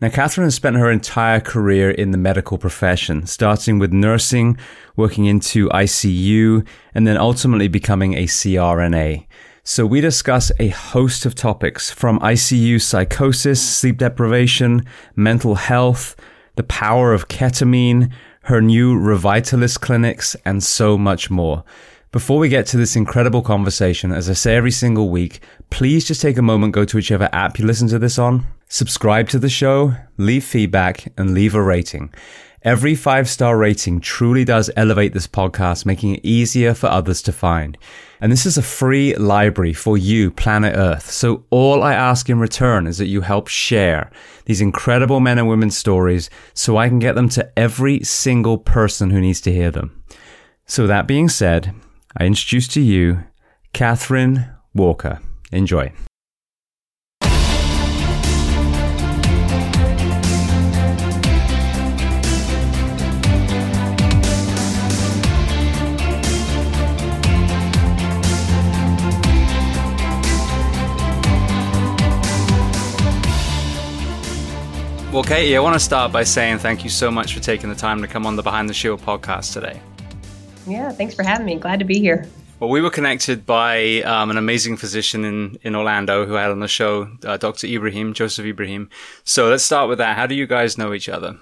Now, Kathryn has spent her entire career in the medical profession, starting with nursing, working into ICU, and then ultimately becoming a CRNA. So we discuss a host of topics from ICU psychosis, sleep deprivation, mental health, the power of ketamine, her new Revitalist clinics, and so much more. Before we get to this incredible conversation, as I say every single week, please just take a moment, go to whichever app you listen to this on, subscribe to the show, leave feedback, and leave a rating. Every five star rating truly does elevate this podcast, making it easier for others to find. And this is a free library for you, planet Earth. So all I ask in return is that you help share these incredible men and women's stories so I can get them to every single person who needs to hear them. So that being said, I introduce to you Kathryn Walker. Enjoy. Well, Katie, I want to start by saying thank you so much for taking the time to come on the Behind the Shield podcast today. Yeah, thanks for having me. Glad to be here. Well, we were connected by um, an amazing physician in, in Orlando who had on the show, uh, Dr. Ibrahim, Joseph Ibrahim. So let's start with that. How do you guys know each other?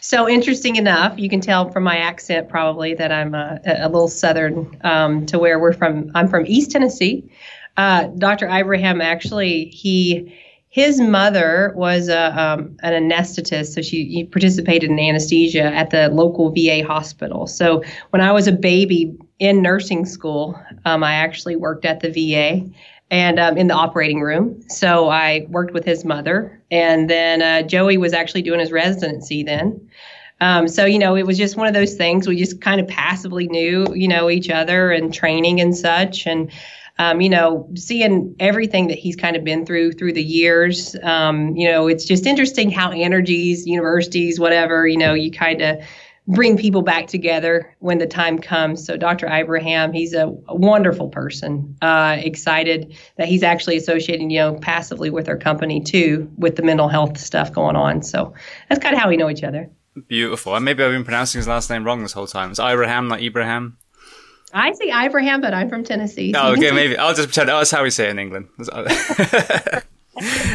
So interesting enough, you can tell from my accent probably that I'm a, a little southern um, to where we're from. I'm from East Tennessee. Uh, Dr. Ibrahim actually he his mother was a, um, an anesthetist, so she participated in anesthesia at the local VA hospital. So when I was a baby in nursing school, um, I actually worked at the VA and um, in the operating room. So I worked with his mother, and then uh, Joey was actually doing his residency then. Um, so you know, it was just one of those things. We just kind of passively knew, you know, each other and training and such, and um, you know, seeing everything that he's kind of been through through the years. Um, you know, it's just interesting how energies, universities, whatever, you know, you kind of bring people back together when the time comes. So Dr. Ibrahim, he's a, a wonderful person. Uh, excited that he's actually associating, you know, passively with our company too, with the mental health stuff going on. So that's kind of how we know each other. Beautiful. And maybe I've been pronouncing his last name wrong this whole time. It's Ibrahim, not Ibrahim. I say Ibrahim, but I'm from Tennessee. So oh, okay, maybe I'll just pretend. That's how we say it in England.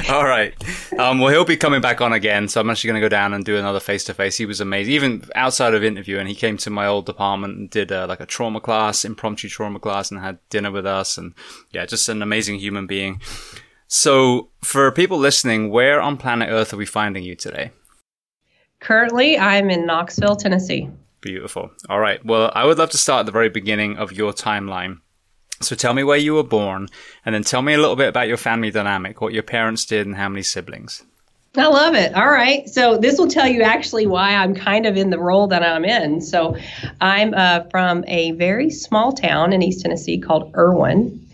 All right. Um, well, he'll be coming back on again, so I'm actually going to go down and do another face to face. He was amazing, even outside of interview, and he came to my old department and did uh, like a trauma class, impromptu trauma class, and had dinner with us. And yeah, just an amazing human being. So, for people listening, where on planet Earth are we finding you today? Currently, I'm in Knoxville, Tennessee. Beautiful. All right. Well, I would love to start at the very beginning of your timeline. So tell me where you were born, and then tell me a little bit about your family dynamic, what your parents did, and how many siblings. I love it. All right. So this will tell you actually why I'm kind of in the role that I'm in. So I'm uh, from a very small town in East Tennessee called Erwin.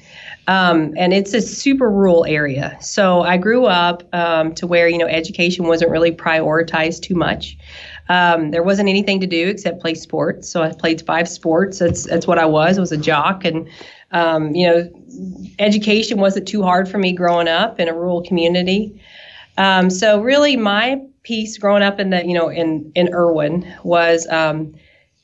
Um, and it's a super rural area. So I grew up um, to where, you know, education wasn't really prioritized too much. Um, there wasn't anything to do except play sports. So I played five sports. That's that's what I was. I was a jock, and um, you know, education wasn't too hard for me growing up in a rural community. Um, so really, my piece growing up in the you know in in Erwin was um,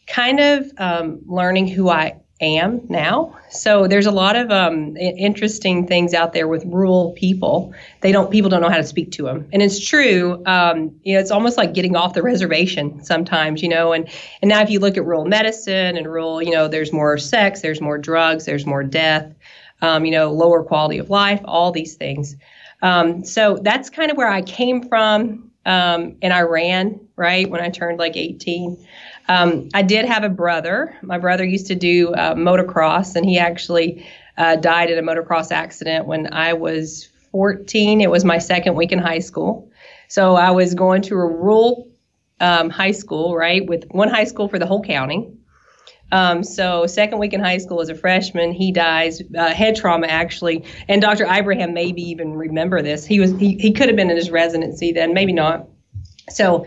kind of um, learning who I am now. So there's a lot of um, interesting things out there with rural people. They don't people don't know how to speak to them, and it's true. Um, you know, it's almost like getting off the reservation sometimes. You know, and and now if you look at rural medicine and rural, you know, there's more sex, there's more drugs, there's more death. Um, you know, lower quality of life, all these things. Um, so that's kind of where I came from, um, and I ran right when I turned like 18. Um, I did have a brother. My brother used to do uh, motocross, and he actually uh, died in a motocross accident when I was 14. It was my second week in high school. So I was going to a rural um, high school, right, with one high school for the whole county. Um, so second week in high school as a freshman, he dies uh, head trauma actually, and Dr. Ibrahim maybe even remember this. He was he, he could have been in his residency then, maybe not. So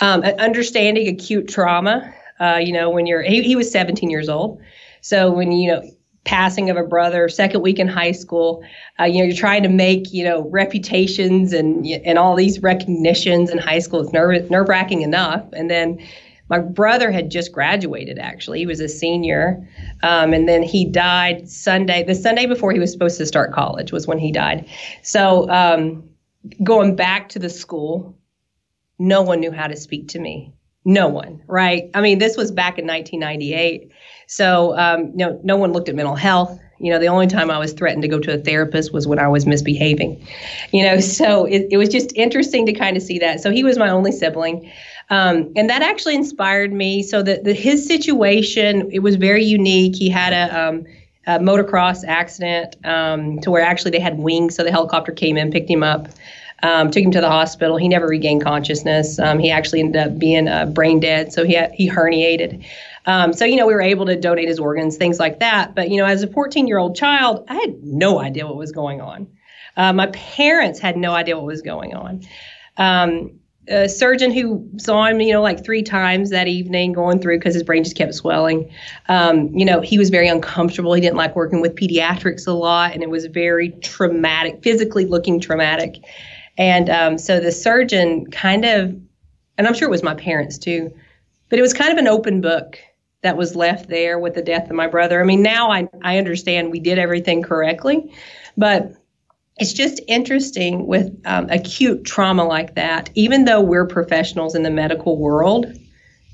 um, understanding acute trauma. Uh, you know, when you're he, he was 17 years old, so when you know passing of a brother, second week in high school, uh, you know, you're trying to make you know reputations and and all these recognitions in high school. It's nerve nerve wracking enough, and then. My brother had just graduated, actually. He was a senior. Um, and then he died Sunday, the Sunday before he was supposed to start college was when he died. So um, going back to the school, no one knew how to speak to me. No one, right? I mean, this was back in 1998. So, um, you know, no one looked at mental health. You know, the only time I was threatened to go to a therapist was when I was misbehaving. You know, so it, it was just interesting to kind of see that. So he was my only sibling. Um, and that actually inspired me. So that the, his situation, it was very unique. He had a, um, a motocross accident um, to where actually they had wings. So the helicopter came in, picked him up um, took him to the hospital. He never regained consciousness. Um, he actually ended up being uh, brain dead, so he had, he herniated. Um, so you know we were able to donate his organs, things like that. But you know, as a 14 year old child, I had no idea what was going on. Uh, my parents had no idea what was going on. Um, a surgeon who saw him, you know, like three times that evening going through because his brain just kept swelling. Um, you know, he was very uncomfortable. He didn't like working with pediatrics a lot, and it was very traumatic, physically looking traumatic. And um, so the surgeon kind of, and I'm sure it was my parents too, but it was kind of an open book that was left there with the death of my brother. I mean, now I, I understand we did everything correctly, but it's just interesting with um, acute trauma like that, even though we're professionals in the medical world,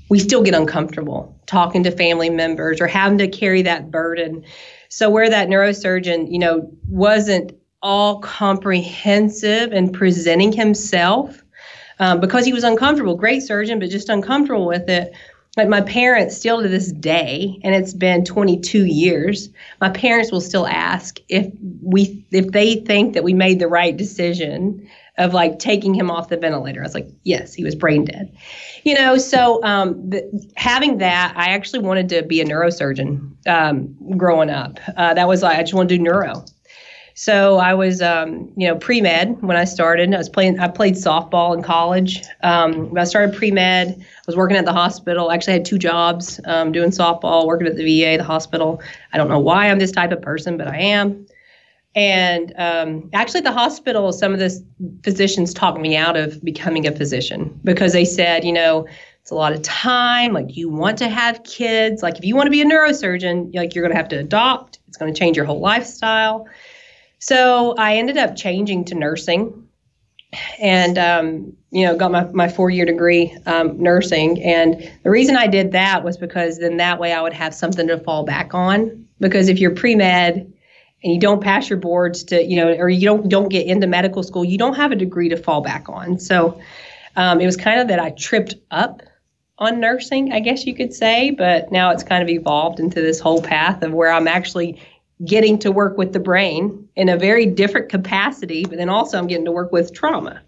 we still get uncomfortable talking to family members or having to carry that burden. So where that neurosurgeon, you know, wasn't all comprehensive and presenting himself um, because he was uncomfortable. Great surgeon, but just uncomfortable with it. Like my parents, still to this day, and it's been 22 years, my parents will still ask if we if they think that we made the right decision of like taking him off the ventilator. I was like, yes, he was brain dead. You know, so um, the, having that, I actually wanted to be a neurosurgeon um, growing up. Uh, that was like I just want to do neuro. So I was, um, you know, pre med when I started. I was playing. I played softball in college. Um, I started pre med, I was working at the hospital. Actually, I had two jobs, um, doing softball, working at the VA, the hospital. I don't know why I'm this type of person, but I am. And um, actually, at the hospital, some of the physicians talked me out of becoming a physician because they said, you know, It's a lot of time. Like you want to have kids. Like if you want to be a neurosurgeon, like you're going to have to adopt. It's going to change your whole lifestyle. So I ended up changing to nursing and um, you know got my, my four year degree um, nursing. And the reason i did that was because then that way i would have something to fall back on. Because if you're pre-med and you don't pass your boards to you know or you don't don't get into medical school you don't have a degree to fall back on. So um, it was kind of that i tripped up on nursing i guess you could say. But now it's kind of evolved into this whole path of where i'm actually getting to work with the brain in a very different capacity, but then also I'm getting to work with trauma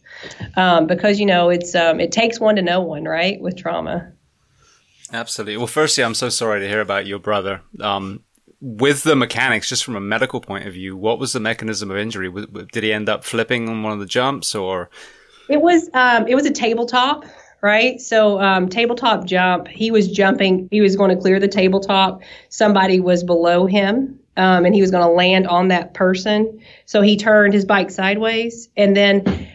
um, because you know it's um, it takes one to know one, right? With trauma. Absolutely. Well, firstly, I'm so sorry to hear about your brother. Um, with the mechanics, just from a medical point of view, what was the mechanism of injury? Did he end up flipping on one of the jumps, or? It was um, it was a tabletop right? So um, tabletop jump, he was jumping, he was going to clear the tabletop. Somebody was below him um, and he was going to land on that person. So he turned his bike sideways, and then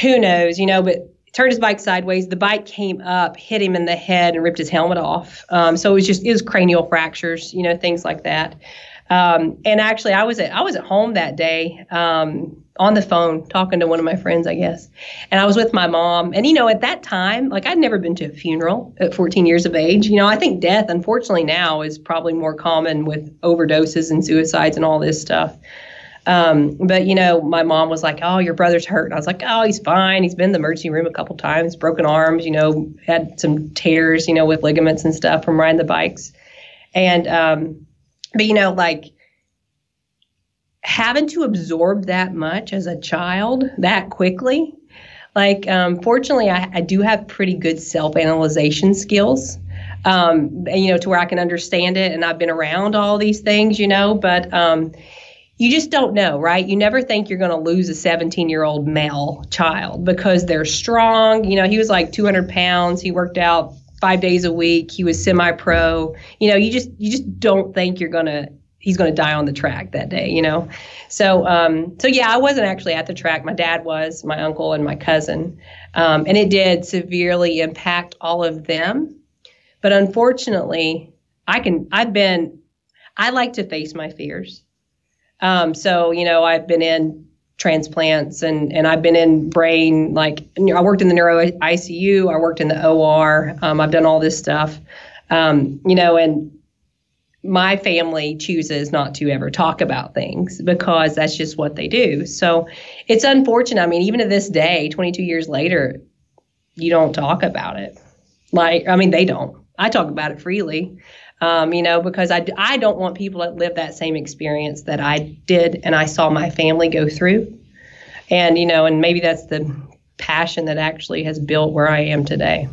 who knows, you know, but turned his bike sideways. The bike came up, hit him in the head, and ripped his helmet off. Um, so it was just was cranial fractures, you know, things like that. Um, and actually, I was at I was at home that day um, on the phone talking to one of my friends, I guess, and I was with my mom. And you know, at that time, like I'd never been to a funeral at 14 years of age. You know, I think death, unfortunately, now is probably more common with overdoses and suicides and all this stuff. Um, but you know, my mom was like, "Oh, your brother's hurt," and I was like, "Oh, he's fine. He's been in the emergency room a couple times, broken arms. You know, had some tears, you know, with ligaments and stuff from riding the bikes." And um, but you know, like having to absorb that much as a child that quickly, like um, fortunately, I, I, do have pretty good self-analyzation skills. Um, you know, to where I can understand it, and I've been around all these things, you know, but um, you just don't know, right? You never think you're going to lose a 17 year old male child because they're strong. You know, he was like 200 pounds. He worked out five days a week. He was semi pro. You know, you just you just don't think you're gonna he's gonna die on the track that day. You know, so um, so yeah, I wasn't actually at the track. My dad was, my uncle, and my cousin, um, and it did severely impact all of them. But unfortunately, I can I've been I like to face my fears. Um, so you know, I've been in transplants and and I've been in brain like I worked in the neuro ICU, I worked in the OR, um, I've done all this stuff, um, you know, and my family chooses not to ever talk about things because that's just what they do. So it's unfortunate. I mean, even to this day, 22 years later, you don't talk about it. Like, I mean, they don't. I talk about it freely um, you know, because I, I don't want people to live that same experience that I did and I saw my family go through. And, you know, and maybe that's the passion that actually has built where I am today.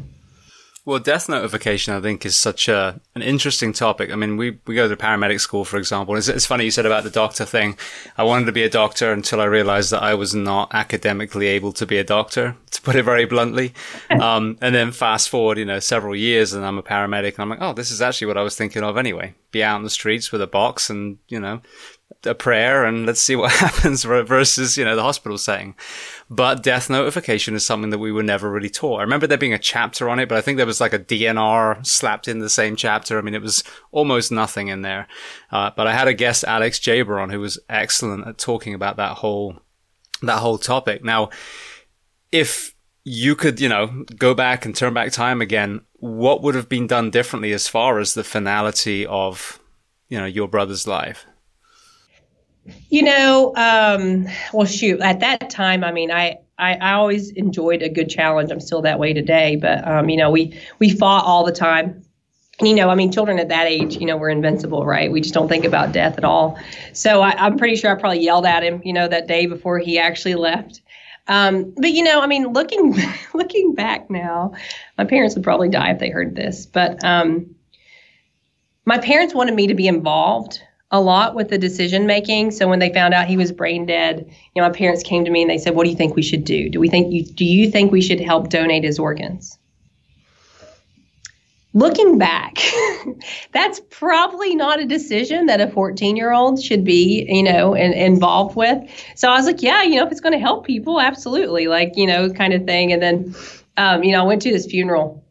Well, death notification, I think, is such a an interesting topic. I mean, we, we go to paramedic school, for example. It's, it's funny you said about the doctor thing. I wanted to be a doctor until I realized that I was not academically able to be a doctor, to put it very bluntly. Um, and then fast forward, you know, several years, and I'm a paramedic, and I'm like, oh, this is actually what I was thinking of anyway. Be out in the streets with a box and, you know, a prayer and let's see what happens versus, you know, the hospital setting. But death notification is something that we were never really taught. I remember there being a chapter on it, but I think there was like a DNR slapped in the same chapter. I mean, it was almost nothing in there. Uh, but I had a guest, Alex Jaber, on who was excellent at talking about that whole, that whole topic. Now, if you could, you know, go back and turn back time again, what would have been done differently as far as the finality of, you know, your brother's life? You know, um, well, shoot, at that time, I mean, I, I, I, always enjoyed a good challenge. I'm still that way today, but, um, you know, we, we fought all the time. You know, I mean, children at that age, you know, we're invincible, right? We just don't think about death at all. So I, I'm pretty sure I probably yelled at him, you know, that day before he actually left. Um, but you know, I mean, looking looking back now, my parents would probably die if they heard this. But um, my parents wanted me to be involved a lot with the decision making. So when they found out he was brain dead, you know, my parents came to me and they said, "What do you think we should do? Do we think you do you think we should help donate his organs?" Looking back, that's probably not a decision that a 14-year-old should be, you know, in, involved with. So I was like, "Yeah, you know, if it's going to help people, absolutely." Like, you know, kind of thing. And then um, you know, I went to this funeral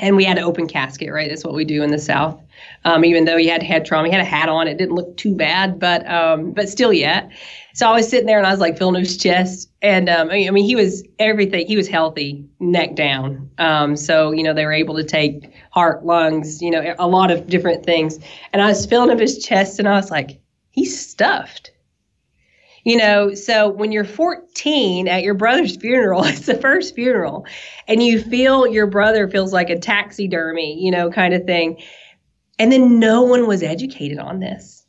and we had an open casket, right? That's what we do in the South. Um, even though he had head trauma, he had a hat on. It didn't look too bad, but um, but still yet. So I was sitting there and I was like his chest, and um, I mean he was everything. He was healthy, neck down. Um, so you know they were able to take heart, lungs, you know, a lot of different things. And I was feeling of his chest, and I was like, he's stuffed. You know, so when you're 14 at your brother's funeral, it's the first funeral, and you feel your brother feels like a taxidermy, you know, kind of thing. And then no one was educated on this.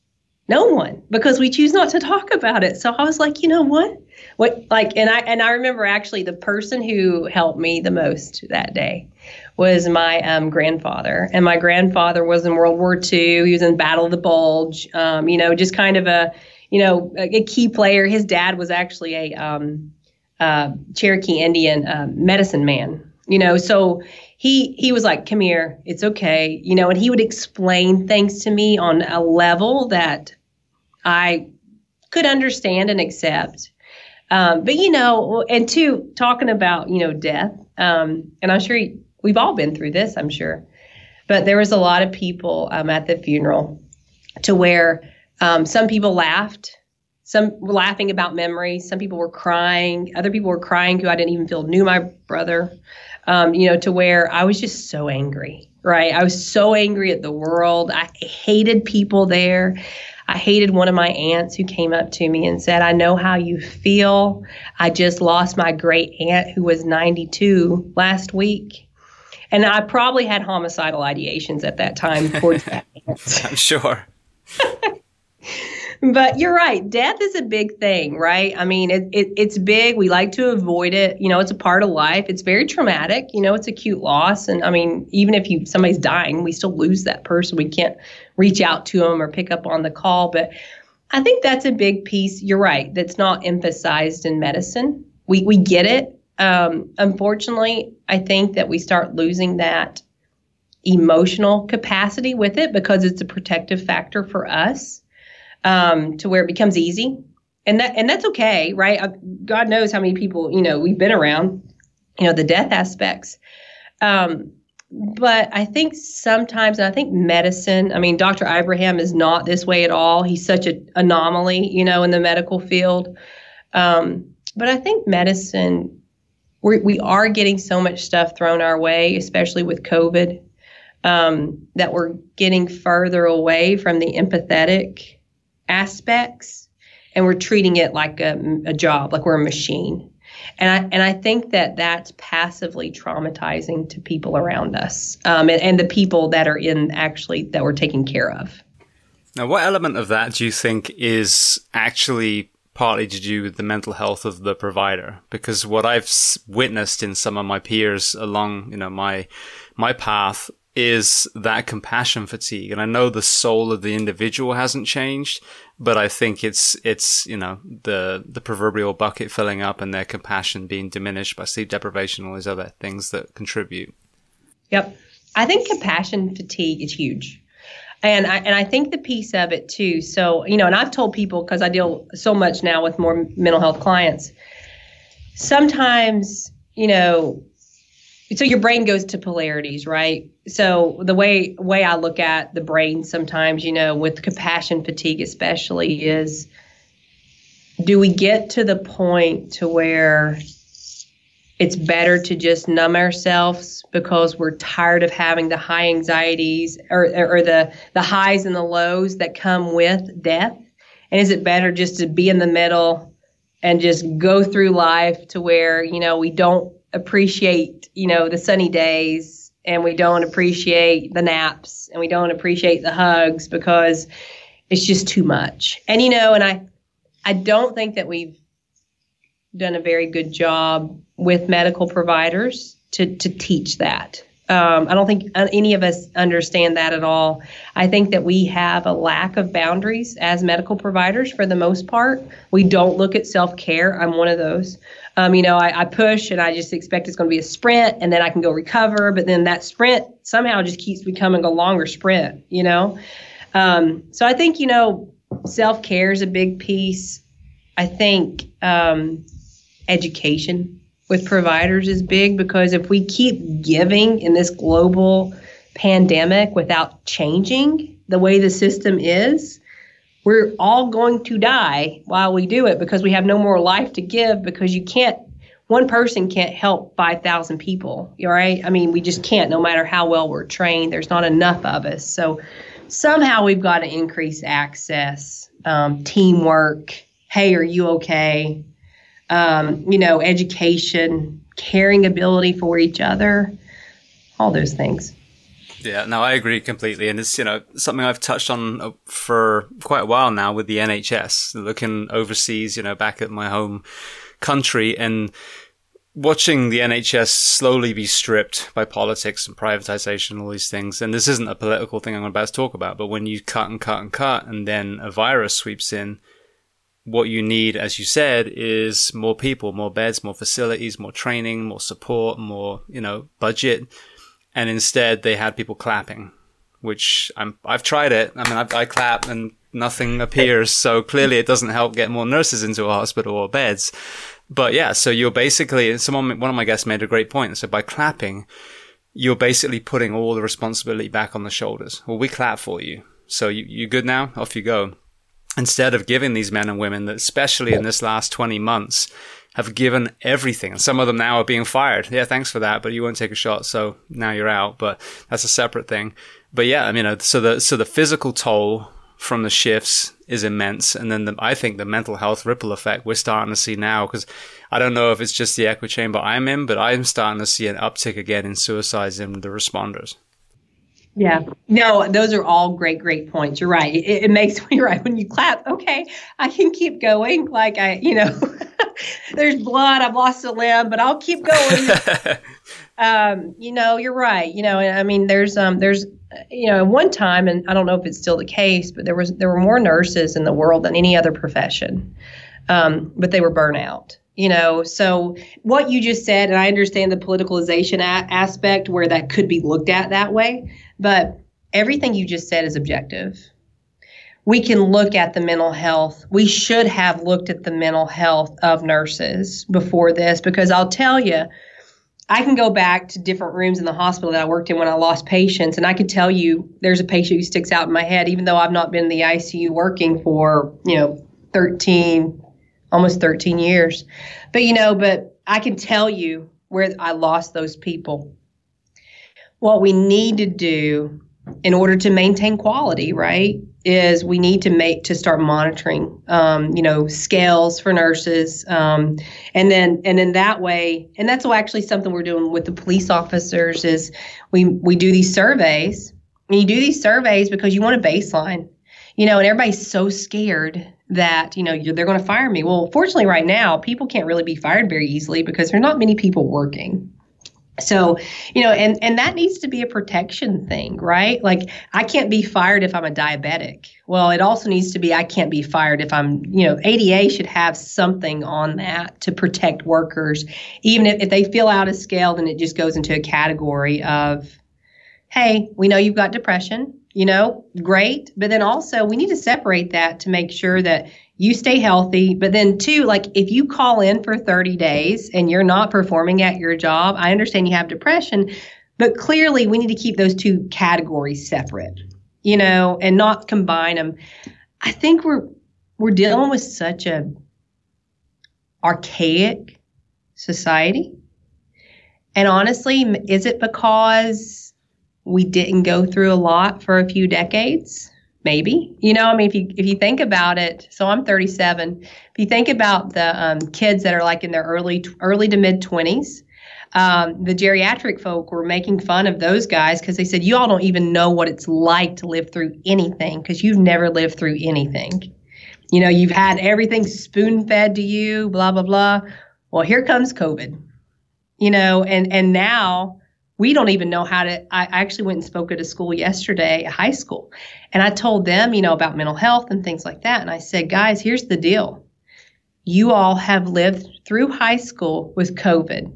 No one, because we choose not to talk about it. So I was like, you know what? What like and I and I remember actually the person who helped me the most that day was my um, grandfather. And my grandfather was in World War II. He was in Battle of the Bulge. Um, you know, just kind of a you know, a, a key player. His dad was actually a um, uh, Cherokee Indian uh, medicine man. You know, so he he was like, "Come here, it's okay," you know, and he would explain things to me on a level that I could understand and accept. Um, but you know, and two, talking about you know death, um, and I'm sure he, we've all been through this, I'm sure. But there was a lot of people um, at the funeral to where um, some people laughed. Some were laughing about memories. Some people were crying. Other people were crying who I didn't even feel knew my brother. Um, you know, to where I was just so angry, right? I was so angry at the world. I hated people there. I hated one of my aunts who came up to me and said, I know how you feel. I just lost my great aunt who was 92 last week. And I probably had homicidal ideations at that time towards that. I'm sure. but you're right. Death is a big thing, right? I mean, it, it, it's big. We like to avoid it. You know, it's a part of life. It's very traumatic. You know, it's acute loss. And I mean, even if you somebody's dying, we still lose that person. We can't reach out to them or pick up on the call. But I think that's a big piece. You're right. That's not emphasized in medicine. We we get it. Um, unfortunately, I think that we start losing that emotional capacity with it because it's a protective factor for us um, to where it becomes easy. And that and that's okay, right? God knows how many people you know we've been around, you know, the death aspects. Um, but I think sometimes, and I think medicine. I mean, Dr. Ibrahim is not this way at all. He's such an anomaly, you know, in the medical field. Um, but I think medicine, we we are getting so much stuff thrown our way, especially with COVID, um, that we're getting further away from the empathetic aspects and we're treating it like a, a job, like we're a machine. And I and I think that that's passively traumatizing to people around us, um, and, and the people that are in actually that we're taking care of. Now, what element of that do you think is actually partly to do with the mental health of the provider? Because what I've witnessed in some of my peers along, you know, my my path is that compassion fatigue. And I know the soul of the individual hasn't changed, but I think it's, it's, you know, the, the proverbial bucket filling up and their compassion being diminished by sleep deprivation all these other things that contribute. Yep. I think compassion fatigue is huge. And I, and I think the piece of it too. So, you know, and I've told people because I deal so much now with more mental health clients, sometimes, you know, so your brain goes to polarities, right? So the way way I look at the brain sometimes, you know, with compassion fatigue especially is do we get to the point to where it's better to just numb ourselves because we're tired of having the high anxieties or, or the the highs and the lows that come with death and is it better just to be in the middle and just go through life to where you know we don't appreciate, you know, the sunny days and we don't appreciate the naps and we don't appreciate the hugs because it's just too much. And you know, and I I don't think that we've done a very good job with medical providers to to teach that. Um, I don't think any of us understand that at all. I think that we have a lack of boundaries as medical providers for the most part. We don't look at self care. I'm one of those. Um, you know, I, I, push and I just expect it's going to be a sprint and then I can go recover. But then that sprint somehow just keeps becoming a longer sprint, you know? Um, so I think, you know, self care is a big piece. I think um, education with providers is big because if we keep giving in this global pandemic without changing the way the system is, we're all going to die while we do it because we have no more life to give because you can't one person can't help 5,000 people, right? I mean, we just can't, no matter how well we're trained. There's not enough of us. So somehow we've got to increase access, um, teamwork. Hey, are you okay? Um, you know, education, caring ability for each other, all those things. Yeah, no, I agree completely, and it's you know something I've touched on uh, for quite a while now with the NHS. Looking overseas, you know, back at my home country, and watching the NHS slowly be stripped by politics and privatization all these things. And this isn't a political thing I'm about to talk about, but when you cut and cut and cut, and then a virus sweeps in, what you need, as you said, is more people, more beds, more facilities, more training, more support, more you know budget and instead they had people clapping, which I'm, I've tried it. I mean, I, I clap and nothing appears. So clearly it doesn't help get more nurses into a hospital or beds. But yeah, so you're basically, someone, one of my guests made a great point. So by clapping, you're basically putting all the responsibility back on the shoulders. Well, we clap for you. So you, you good now? Off you go. Instead of giving these men and women that, especially in this last 20 months, have given everything. And some of them now are being fired. Yeah, thanks for that, but you won't take a shot, so now you're out. But that's a separate thing. But yeah, I mean, uh, so the so the physical toll from the shifts is immense, and then the, I think the mental health ripple effect we're starting to see now because I don't know if it's just the echo chamber I'm in, but I'm starting to see an uptick again in suicides in the responders. Yeah. No, those are all great, great points. You're right. It, it, makes me right when you clap. Okay, I can keep going. Like I, you know, there's blood. I've lost a limb, but I'll keep going. um, you know, you're right. You know, I mean, there's um, there's you know, one time, and I don't know if it's still the case, but there was there were more nurses in the world than any other profession, um, but they were burnout you know so what you just said and i understand the politicalization a- aspect where that could be looked at that way but everything you just said is objective we can look at the mental health we should have looked at the mental health of nurses before this because i'll tell you I can go back to different rooms in the hospital that I worked in when I lost patients, and I could tell you there's a patient who sticks out in my head, even though I've not been in the ICU working for, you know, 13, almost 13 years. But you know, but I can tell you where I lost those people. What we need to do in order to maintain quality, right, is we need to make to start monitoring, um, you know, scales for nurses, um, and then and then that way, and that's actually something we're doing with the police officers is we we do these surveys. And you do these surveys because you want a baseline, you know, and everybody's so scared that you know they're going to fire me. Well, fortunately, right now people can't really be fired very easily because there's not many people working. So, you know, and and that needs to be a protection thing, right? Like I can't be fired if I'm a diabetic. Well, it also needs to be I can't be fired if I'm, you know, ADA should have something on that to protect workers. Even if, if they feel out of scale, then it just goes into a category of, hey, we know you've got depression you know, great. But then also, we need to separate that to make sure that you stay healthy. But then, too, like if you call in for 30 days and you're not performing at your job, I understand you have depression, but clearly we need to keep those two categories separate, you know, and not combine them. I think we're we're dealing with such a archaic society. And honestly, is it because we didn't go through a lot for a few decades maybe. You know i mean if you if you think about it so i'm 37 if you think about the um, kids that are like in their early early to mid 20s um, the geriatric folk were making fun of those guys because they said you all don't even know what it's like to live through anything because you've never lived through anything. You know you've had everything spoon fed to you blah blah blah. Well here comes covid. You know and and now we don't even know how to i actually went and spoke at a school yesterday a high school. And i told them you know about mental health and things like that. And i said guys here's the deal. You all have lived through high school with covid.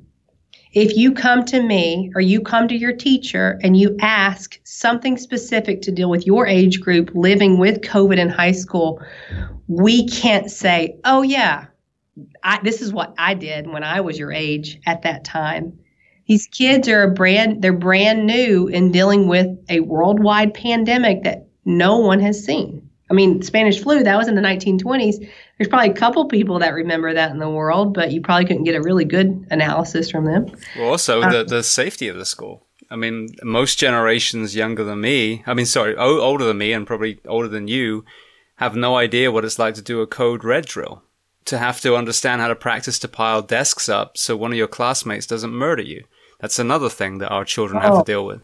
If you come to me or you come to your teacher and you ask something specific to deal with your age group living with covid in high school we can't say oh yeah I, this is what I did when I was your age at that time. These kids are a brand they're brand new in dealing with a worldwide pandemic that no one has seen. I mean, Spanish flu, that was in the 1920s. There's probably a couple people that remember that in the world, but you probably couldn't get a really good analysis from them. Well, also uh, the, the safety of the school. I mean, most generations younger than me, I mean, sorry, o- older than me and probably older than you, have no idea what it's like to do a code red drill. To have to understand how to practice to pile desks up so one of your classmates doesn't murder you. That's another thing that our children have to oh. deal with.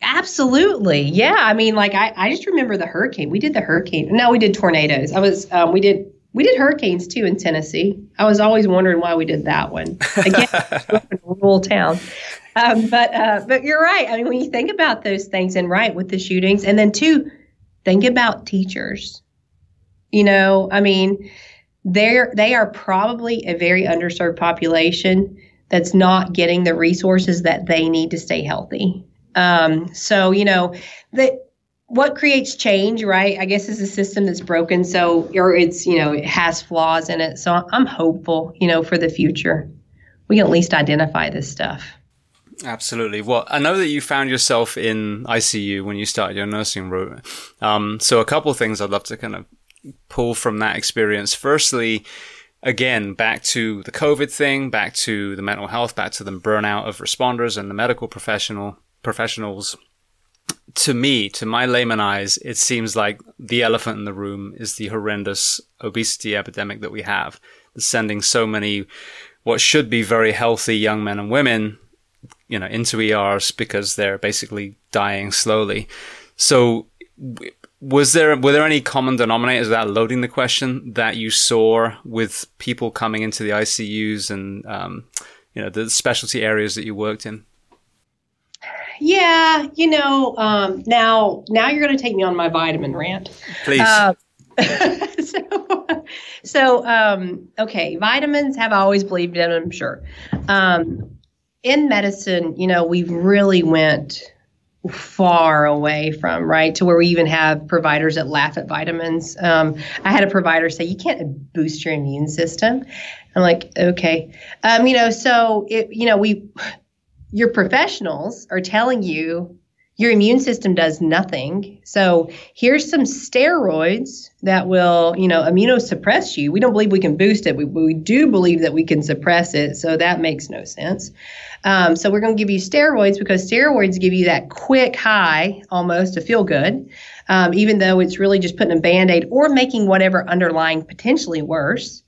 Absolutely. Yeah. I mean, like I, I just remember the hurricane. We did the hurricane. No, we did tornadoes. I was um, we did we did hurricanes too in Tennessee. I was always wondering why we did that one. Again, in a rural town. Um, but uh, but you're right. I mean, when you think about those things, and right with the shootings, and then two, think about teachers. You know, I mean, they're they are probably a very underserved population that's not getting the resources that they need to stay healthy. Um, so, you know, the, what creates change, right? I guess is a system that's broken. So, or it's, you know, it has flaws in it. So I'm hopeful, you know, for the future. We can at least identify this stuff. Absolutely. Well, I know that you found yourself in ICU when you started your nursing route. Um, so a couple things I'd love to kind of pull from that experience. Firstly, again, back to the COVID thing, back to the mental health, back to the burnout of responders and the medical professional professionals, to me, to my layman eyes, it seems like the elephant in the room is the horrendous obesity epidemic that we have, sending so many what should be very healthy young men and women, you know, into ERs because they're basically dying slowly. So, was there were there any common denominators without loading the question that you saw with people coming into the ICUs and um, you know the specialty areas that you worked in? yeah, you know, um, now now you're going to take me on my vitamin rant. Please. Uh, so, so um, okay, vitamins have always believed in them, sure. Um, in medicine, you know, we've really went far away from right to where we even have providers that laugh at vitamins. Um, I had a provider say, "You can't boost your immune system." I'm like, okay, um, you know, so it, you know, we your professionals are telling you your immune system does nothing. So here's some steroids that will, you know, immunosuppress you. We don't believe we can boost it. We, we do believe that we can suppress it. So that makes no sense. Um, so we're going to give you steroids because steroids give you that quick high almost to feel good, um, even though it's really just putting a band aid or making whatever underlying potentially worse.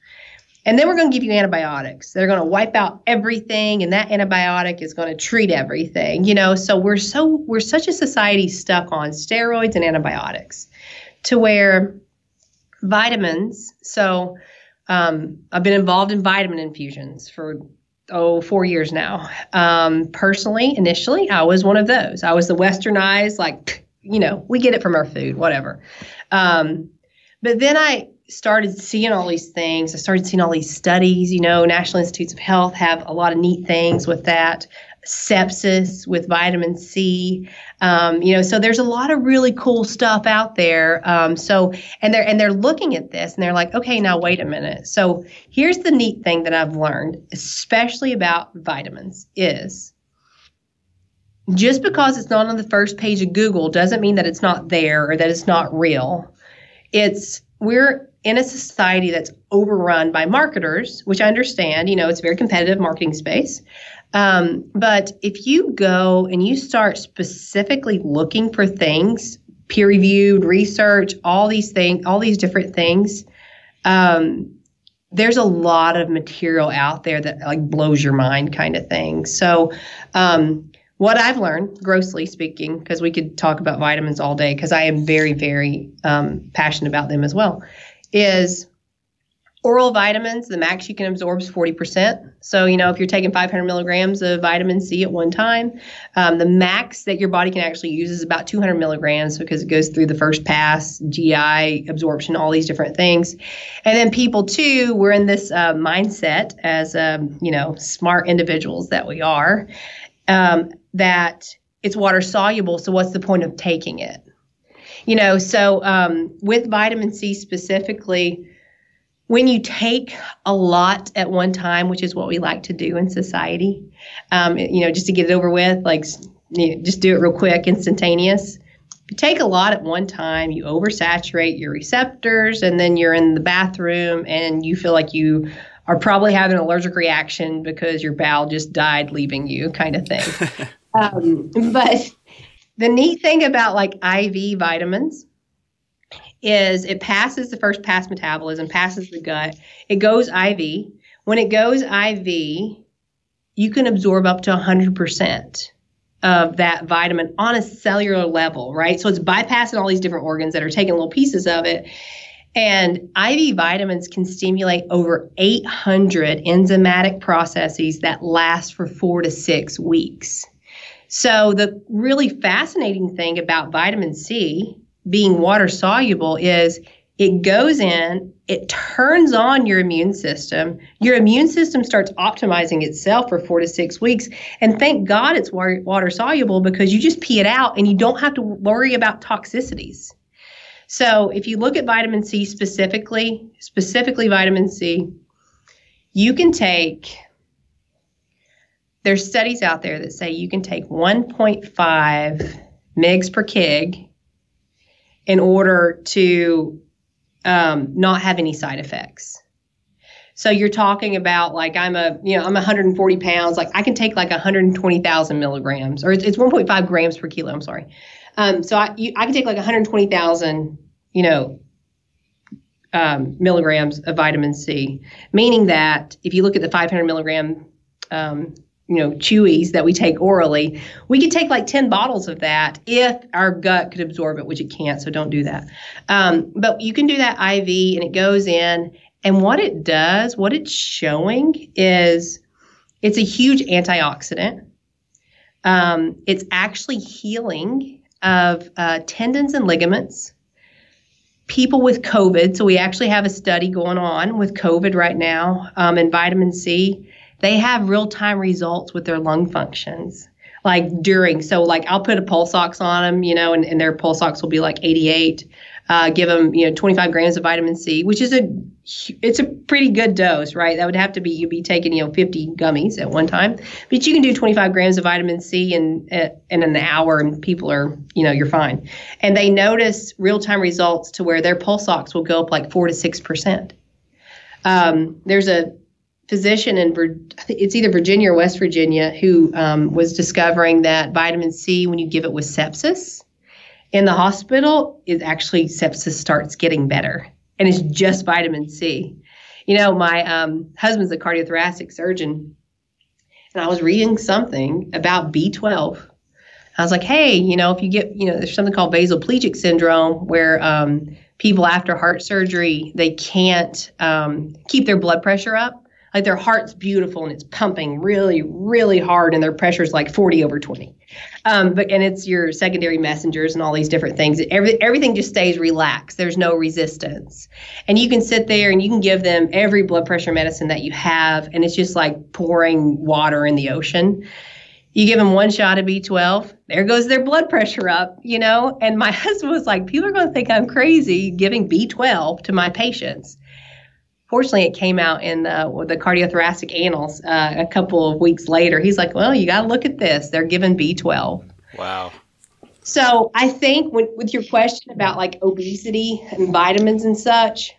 And then we're going to give you antibiotics. They're going to wipe out everything, and that antibiotic is going to treat everything. You know, so we're so we're such a society stuck on steroids and antibiotics, to where vitamins. So um, I've been involved in vitamin infusions for oh four years now. Um, personally, initially, I was one of those. I was the westernized, like you know, we get it from our food, whatever. Um, but then I started seeing all these things. I started seeing all these studies. You know, National Institutes of Health have a lot of neat things with that. Sepsis with vitamin C, um, you know, so there's a lot of really cool stuff out there. Um, so, and they're and they're looking at this and they're like, okay, now wait a minute. So here's the neat thing that I've learned, especially about vitamins, is just because it's not on the first page of Google doesn't mean that it's not there or that it's not real. It's we're in a society that's overrun by marketers, which I understand, you know, it's a very competitive marketing space. Um, but if you go and you start specifically looking for things, peer reviewed research, all these things, all these different things, um, there's a lot of material out there that like blows your mind kind of thing. So, um, what I've learned, grossly speaking, because we could talk about vitamins all day, because I am very, very um, passionate about them as well, is oral vitamins. The max you can absorb is 40%. So, you know, if you're taking 500 milligrams of vitamin C at one time, um, the max that your body can actually use is about 200 milligrams because it goes through the first pass, GI absorption, all these different things. And then people, too, we're in this uh, mindset as, um, you know, smart individuals that we are, um, that it's water soluble. So, what's the point of taking it? You know, so um, with vitamin C specifically, when you take a lot at one time, which is what we like to do in society, um, you know, just to get it over with, like you know, just do it real quick, instantaneous. you take a lot at one time, you oversaturate your receptors, and then you're in the bathroom and you feel like you are probably having an allergic reaction because your bowel just died leaving you, kind of thing. um, but the neat thing about like IV vitamins is it passes the first pass metabolism, passes the gut. It goes IV. When it goes IV, you can absorb up to 100% of that vitamin on a cellular level, right? So it's bypassing all these different organs that are taking little pieces of it. And IV vitamins can stimulate over 800 enzymatic processes that last for four to six weeks. So, the really fascinating thing about vitamin C being water soluble is it goes in, it turns on your immune system. Your immune system starts optimizing itself for four to six weeks. And thank God it's water soluble because you just pee it out and you don't have to worry about toxicities. So if you look at vitamin C specifically, specifically vitamin C, you can take, there's studies out there that say you can take 1.5 mgs per kg in order to um, not have any side effects. So you're talking about like I'm a you know I'm 140 pounds like I can take like 120,000 milligrams or it's, it's 1.5 grams per kilo I'm sorry. Um, so I you, I can take like 120,000 you know um, milligrams of vitamin C, meaning that if you look at the 500 milligram um, you know, chewies that we take orally, we could take like 10 bottles of that if our gut could absorb it, which it can't, so don't do that. Um, but you can do that IV and it goes in. And what it does, what it's showing is it's a huge antioxidant. Um, it's actually healing of uh, tendons and ligaments. People with COVID, so we actually have a study going on with COVID right now um, and vitamin C they have real time results with their lung functions like during so like i'll put a pulse ox on them you know and, and their pulse ox will be like 88 uh, give them you know 25 grams of vitamin c which is a it's a pretty good dose right? That would have to be you'd be taking you know 50 gummies at one time but you can do 25 grams of vitamin c in in an hour and people are you know you're fine. And they notice real-time results to where their pulse ox will go up like 4 to 6 percent. Um, there's a physician in it's either Virginia or West Virginia who um, was discovering that vitamin C, when you give it with sepsis in the hospital, is actually sepsis starts getting better, and it's just vitamin C. You know, my um, husband's a cardiothoracic surgeon, and I was reading something about B12. I was like, hey, you know, if you get, you know, there's something called vasoplegic syndrome where um, people after heart surgery they can't um, keep their blood pressure up like their heart's beautiful and it's pumping really really hard and their pressure's like 40 over 20 um, but and it's your secondary messengers and all these different things. Every, everything just stays relaxed. There's no resistance. And you can sit there and you can give them every blood pressure medicine that you have and it's just like pouring water in the ocean. You give them one shot of B12, there goes their blood pressure up, you know? And my husband was like, people are going to think I'm crazy giving B12 to my patients fortunately, it came out in the, the cardiothoracic annals uh, a couple of weeks later. He's like, well, you got to look at this. They're given B12. Wow. So I think when, with your question about like obesity and vitamins and such,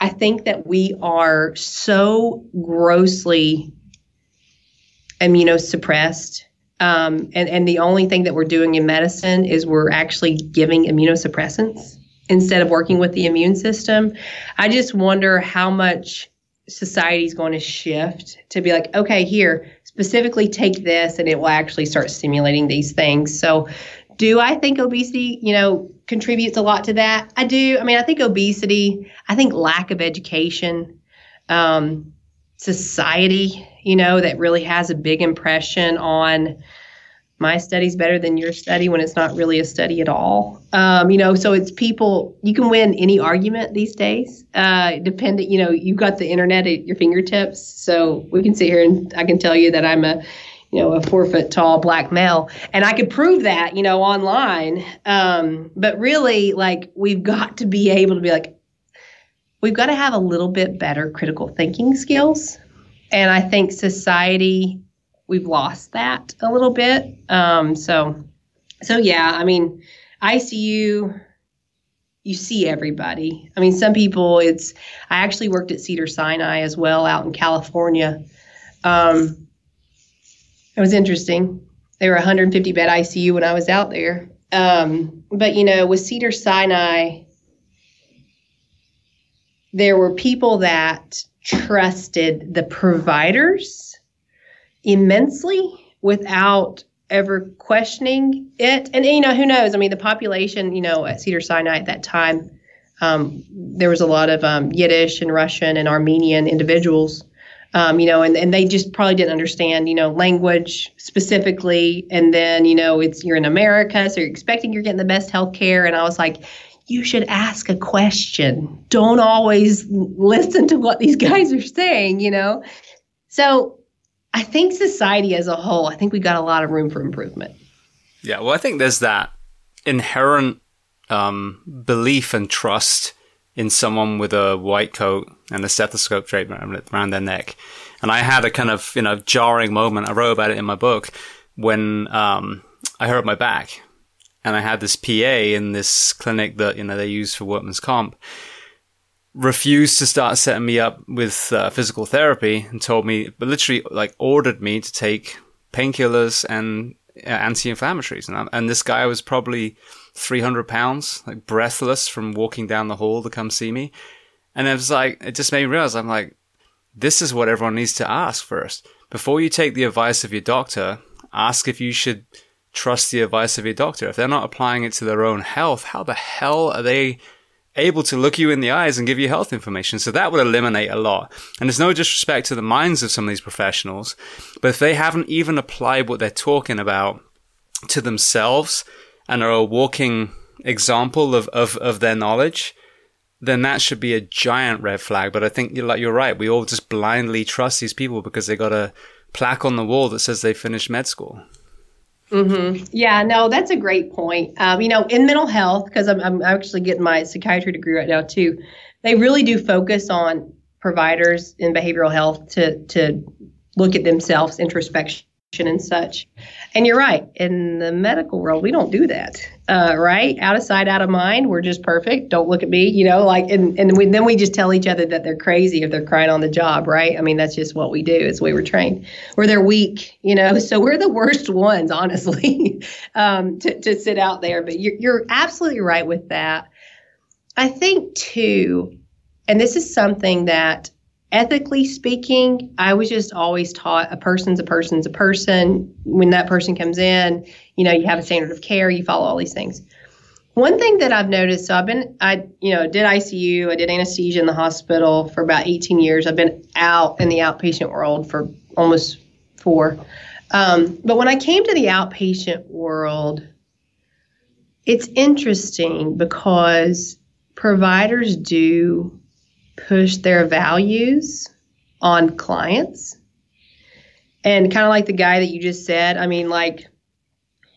I think that we are so grossly immunosuppressed. Um, and, and the only thing that we're doing in medicine is we're actually giving immunosuppressants instead of working with the immune system. I just wonder how much society is going to shift to be like, okay, here, specifically take this and it will actually start stimulating these things. So, do I think obesity, you know, contributes a lot to that? I do. I mean, I think obesity, I think lack of education, um, society, you know, that really has a big impression on my study's better than your study when it's not really a study at all. Um, you know, so it's people, you can win any argument these days. Uh, dependent, you know, you've got the internet at your fingertips. So we can sit here and I can tell you that I'm a, you know, a four foot tall black male. And I could prove that, you know, online. Um, but really, like, we've got to be able to be like, we've got to have a little bit better critical thinking skills. And I think society, we've lost that a little bit. Um, so, so yeah, I mean, ICU, you see everybody. I mean, some people, it's, I actually worked at Cedar Sinai as well out in California. Um, it was interesting. They were 150 bed ICU when I was out there. Um, but, you know, with Cedar Sinai, there were people that trusted the providers immensely without ever questioning it. And, you know, who knows? I mean, the population, you know, at Cedar Sinai at that time, um, there was a lot of um, Yiddish and Russian and Armenian individuals, um, you know, and, and they just probably didn't understand, you know, language specifically. And then, you know, it's you're in America, so you're expecting you're getting the best health care. And I was like, you should ask a question. Don't always listen to what these guys are saying, you know? So I think society as a whole, I think we got a lot of room for improvement. Yeah, well, I think there's that inherent um, belief and trust in someone with a white coat and a stethoscope draped around their neck. And I had a kind of, you know, jarring moment. I wrote about it in my book when um, I hurt my back and I had this PA in this clinic that you know they use for workman's comp refused to start setting me up with uh, physical therapy and told me, but literally like ordered me to take painkillers and uh, anti-inflammatories. And, and this guy was probably 300 pounds, like breathless from walking down the hall to come see me. And it was like, it just made me realize I'm like, this is what everyone needs to ask first. Before you take the advice of your doctor, ask if you should trust the advice of your doctor. If they're not applying it to their own health, how the hell are they able to look you in the eyes and give you health information? So that would eliminate a lot. And there's no disrespect to the minds of some of these professionals, but if they haven't even applied what they're talking about to themselves and are a walking example of, of, of their knowledge, then that should be a giant red flag. But I think you're like, you're right. We all just blindly trust these people because they got a plaque on the wall that says they finished med school. Mm-hmm. Yeah, no, that's a great point. Um, you know, in mental health, because I'm, I'm actually getting my psychiatry degree right now too, they really do focus on providers in behavioral health to to look at themselves, introspection and such. And you're right. In the medical world, we don't do that, uh, right? Out of sight, out of mind. We're just perfect. Don't look at me, you know. Like, and and we, then we just tell each other that they're crazy if they're crying on the job, right? I mean, that's just what we do. It's the way we're trained. Or they're weak, you know. So we're the worst ones, honestly, um, to to sit out there. But you're you're absolutely right with that. I think too, and this is something that ethically speaking, I was just always taught a person's a person's a person. When that person comes in, you know, you have a standard of care, you follow all these things. One thing that I've noticed, so I've been, I, you know, did ICU, I did anesthesia in the hospital for about 18 years. I've been out in the outpatient world for almost four. Um, but when I came to the outpatient world, it's interesting because providers do push their values on clients. And kind of like the guy that you just said, I mean, like,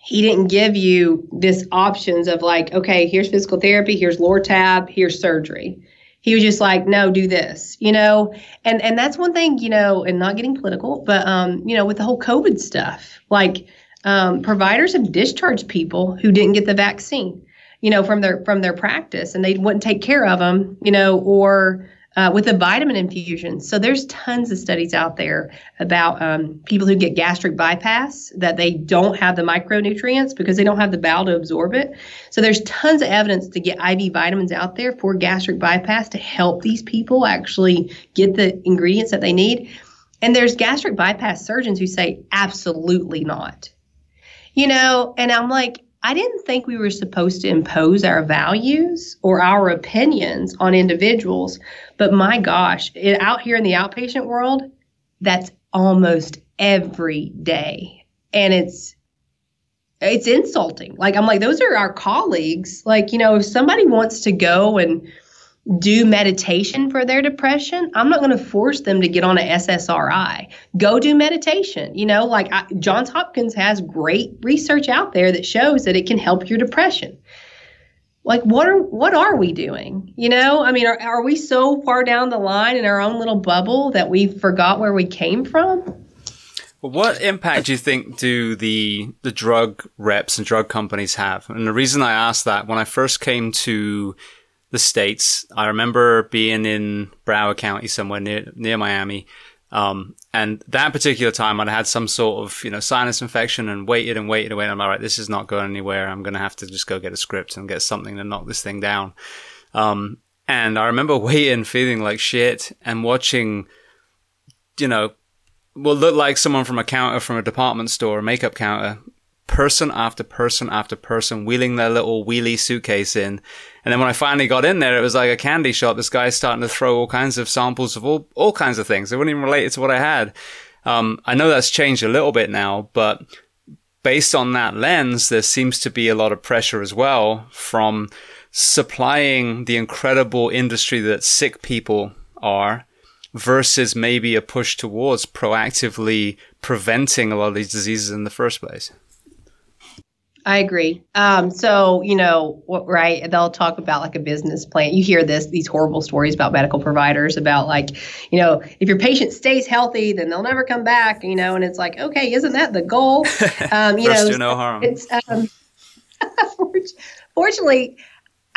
he didn't give you this options of like, okay, here's physical therapy, here's Lortab, here's surgery. He was just like, no, do this, you know, and and that's one thing, you know, and not getting political, but um, you know, with the whole COVID stuff, like um, providers have discharged people who didn't get the vaccine you know, from their from their practice, and they wouldn't take care of them, you know, or uh, with a vitamin infusion. So there's tons of studies out there about um, people who get gastric bypass that they don't have the micronutrients because they don't have the bowel to absorb it. So there's tons of evidence to get IV vitamins out there for gastric bypass to help these people actually get the ingredients that they need. And there's gastric bypass surgeons who say absolutely not. You know, and I'm like, I didn't think we were supposed to impose our values or our opinions on individuals. But my gosh, it, out here in the outpatient world, that's almost every day. And it's it's insulting. Like I'm like those are our colleagues. Like, you know, if somebody wants to go and do meditation for their depression, I'm not going to force them to get on an SSRI. Go do meditation. You know, like I, Johns Hopkins has great research out there that shows that it can help your depression. like what are what are we doing you know i mean are, are we so far down the line in our own little bubble that we forgot where we came from what impact do you think do the the drug reps and drug companies have and the reason i asked that when i first came to the states i remember being in broward county somewhere near near miami um, and that particular time, I'd had some sort of, you know, sinus infection and waited and waited and waited. I'm like, right, this is not going anywhere. I'm going to have to just go get a script and get something to knock this thing down. Um, and I remember waiting, feeling like shit and watching, you know, what look like someone from a counter from a department store, a makeup counter, person after person after person wheeling their little wheelie suitcase in. And then when I finally got in there, it was like a candy shop. This guy's starting to throw all kinds of samples of all, all kinds of things. They weren't even related to what I had. Um, I know that's changed a little bit now, but based on that lens, there seems to be a lot of pressure as well from supplying the incredible industry that sick people are versus maybe a push towards proactively preventing a lot of these diseases in the first place. I agree. Um, so you know, right? They'll talk about like a business plan. You hear this these horrible stories about medical providers about like, you know, if your patient stays healthy, then they'll never come back. You know, and it's like, okay, isn't that the goal? Um, you know, no harm. It's um, fortunately,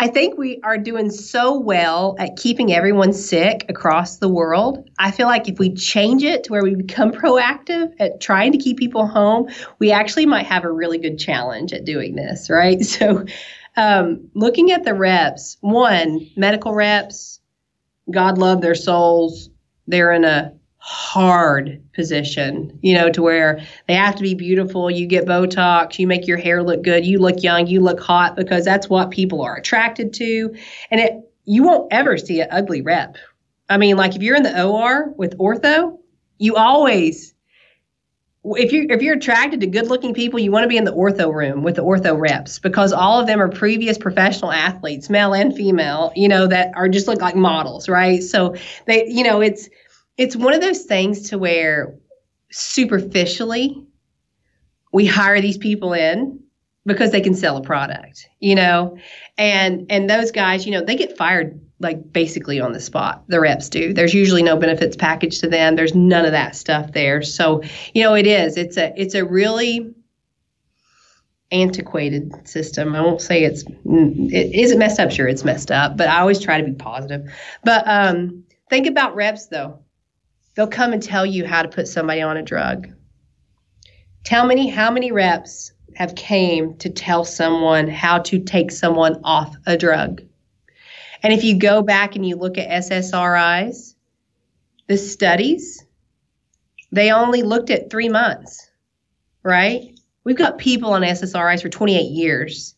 I think we are doing so well at keeping everyone sick across the world. I feel like if we change it to where we become proactive at trying to keep people home, we actually might have a really good challenge at doing this, right? So, um, looking at the reps, one, medical reps, God love their souls. They're in a hard position, you know, to where they have to be beautiful. You get Botox, you make your hair look good, you look young, you look hot because that's what people are attracted to. And it you won't ever see an ugly rep. I mean, like if you're in the OR with ortho, you always if you if you're attracted to good looking people, you want to be in the ortho room with the ortho reps because all of them are previous professional athletes, male and female, you know, that are just look like models, right? So they, you know, it's it's one of those things to where superficially we hire these people in because they can sell a product, you know, and and those guys, you know, they get fired like basically on the spot. The reps do. There's usually no benefits package to them. There's none of that stuff there. So you know, it is. It's a it's a really antiquated system. I won't say it's it isn't messed up. Sure, it's messed up, but I always try to be positive. But um, think about reps though. They'll come and tell you how to put somebody on a drug. Tell me how many reps have came to tell someone how to take someone off a drug. And if you go back and you look at SSRIs, the studies, they only looked at three months, right? We've got people on SSRIs for 28 years.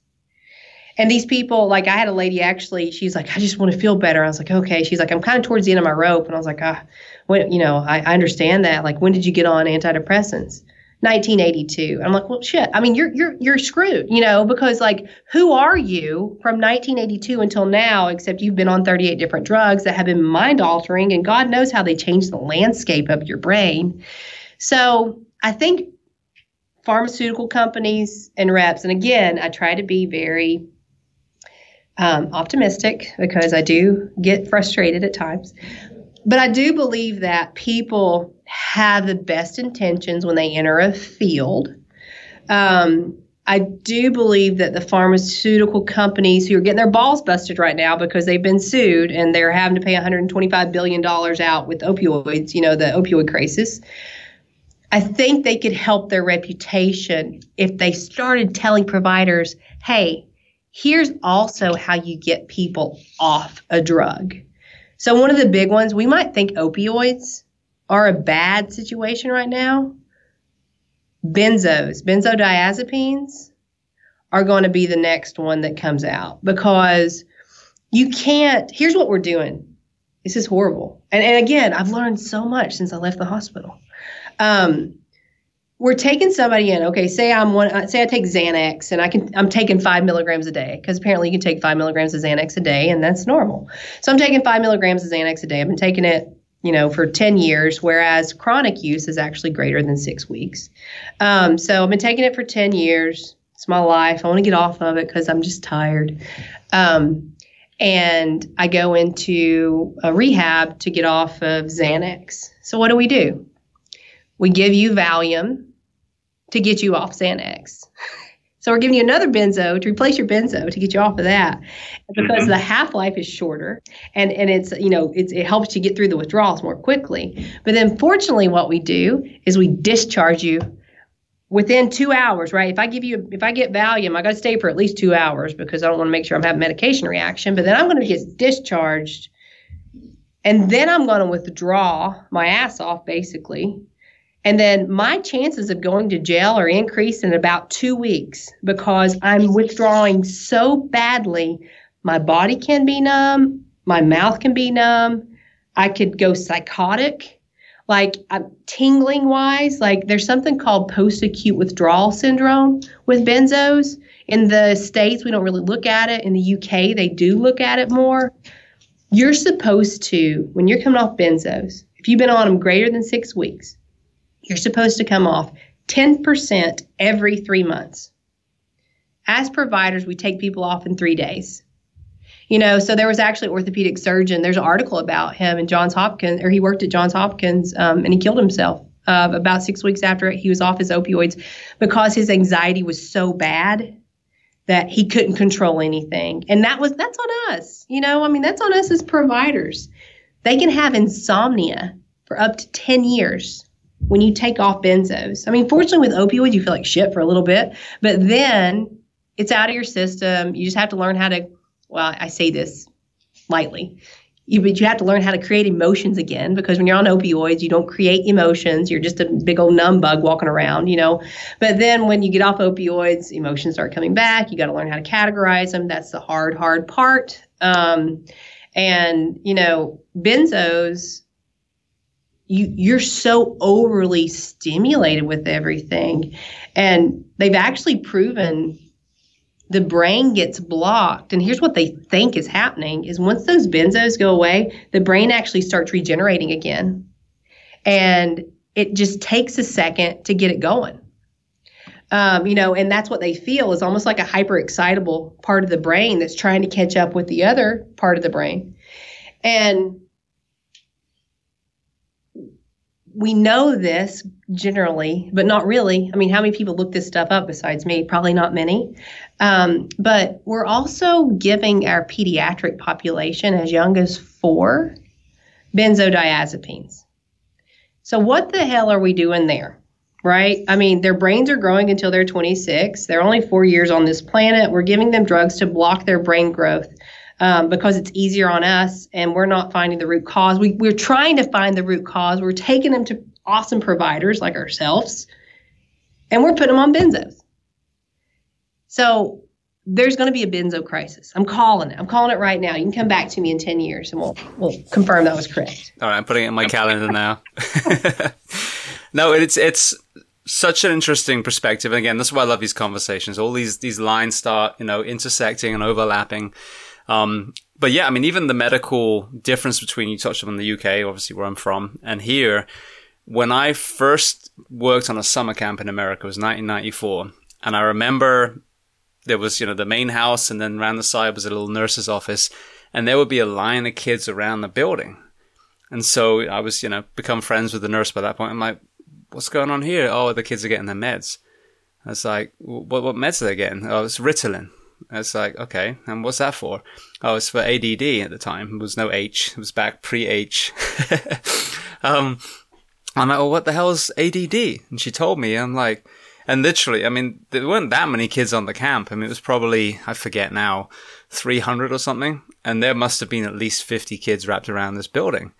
And these people, like I had a lady actually, she's like, I just want to feel better. I was like, okay. She's like, I'm kind of towards the end of my rope. And I was like, ah, when, you know, I, I understand that. Like, when did you get on antidepressants? 1982. I'm like, well, shit. I mean, you're you're you're screwed, you know, because like, who are you from 1982 until now? Except you've been on 38 different drugs that have been mind altering, and God knows how they change the landscape of your brain. So I think pharmaceutical companies and reps, and again, I try to be very um, optimistic because I do get frustrated at times. But I do believe that people have the best intentions when they enter a field. Um, I do believe that the pharmaceutical companies who are getting their balls busted right now because they've been sued and they're having to pay $125 billion out with opioids, you know, the opioid crisis. I think they could help their reputation if they started telling providers, hey, here's also how you get people off a drug. So, one of the big ones, we might think opioids are a bad situation right now. Benzos, benzodiazepines are going to be the next one that comes out because you can't. Here's what we're doing. This is horrible. And, and again, I've learned so much since I left the hospital. Um, we're taking somebody in. Okay, say I'm one. Uh, say I take Xanax, and I can. I'm taking five milligrams a day because apparently you can take five milligrams of Xanax a day, and that's normal. So I'm taking five milligrams of Xanax a day. I've been taking it, you know, for ten years, whereas chronic use is actually greater than six weeks. Um, so I've been taking it for ten years. It's my life. I want to get off of it because I'm just tired. Um, and I go into a rehab to get off of Xanax. So what do we do? We give you Valium to get you off Xanax. So we're giving you another benzo to replace your benzo to get you off of that, because mm-hmm. the half life is shorter, and and it's you know it's, it helps you get through the withdrawals more quickly. But then fortunately, what we do is we discharge you within two hours, right? If I give you, if I get Valium, I got to stay for at least two hours because I don't want to make sure I'm having medication reaction. But then I'm going to get discharged, and then I'm going to withdraw my ass off, basically, and then my chances of going to jail are increased in about two weeks because I'm withdrawing so badly. My body can be numb, my mouth can be numb. I could go psychotic, like I'm tingling wise. Like there's something called post acute withdrawal syndrome with benzos. In the States, we don't really look at it. In the UK, they do look at it more. You're supposed to, when you're coming off benzos, if you've been on them greater than six weeks, you're supposed to come off 10% every three months. As providers, we take people off in three days. You know, so there was actually an orthopedic surgeon. There's an article about him in Johns Hopkins, or he worked at Johns Hopkins, um, and he killed himself uh, about six weeks after he was off his opioids because his anxiety was so bad that he couldn't control anything. And that was that's on us. You know, I mean, that's on us as providers. They can have insomnia for up to 10 years when you take off benzos. I mean, fortunately, with opioids, you feel like shit for a little bit, but then it's out of your system. You just have to learn how to, well, I say this lightly. You, but you have to learn how to create emotions again because when you're on opioids, you don't create emotions. You're just a big old numb bug walking around, you know. But then when you get off opioids, emotions start coming back. You got to learn how to categorize them. That's the hard, hard part. Um, and, you know, benzos you you're so overly stimulated with everything. And they've actually proven the brain gets blocked. And here's what they think is happening is once those benzos go away the brain actually starts regenerating again. And it just takes a second to get it going. Um, you know and that's what they feel is almost like a hyper excitable part of the brain that's trying to catch up with the other part of the brain. And we know this generally, but not really. I mean, how many people look this stuff up besides me? Probably not many. Um, but we're also giving our pediatric population as young as four benzodiazepines. So, what the hell are we doing there? Right? I mean, their brains are growing until they're 26. They're only four years on this planet. We're giving them drugs to block their brain growth um, because it's easier on us and we're not finding the root cause. We, we're trying to find the root cause. We're taking them to awesome providers like ourselves and we're putting them on benzos. So there's going to be a benzo crisis. I'm calling it. I'm calling it right now. You can come back to me in 10 years and we'll, we'll confirm that was correct. All right. I'm putting it in my calendar now. no, it's, it's, such an interesting perspective. And again, that's why I love these conversations. All these, these lines start, you know, intersecting and overlapping. Um, but yeah, I mean, even the medical difference between you touched on the UK, obviously where I'm from, and here, when I first worked on a summer camp in America, it was 1994, and I remember there was, you know, the main house, and then around the side was a little nurse's office, and there would be a line of kids around the building. And so I was, you know, become friends with the nurse by that point. I'm like, what's going on here? Oh, the kids are getting their meds. I was like, what, what meds are they getting? Oh, it's Ritalin. It's like, okay, and what's that for? Oh, it's for ADD at the time. It was no H. It was back pre-H. um, I'm like, well, what the hell is ADD? And she told me, I'm like, and literally, I mean, there weren't that many kids on the camp. I mean, it was probably, I forget now, 300 or something. And there must have been at least 50 kids wrapped around this building.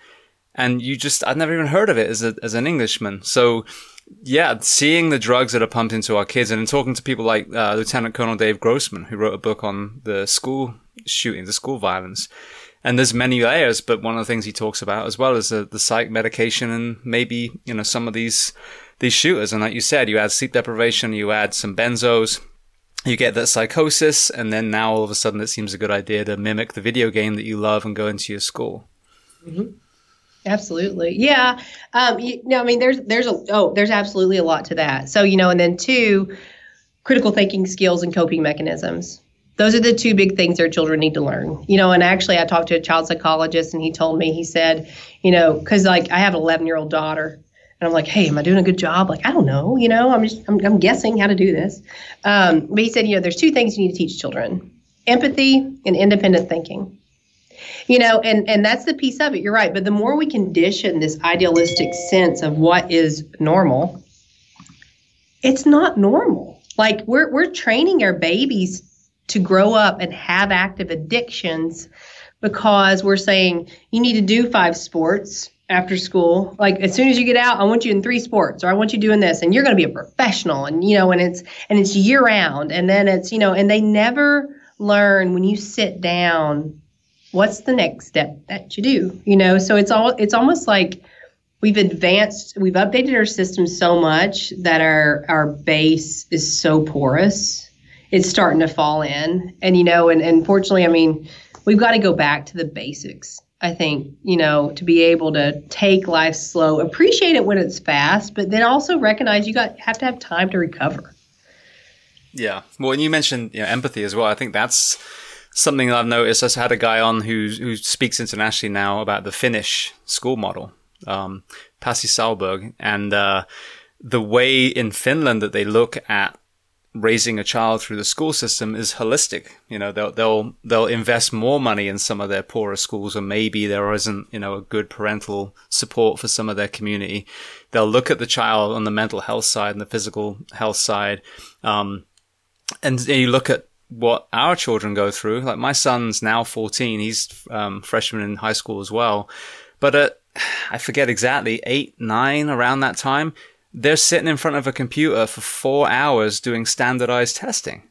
And you just, I'd never even heard of it as a, as an Englishman. So, yeah, seeing the drugs that are pumped into our kids and talking to people like uh, Lieutenant Colonel Dave Grossman, who wrote a book on the school shooting, the school violence. And there's many layers, but one of the things he talks about as well is the, the psych medication and maybe, you know, some of these, these shooters. And like you said, you add sleep deprivation, you add some benzos, you get that psychosis, and then now all of a sudden it seems a good idea to mimic the video game that you love and go into your school. Mm-hmm. Absolutely. Yeah. Um, you know, I mean, there's, there's a, oh, there's absolutely a lot to that. So, you know, and then two, critical thinking skills and coping mechanisms. Those are the two big things our children need to learn. You know, and actually, I talked to a child psychologist, and he told me, he said, you know, because like I have an 11 year old daughter, and I'm like, hey, am I doing a good job? Like, I don't know, you know, I'm just, I'm, I'm guessing how to do this. Um, but he said, you know, there's two things you need to teach children empathy and independent thinking you know and and that's the piece of it. You're right. But the more we condition this idealistic sense of what is normal it's not normal. Like we're we're training our babies to grow up and have active addictions because we're saying you need to do five sports after school. Like as soon as you get out i want you in three sports or i want you doing this. And you're going to be a professional and you know and it's and it's year round and then it's you know and they never learn when you sit down what's the next step that you do you know so it's all it's almost like we've advanced we've updated our system so much that our our base is so porous it's starting to fall in and you know and, and fortunately i mean we've got to go back to the basics I think, you know, to be able to take life slow, appreciate it when it's fast, but then also recognize you got have to have time to recover. Yeah. Well, and you mentioned you know, empathy as well. I think that's something that I've noticed. I've had a guy on who who speaks internationally now about the Finnish school model, um, Pasi Sahlberg, and uh, the way in Finland that they look at raising a child through the school system is holistic. You know, they'll they'll they'll invest more money in some of their poorer schools, or maybe there isn't you know a good parental support for some of their community. They'll look at the child on the mental health side and the physical health side, um, and you look at what our children go through. Like my son's now 14; he's um, freshman in high school as well, but at I forget exactly eight, nine around that time they're sitting in front of a computer for four hours doing standardized testing.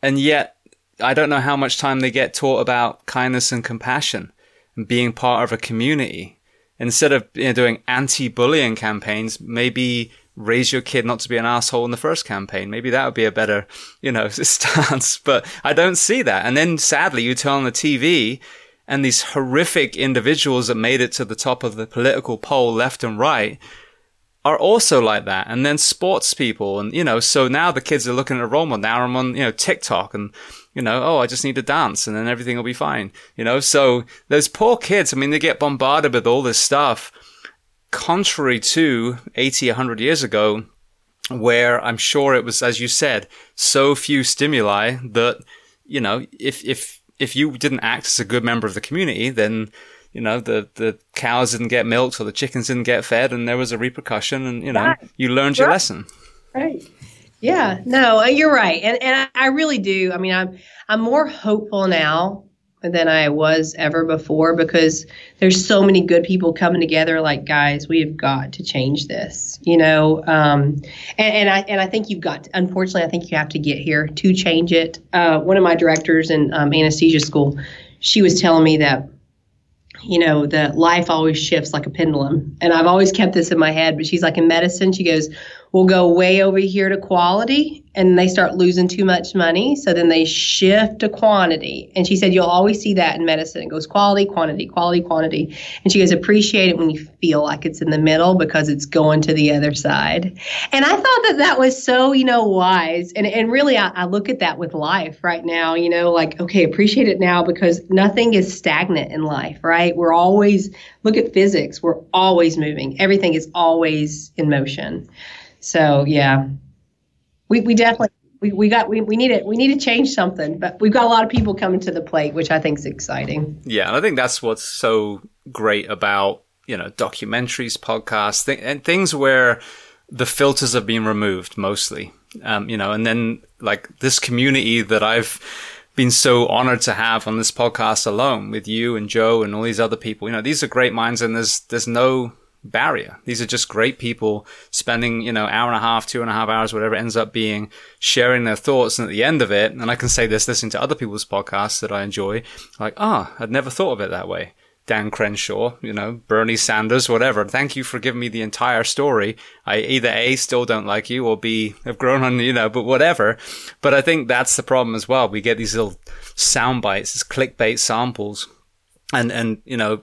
And yet, I don't know how much time they get taught about kindness and compassion and being part of a community. Instead of you know, doing anti-bullying campaigns, maybe raise your kid not to be an asshole in the first campaign. Maybe that would be a better, you know, stance. But I don't see that. And then sadly, you turn on the TV and these horrific individuals that made it to the top of the political poll left and right are also like that. And then sports people. And, you know, so now the kids are looking at a role model. Now I'm on, you know, TikTok and, you know, oh, I just need to dance and then everything will be fine. You know, so those poor kids, I mean, they get bombarded with all this stuff contrary to 80, 100 years ago, where I'm sure it was, as you said, so few stimuli that, you know, if, if, if you didn't act as a good member of the community, then you know the the cows didn't get milked or the chickens didn't get fed and there was a repercussion and you know right. you learned your lesson. Right. Yeah. No uh, you're right. And and I really do. I mean i'm i'm more hopeful now than i was ever before because there's so many good people coming together like guys we have got to change this you know um, and, and i and i think you've got to, unfortunately i think you have to get here to change it uh, one of my directors in um, anesthesia school she was telling me that you know, that life always shifts like a pendulum. And I've always kept this in my head, but she's like in medicine, she goes, We'll go way over here to quality and they start losing too much money. So then they shift to quantity. And she said, You'll always see that in medicine. It goes quality, quantity, quality, quantity. And she goes, Appreciate it when you feel like it's in the middle because it's going to the other side. And I thought that that was so, you know, wise. And, and really, I, I look at that with life right now, you know, like, okay, appreciate it now because nothing is stagnant in life, right? We're always, look at physics, we're always moving, everything is always in motion. So, yeah. We, we definitely we, we got we, we need it we need to change something but we've got a lot of people coming to the plate which i think is exciting. Yeah and i think that's what's so great about you know documentaries podcasts th- and things where the filters have been removed mostly. Um, you know and then like this community that i've been so honored to have on this podcast alone with you and joe and all these other people you know these are great minds and there's there's no barrier. These are just great people spending, you know, hour and a half, two and a half hours, whatever it ends up being, sharing their thoughts. And at the end of it, and I can say this listening to other people's podcasts that I enjoy, like, ah, oh, I'd never thought of it that way. Dan Crenshaw, you know, Bernie Sanders, whatever. Thank you for giving me the entire story. I either A, still don't like you, or B, have grown on, you know, but whatever. But I think that's the problem as well. We get these little sound bites, these clickbait samples. And, and, you know,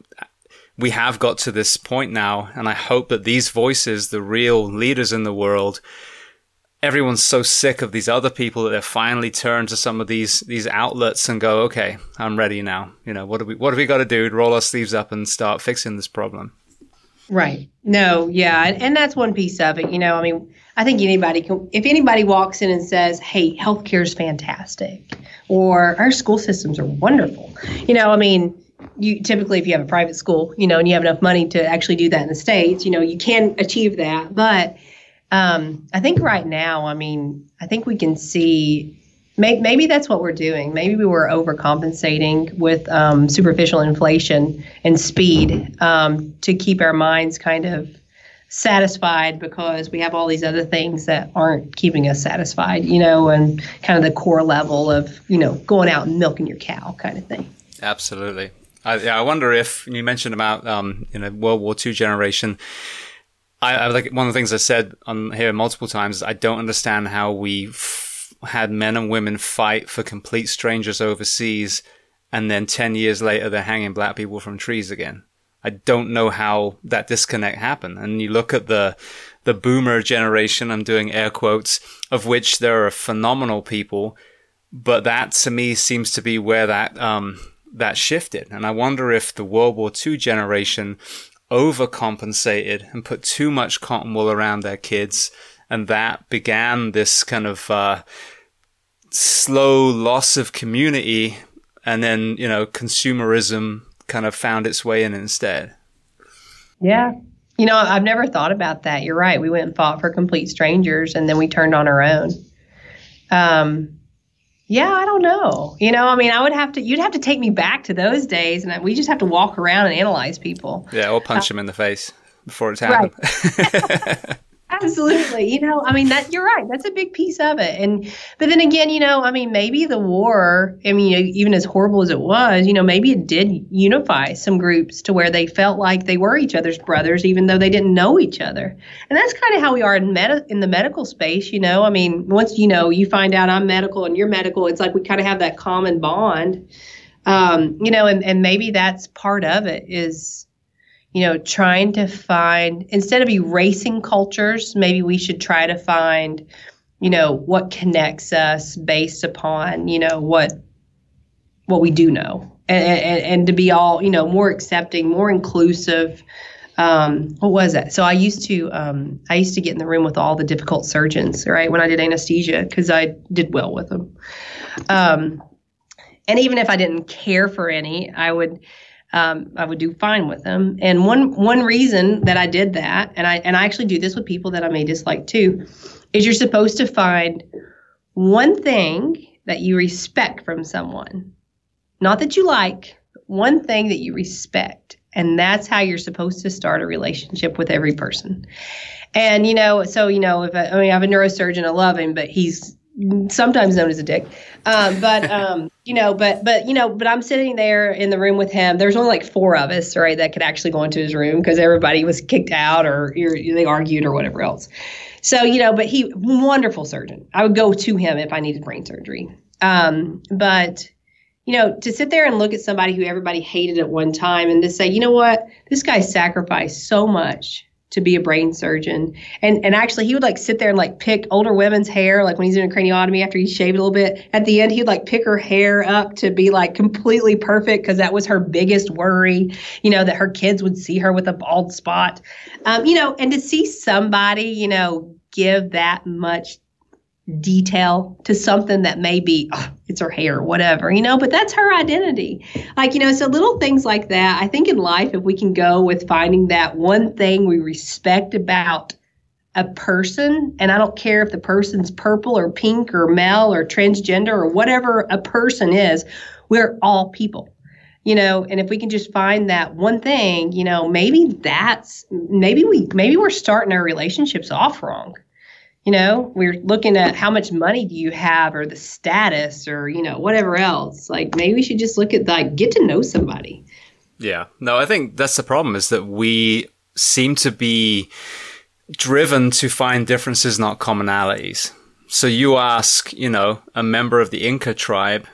we have got to this point now, and I hope that these voices, the real leaders in the world, everyone's so sick of these other people that they finally turn to some of these these outlets and go, okay, I'm ready now. You know, what do we what have we got to do roll our sleeves up and start fixing this problem? Right. No, yeah, and, and that's one piece of it. You know, I mean, I think anybody can, if anybody walks in and says, "Hey, healthcare is fantastic," or "Our school systems are wonderful," you know, I mean, you typically if you have a private school, you know, and you have enough money to actually do that in the states, you know, you can achieve that. But um, I think right now, I mean, I think we can see maybe, maybe that's what we're doing. Maybe we were overcompensating with um, superficial inflation and speed um, to keep our minds kind of satisfied because we have all these other things that aren't keeping us satisfied, you know, and kind of the core level of, you know, going out and milking your cow kind of thing. Absolutely. I, yeah, I wonder if you mentioned about, um, you know, World War II generation I, I, like one of the things I said on here multiple times I don't understand how we f- had men and women fight for complete strangers overseas, and then ten years later they're hanging black people from trees again. I don't know how that disconnect happened. And you look at the the boomer generation, I'm doing air quotes, of which there are phenomenal people, but that to me seems to be where that um, that shifted. And I wonder if the World War II generation overcompensated and put too much cotton wool around their kids. And that began this kind of uh, slow loss of community. And then, you know, consumerism kind of found its way in instead. Yeah. You know, I've never thought about that. You're right. We went and fought for complete strangers and then we turned on our own. Um, yeah, I don't know. You know, I mean, I would have to, you'd have to take me back to those days and we just have to walk around and analyze people. Yeah, or punch uh, them in the face before it's happened. Right. Absolutely. You know, I mean that you're right. That's a big piece of it. And but then again, you know, I mean maybe the war, I mean even as horrible as it was, you know, maybe it did unify some groups to where they felt like they were each other's brothers even though they didn't know each other. And that's kind of how we are in med- in the medical space, you know. I mean, once you know, you find out I'm medical and you're medical, it's like we kind of have that common bond. Um, you know, and and maybe that's part of it is you know, trying to find instead of erasing cultures, maybe we should try to find, you know, what connects us based upon, you know, what what we do know, and, and, and to be all, you know, more accepting, more inclusive. Um, what was that? So I used to um, I used to get in the room with all the difficult surgeons, right? When I did anesthesia, because I did well with them. Um, and even if I didn't care for any, I would um, I would do fine with them. And one one reason that I did that, and I and I actually do this with people that I may dislike too, is you're supposed to find one thing that you respect from someone, not that you like, one thing that you respect, and that's how you're supposed to start a relationship with every person. And you know, so you know, if I, I mean, I have a neurosurgeon, I love him, but he's sometimes known as a dick. Um, but um, you know, but but you know, but I'm sitting there in the room with him. There's only like four of us, right, that could actually go into his room because everybody was kicked out or they argued or whatever else. So you know, but he wonderful surgeon. I would go to him if I needed brain surgery. Um, but you know, to sit there and look at somebody who everybody hated at one time and to say, you know what, this guy sacrificed so much to be a brain surgeon. And and actually he would like sit there and like pick older women's hair, like when he's doing a craniotomy after he shaved a little bit. At the end, he'd like pick her hair up to be like completely perfect because that was her biggest worry, you know, that her kids would see her with a bald spot. Um, you know, and to see somebody, you know, give that much detail to something that may be oh, it's her hair whatever you know but that's her identity. Like you know so little things like that i think in life if we can go with finding that one thing we respect about a person and i don't care if the person's purple or pink or male or transgender or whatever a person is we're all people. You know and if we can just find that one thing you know maybe that's maybe we maybe we're starting our relationships off wrong you know we're looking at how much money do you have or the status or you know whatever else. Like maybe we should just look at like get to know somebody. Yeah. No i think that's the problem is that we seem to be driven to find differences not commonalities. So you ask you know a member of the inca tribe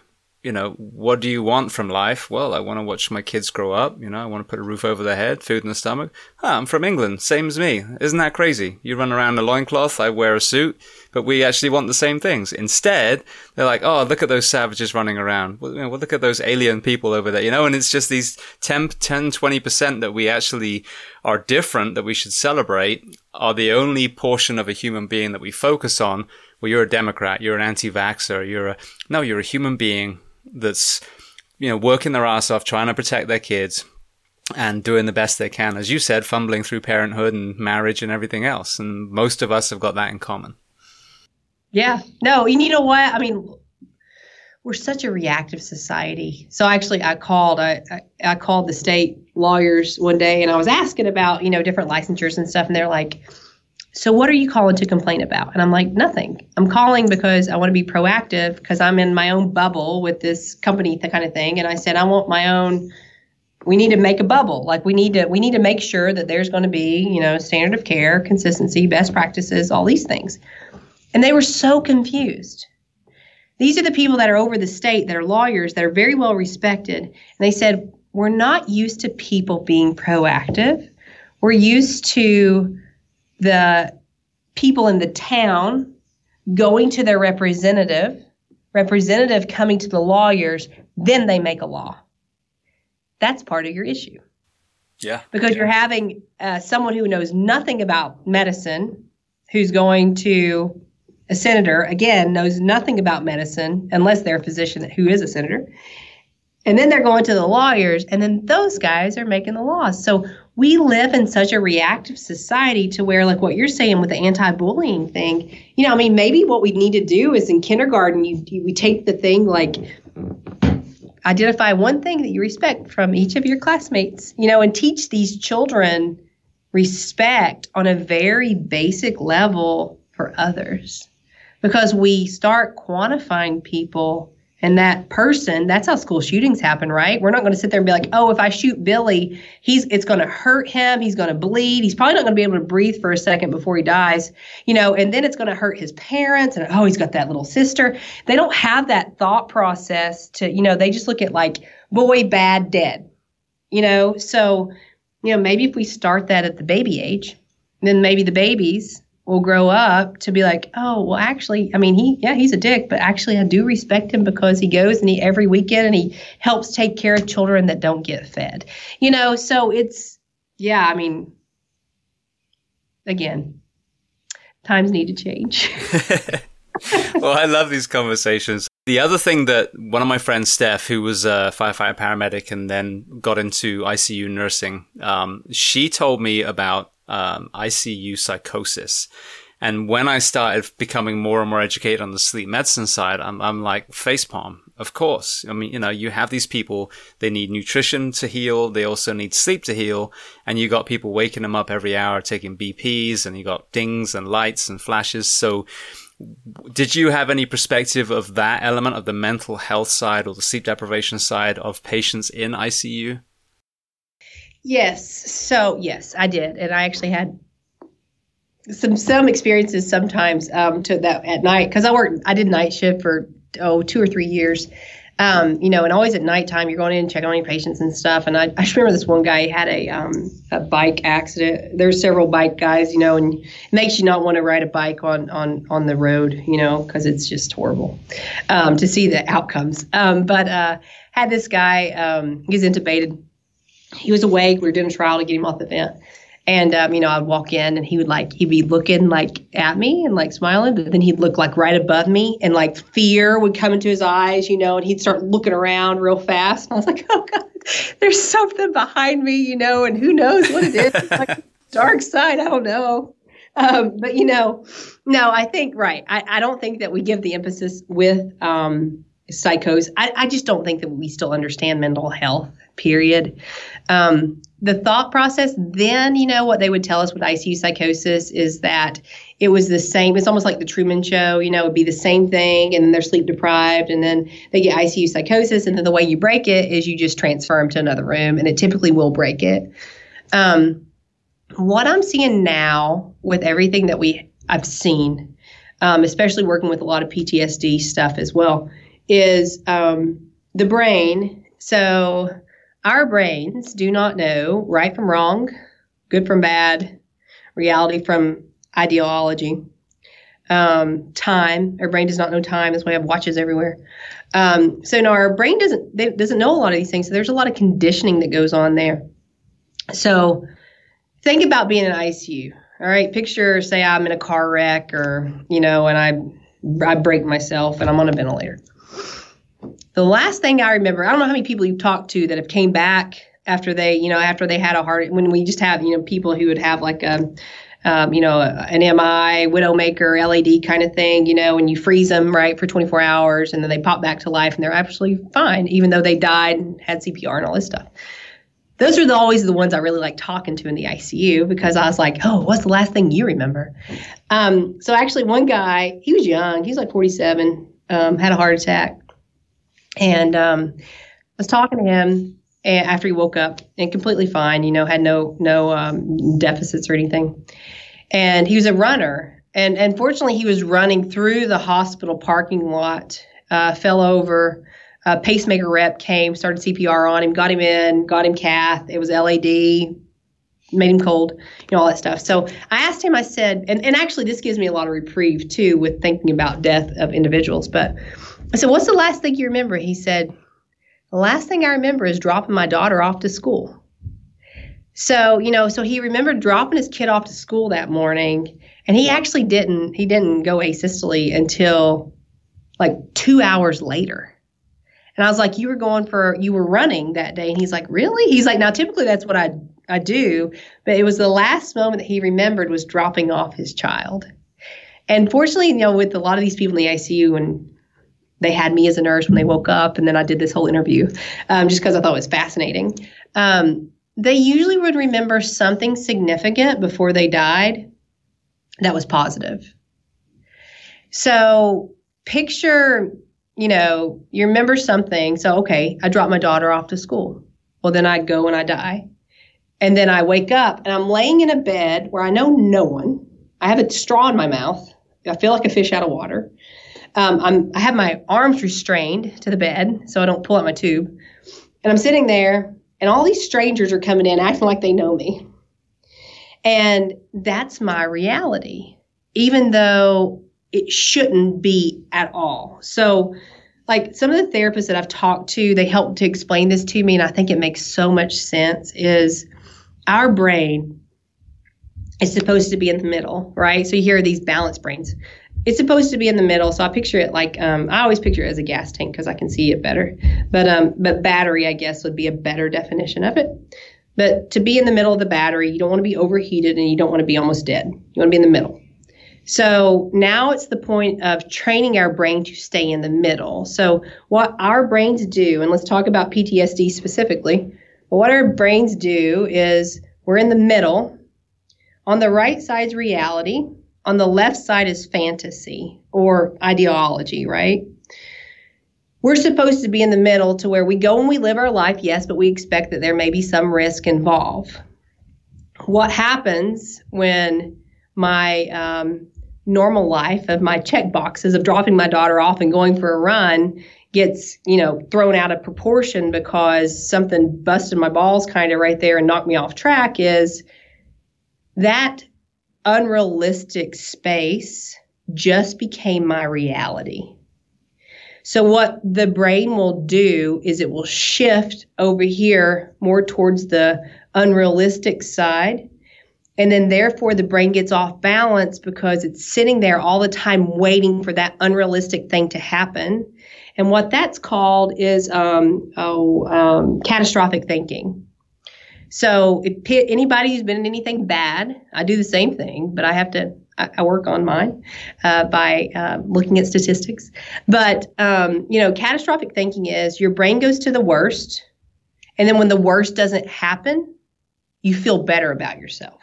you know, what do you want from life? Well, I want to watch my kids grow up. You know, I want to put a roof over their head, food in the stomach. Ah, I'm from England, same as me. Isn't that crazy? You run around in a loincloth, I wear a suit, but we actually want the same things. Instead, they're like, oh, look at those savages running around. Well, you know, well, look at those alien people over there, you know, and it's just these 10, 10, 20% that we actually are different that we should celebrate are the only portion of a human being that we focus on. Well, you're a Democrat, you're an anti-vaxxer, you're a, no, you're a human being that's you know working their ass off trying to protect their kids and doing the best they can. As you said fumbling through parenthood and marriage and everything else. And most of us have got that in common. Yeah. No you know what? I mean we're such a reactive society. So actually i called I, I, I called the state lawyers one day and i was asking about you know different licensures and stuff. And they're like so what are you calling to complain about? And I'm like, nothing. I'm calling because I want to be proactive because I'm in my own bubble with this company the kind of thing. And I said, I want my own. We need to make a bubble. Like we need to we need to make sure that there's going to be you know standard of care, consistency, best practices, all these things. And they were so confused. These are the people that are over the state that are lawyers that are very well respected. And they said, we're not used to people being proactive. We're used to the people in the town going to their representative, representative coming to the lawyers, then they make a law. That's part of your issue. Yeah. Because yeah. you're having uh, someone who knows nothing about medicine who's going to a senator, again, knows nothing about medicine unless they're a physician who is a senator. And then they're going to the lawyers, and then those guys are making the laws. So we live in such a reactive society to where like what you're saying with the anti-bullying thing you know i mean maybe what we need to do is in kindergarten you, you, we take the thing like identify one thing that you respect from each of your classmates you know and teach these children respect on a very basic level for others. Because we start quantifying people and that person that's how school shootings happen right? We're not going to sit there and be like oh if i shoot billy he's it's going to hurt him he's going to bleed he's probably not going to be able to breathe for a second before he dies you know and then it's going to hurt his parents and oh he's got that little sister. They don't have that thought process to you know they just look at like boy bad dead you know? So you know maybe if we start that at the baby age then maybe the babies will grow up to be like, oh, well, actually, I mean, he, yeah, he's a dick, but actually, I do respect him because he goes and he every weekend and he helps take care of children that don't get fed. You know, so it's, yeah, I mean, again, times need to change. well, I love these conversations. The other thing that one of my friends, Steph, who was a firefighter paramedic and then got into ICU nursing, um, she told me about um, ICU psychosis. And when I started becoming more and more educated on the sleep medicine side, I'm, I'm like facepalm. Of course. I mean, you know, you have these people, they need nutrition to heal. They also need sleep to heal. And you got people waking them up every hour, taking BPs and you got dings and lights and flashes. So did you have any perspective of that element of the mental health side or the sleep deprivation side of patients in ICU? Yes. So yes, I did, and I actually had some some experiences sometimes um, to that at night because I worked. I did night shift for oh two or three years. Um, you know, and always at nighttime, you're going in and checking on your patients and stuff. And I, I just remember this one guy had a, um, a bike accident. There's several bike guys, you know, and it makes you not want to ride a bike on on on the road, you know, because it's just horrible um, to see the outcomes. Um, but uh, had this guy, um, he's intubated he was awake. We were doing a trial to get him off the vent. And um, you know, I'd walk in and he would like he'd be looking like at me and like smiling, but then he'd look like right above me and like fear would come into his eyes, you know, and he'd start looking around real fast. And I was like, oh god, there's something behind me, you know, and who knows what it is. like dark side, I don't know. Um, but you know, no, I think right. I, I don't think that we give the emphasis with um, psychosis. I, I just don't think that we still understand mental health period. Um, the thought process then, you know, what they would tell us with ICU psychosis is that it was the same. It's almost like the Truman Show, you know, it'd be the same thing, and then they're sleep deprived, and then they get ICU psychosis, and then the way you break it is you just transfer them to another room, and it typically will break it. Um, what I'm seeing now with everything that we I've seen, um, especially working with a lot of PTSD stuff as well, is um, the brain. So our brains do not know right from wrong, good from bad, reality from ideology. Um, time. Our brain does not know time. That's why I have watches everywhere. Um, so now our brain doesn't they, doesn't know a lot of these things. So there's a lot of conditioning that goes on there. So think about being in ICU. All right, picture say I'm in a car wreck or you know, and I I break myself and I'm on a ventilator. The last thing I remember, I don't know how many people you've talked to that have came back after they, you know, after they had a heart. When we just have, you know, people who would have like a, um, you know, an MI, Widowmaker, LAD kind of thing, you know, and you freeze them right for 24 hours, and then they pop back to life, and they're absolutely fine, even though they died and had CPR and all this stuff. Those are the, always the ones I really like talking to in the ICU because I was like, oh, what's the last thing you remember? Um, so actually, one guy, he was young, he was like 47, um, had a heart attack and um, I was talking to him after he woke up and completely fine, you know, had no no um, deficits or anything. And he was a runner, and and fortunately he was running through the hospital parking lot, uh, fell over. A pacemaker rep came, started CPR on him, got him in, got him cath. It was LAD, made him cold, you know, all that stuff. So I asked him, I said, and, and actually this gives me a lot of reprieve too with thinking about death of individuals. But I said, What's the last thing you remember? He said, The last thing I remember is dropping my daughter off to school. So, you know, so he remembered dropping his kid off to school that morning, and he actually didn't he didn't go asystole until like two hours later. And I was like, You were going for you were running that day. And he's like, Really? He's like, Now typically that's what I I do, but it was the last moment that he remembered was dropping off his child. And fortunately, you know, with a lot of these people in the ICU and they had me as a nurse when they woke up, and then I did this whole interview um, just because I thought it was fascinating. Um, they usually would remember something significant before they died that was positive. So picture, you know, you remember something. So, okay, I dropped my daughter off to school. Well, then I go and I die. And then I wake up and I'm laying in a bed where I know no one. I have a straw in my mouth. I feel like a fish out of water. Um, I have my arms restrained to the bed so I don't pull out my tube. And I'm sitting there, and all these strangers are coming in acting like they know me. And that's my reality, even though it shouldn't be at all. So, like some of the therapists that I've talked to, they help to explain this to me, and I think it makes so much sense. Is our brain is supposed to be in the middle, right? So you hear these balanced brains it's supposed to be in the middle, so I picture it like um, I always picture it as a gas tank because I can see it better. But um, but battery, I guess, would be a better definition of it. But to be in the middle of the battery, you don't want to be overheated and you don't want to be almost dead. You want to be in the middle. So now it's the point of training our brain to stay in the middle. So what our brains do, and let's talk about PTSD specifically. But what our brains do is we're in the middle. On the right side's reality, on the left side is fantasy or ideology, right? We're supposed to be in the middle to where we go and we live our life, yes, but we expect that there may be some risk involved. What happens when my um, normal life of my check boxes of dropping my daughter off and going for a run gets you know thrown out of proportion because something busted my balls kind of right there and knocked me off track is that unrealistic space just became my reality. So, what the brain will do is it will shift over here more towards the unrealistic side. And then, therefore, the brain gets off balance because it's sitting there all the time waiting for that unrealistic thing to happen. And what that's called is um, oh, um, catastrophic thinking. So if anybody who's been in anything bad, I do the same thing, but I have to. I, I work on mine uh, by uh, looking at statistics. But um, you know, catastrophic thinking is your brain goes to the worst, and then when the worst doesn't happen, you feel better about yourself.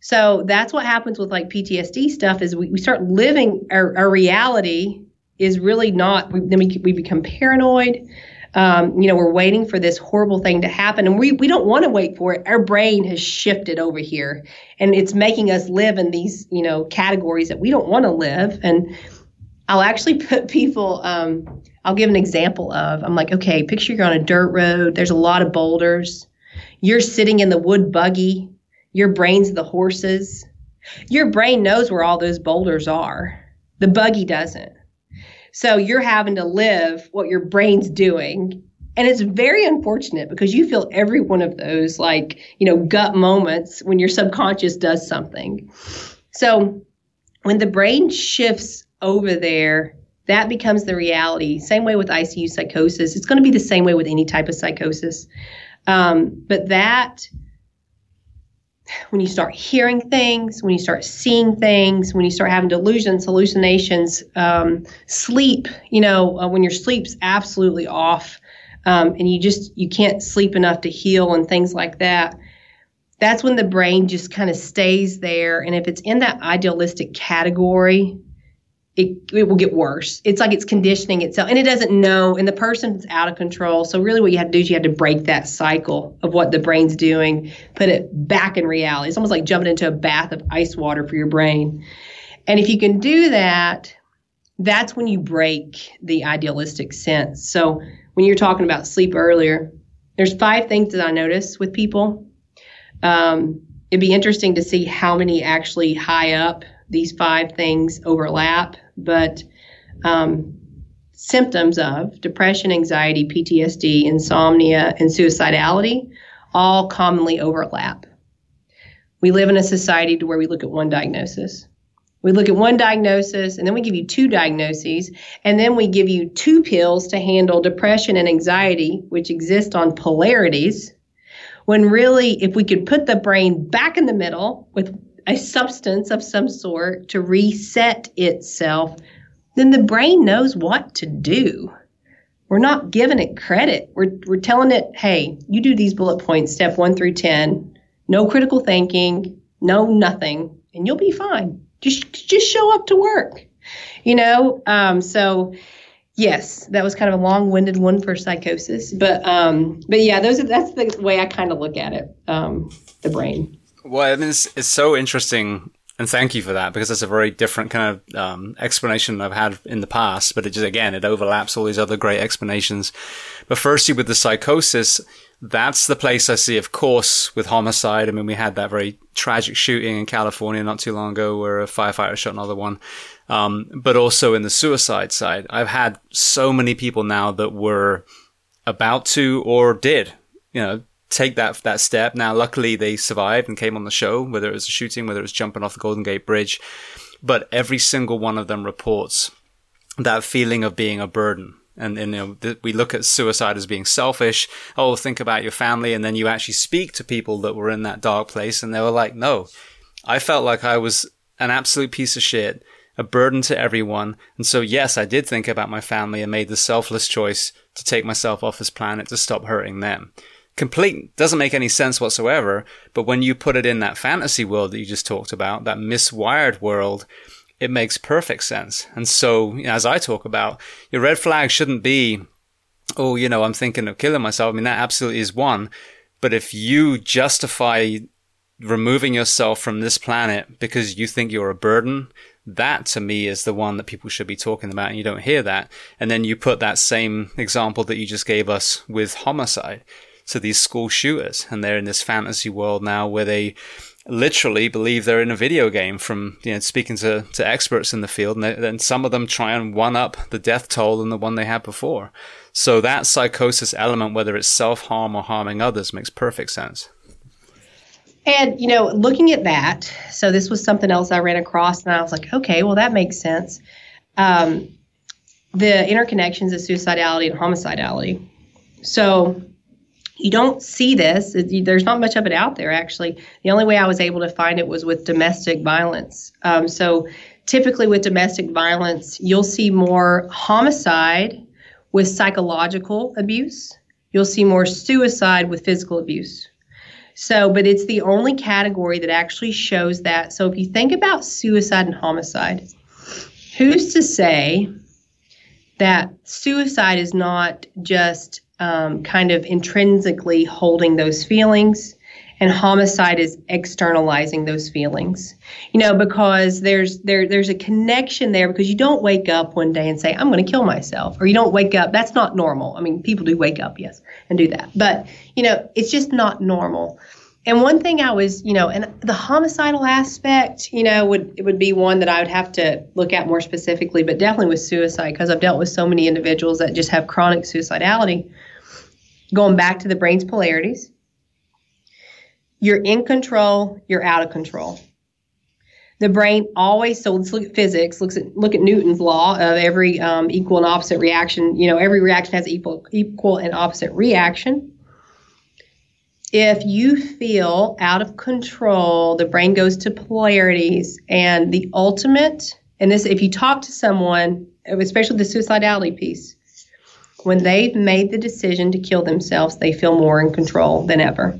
So that's what happens with like PTSD stuff is we, we start living our, our reality is really not we, then we, we become paranoid um, you know, we're waiting for this horrible thing to happen, and we we don't want to wait for it. Our brain has shifted over here, and it's making us live in these you know categories that we don't want to live. And I'll actually put people. Um, I'll give an example of I'm like, okay, picture you're on a dirt road, there's a lot of boulders. You're sitting in the wood buggy, your brain's the horses. Your brain knows where all those boulders are. The buggy doesn't. So you're having to live what your brain's doing. And it's very unfortunate because you feel every one of those like, you know, gut moments when your subconscious does something. So when the brain shifts over there, that becomes the reality. Same way with ICU psychosis. It's going to be the same way with any type of psychosis. Um, but that, when you start hearing things, when you start seeing things, when you start having delusions, hallucinations, um, sleep, you know, uh, when your sleep's absolutely off um, and you just, you can't sleep enough to heal and things like that that's when the brain just kind of stays there. And if it's in that idealistic category, it, it will get worse. It's like it's conditioning itself and it doesn't know, and the person's out of control. So, really, what you have to do is you have to break that cycle of what the brain's doing, put it back in reality. It's almost like jumping into a bath of ice water for your brain. And if you can do that, that's when you break the idealistic sense. So, when you're talking about sleep earlier, there's five things that I notice with people. Um, it'd be interesting to see how many actually high up these five things overlap, but um, symptoms of depression, anxiety, PTSD, insomnia, and suicidality all commonly overlap. We live in a society to where we look at one diagnosis. We look at one diagnosis and then we give you two diagnoses and then we give you two pills to handle depression and anxiety, which exist on polarities. When really, if we could put the brain back in the middle with a substance of some sort to reset itself, then the brain knows what to do. We're not giving it credit. We're, we're telling it, hey, you do these bullet points, step one through 10, no critical thinking, no nothing, and you'll be fine. Just, just show up to work. You know, um, so yes, that was kind of a long-winded one for psychosis, but um, but yeah, those are, that's the way I kind of look at it, um, the brain. Well, I mean, it's, it's so interesting, and thank you for that because it's a very different kind of um, explanation I've had in the past. But it just again, it overlaps all these other great explanations. But firstly, with the psychosis, that's the place I see, of course, with homicide. I mean, we had that very tragic shooting in California not too long ago where a firefighter shot another one. Um, but also in the suicide side, I've had so many people now that were about to or did, you know, take that that step. Now, luckily, they survived and came on the show, whether it was a shooting, whether it was jumping off the Golden Gate Bridge. But every single one of them reports that feeling of being a burden. And, and you know, th- we look at suicide as being selfish. Oh, think about your family. And then you actually speak to people that were in that dark place and they were like, no, I felt like I was an absolute piece of shit, a burden to everyone. And so, yes, I did think about my family and made the selfless choice to take myself off this planet to stop hurting them complete doesn't make any sense whatsoever. But when you put it in that fantasy world that you just talked about, that miswired world, it makes perfect sense. And so, as I talk about, your red flag shouldn't be, oh, you know, I'm thinking of killing myself. I mean, that absolutely is one. But if you justify removing yourself from this planet because you think you're a burden, that to me is the one that people should be talking about and you don't hear that. And then you put that same example that you just gave us with homicide to these school shooters. And they're in this fantasy world now where they literally believe they're in a video game from you know speaking to, to experts in the field. And then some of them try and one up the death toll than the one they had before. So that psychosis element whether it's self-harm or harming others makes perfect sense. And you know looking at that so this was something else i ran across and i was like okay well that makes sense. Um, the interconnections of suicidality and homicidality. So you don't see this. There's not much of it out there, actually. The only way I was able to find it was with domestic violence. Um, so, typically, with domestic violence, you'll see more homicide with psychological abuse, you'll see more suicide with physical abuse. So, but it's the only category that actually shows that. So, if you think about suicide and homicide, who's to say that suicide is not just um, kind of intrinsically holding those feelings and homicide is externalizing those feelings. You know because there's there there's a connection there because you don't wake up one day and say i'm going to kill myself or you don't wake up that's not normal. I mean people do wake up yes and do that. But you know it's just not normal. And one thing I was, you know, and the homicidal aspect, you know, would it would be one that I would have to look at more specifically, but definitely with suicide because I've dealt with so many individuals that just have chronic suicidality. Going back to the brain's polarities, you're in control, you're out of control. The brain always so let's look at physics. Looks at look at Newton's law of every um, equal and opposite reaction. You know, every reaction has equal equal and opposite reaction. If you feel out of control, the brain goes to polarities, and the ultimate. And this, if you talk to someone, especially the suicidality piece, when they've made the decision to kill themselves, they feel more in control than ever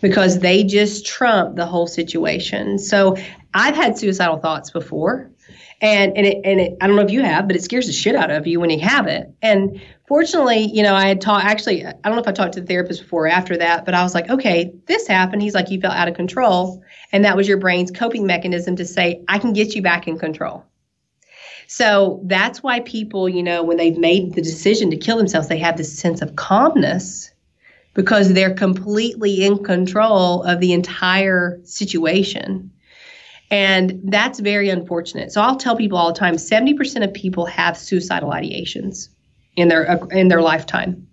because they just trump the whole situation. So I've had suicidal thoughts before. And and it, and it, I don't know if you have, but it scares the shit out of you when you have it. And fortunately, you know, I had taught actually, I don't know if I talked to the therapist before or after that, but I was like, okay, this happened. He's like, you felt out of control. And that was your brain's coping mechanism to say, I can get you back in control. So that's why people, you know, when they've made the decision to kill themselves, they have this sense of calmness because they're completely in control of the entire situation. And that's very unfortunate. So I'll tell people all the time 70% of people have suicidal ideations in their in their lifetime.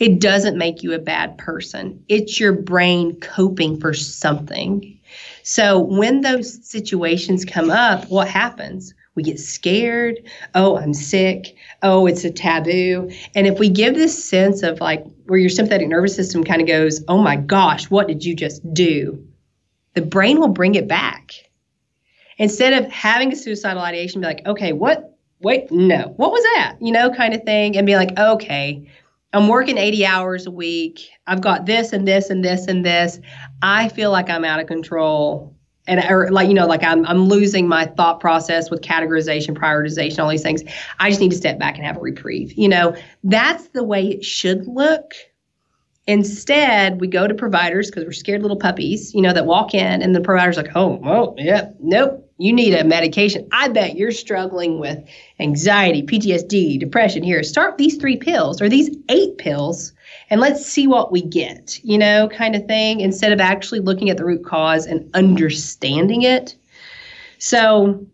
It doesn't make you a bad person. It's your brain coping for something. So when those situations come up, what happens? We get scared. Oh, I'm sick. Oh, it's a taboo. And if we give this sense of like where your sympathetic nervous system kind of goes, oh my gosh, what did you just do? The brain will bring it back. Instead of having a suicidal ideation, be like, okay, what, wait, no, what was that? You know, kind of thing. And be like, okay, I'm working 80 hours a week. I've got this and this and this and this. I feel like I'm out of control and or like you know like I'm I'm losing my thought process with categorization, prioritization, all these things. I just need to step back and have a reprieve. You know, that's the way it should look. Instead, we go to providers because we're scared little puppies, you know, that walk in and the provider's like, "Oh, well, yeah, nope, you need a medication. I bet you're struggling with anxiety, PTSD, depression. Here, start these three pills or these eight pills and let's see what we get, you know, kind of thing, instead of actually looking at the root cause and understanding it. So,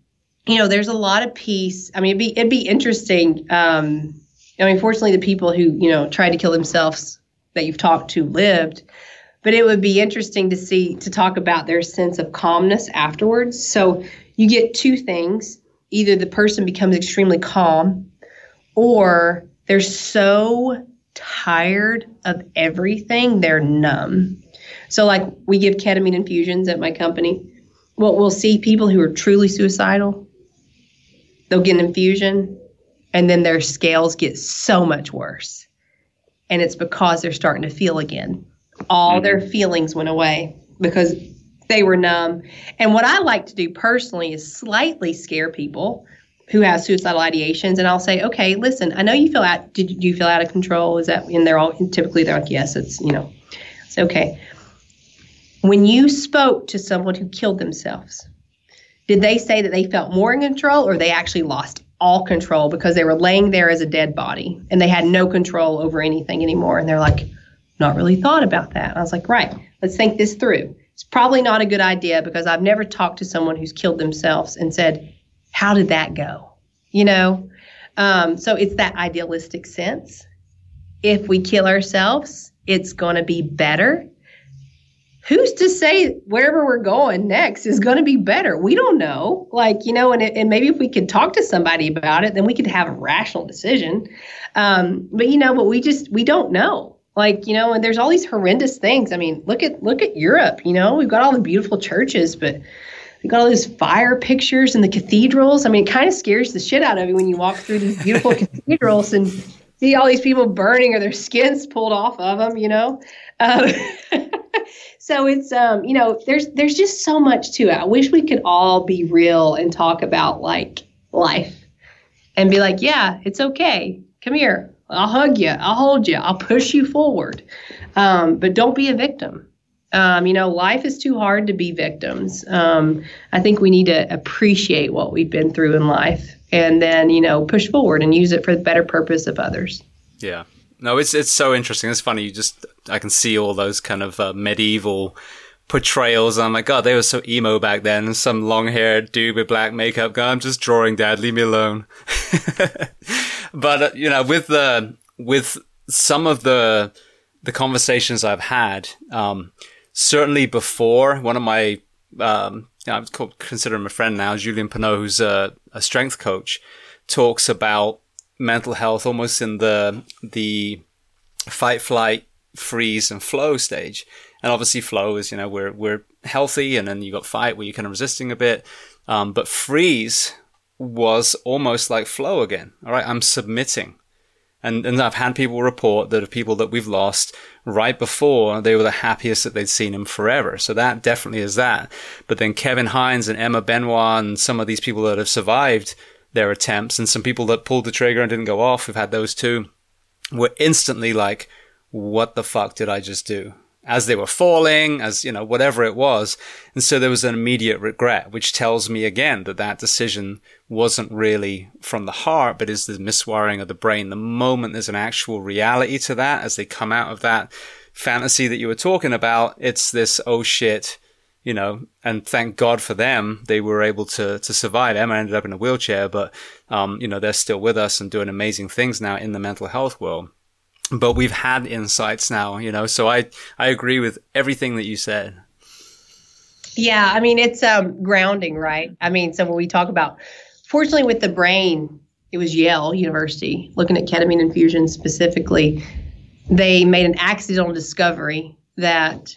you know, there's a lot of peace. I mean, it'd be it'd be interesting. Um, I mean, fortunately, the people who you know tried to kill themselves that you've talked to lived, but it would be interesting to see to talk about their sense of calmness afterwards. So you get two things: either the person becomes extremely calm, or they're so tired of everything, they're numb. So, like, we give ketamine infusions at my company. Well, we'll see people who are truly suicidal, they'll get an infusion, and then their scales get so much worse. And it's because they're starting to feel again. All mm-hmm. their feelings went away because they were numb. And what I like to do personally is slightly scare people who has suicidal ideations and I'll say, okay, listen, I know you feel out, did you feel out of control? Is that, and they're all, typically they're like, yes, it's, you know, it's okay. When you spoke to someone who killed themselves, did they say that they felt more in control or they actually lost all control because they were laying there as a dead body and they had no control over anything anymore? And they're like, not really thought about that. And I was like, right, let's think this through. It's probably not a good idea because I've never talked to someone who's killed themselves and said, how did that go? You know? Um, so it's that idealistic sense. If we kill ourselves, it's going to be better. Who's to say wherever we're going next is going to be better? We don't know. Like, you know, and, it, and maybe if we could talk to somebody about it, then we could have a rational decision. Um, but, you know, but we just, we don't know like you know and there's all these horrendous things i mean look at look at europe you know we've got all the beautiful churches but we got all these fire pictures in the cathedrals. I mean, it kind of scares the shit out of you when you walk through these beautiful cathedrals and see all these people burning or their skins pulled off of them, you know. Um, so it's um, you know, there's there's just so much to it. I wish we could all be real and talk about like life and be like, yeah, it's okay. Come here. I'll hug you. I'll hold you. I'll push you forward. Um, but don't be a victim Um, you know, life is too hard to be victims. Um, I think we need to appreciate what we've been through in life and then, you know, push forward and use it for the better purpose of others. Yeah. No, it's it's so interesting. It's funny. You just I can see all those kind of uh, medieval portrayals. I'm like, God, they were so emo back then. Some long haired dude with black makeup. God, I'm just drawing, Dad. Leave me alone. but uh, you know, with the with some of the the conversations I've had, um, certainly before one of my um, you know, I'm called, consider him a friend now, Julien Pineau, who's a, a strength coach, talks about mental health almost in the the fight, flight, freeze, and flow stage. And obviously, flow is you know we're we're healthy, and then you got fight where you're kind of resisting a bit. Um, but freeze was almost like flow again. All right, I'm submitting. And, and I've had people report that of people that we've lost right before they were the happiest that they'd seen him forever. So that definitely is that. But then Kevin Hines and Emma Benoit and some of these people that have survived their attempts and some people that pulled the trigger and didn't go off, we've had those too, were instantly like, what the fuck did I just do? As they were falling, as you know, whatever it was. And so there was an immediate regret, which tells me again that that decision wasn't really from the heart, but is the miswiring of the brain. The moment there's an actual reality to that, as they come out of that fantasy that you were talking about, it's this, oh shit, you know, and thank God for them, they were able to, to survive. Emma ended up in a wheelchair, but, um, you know, they're still with us and doing amazing things now in the mental health world but we've had insights now, you know. So I I agree with everything that you said. Yeah, I mean it's um, grounding, right? I mean, so when we talk about, fortunately, with the brain, it was Yale University looking at ketamine infusion specifically. They made an accidental discovery that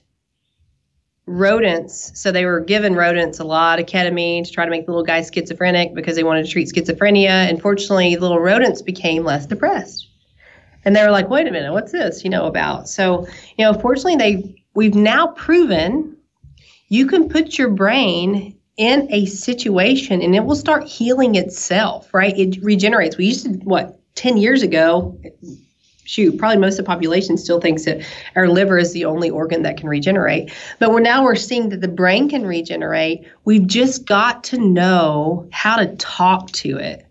rodents, so they were given rodents a lot of ketamine to try to make the little guy schizophrenic because they wanted to treat schizophrenia. And fortunately, little rodents became less depressed and they were like, wait a minute, what's this, you know, about? So, you know, fortunately, they we've now proven you can put your brain in a situation and it will start healing itself, right? It regenerates. We used to, what, 10 years ago, shoot, probably most of the population still thinks that our liver is the only organ that can regenerate. But we're now we're seeing that the brain can regenerate. We've just got to know how to talk to it.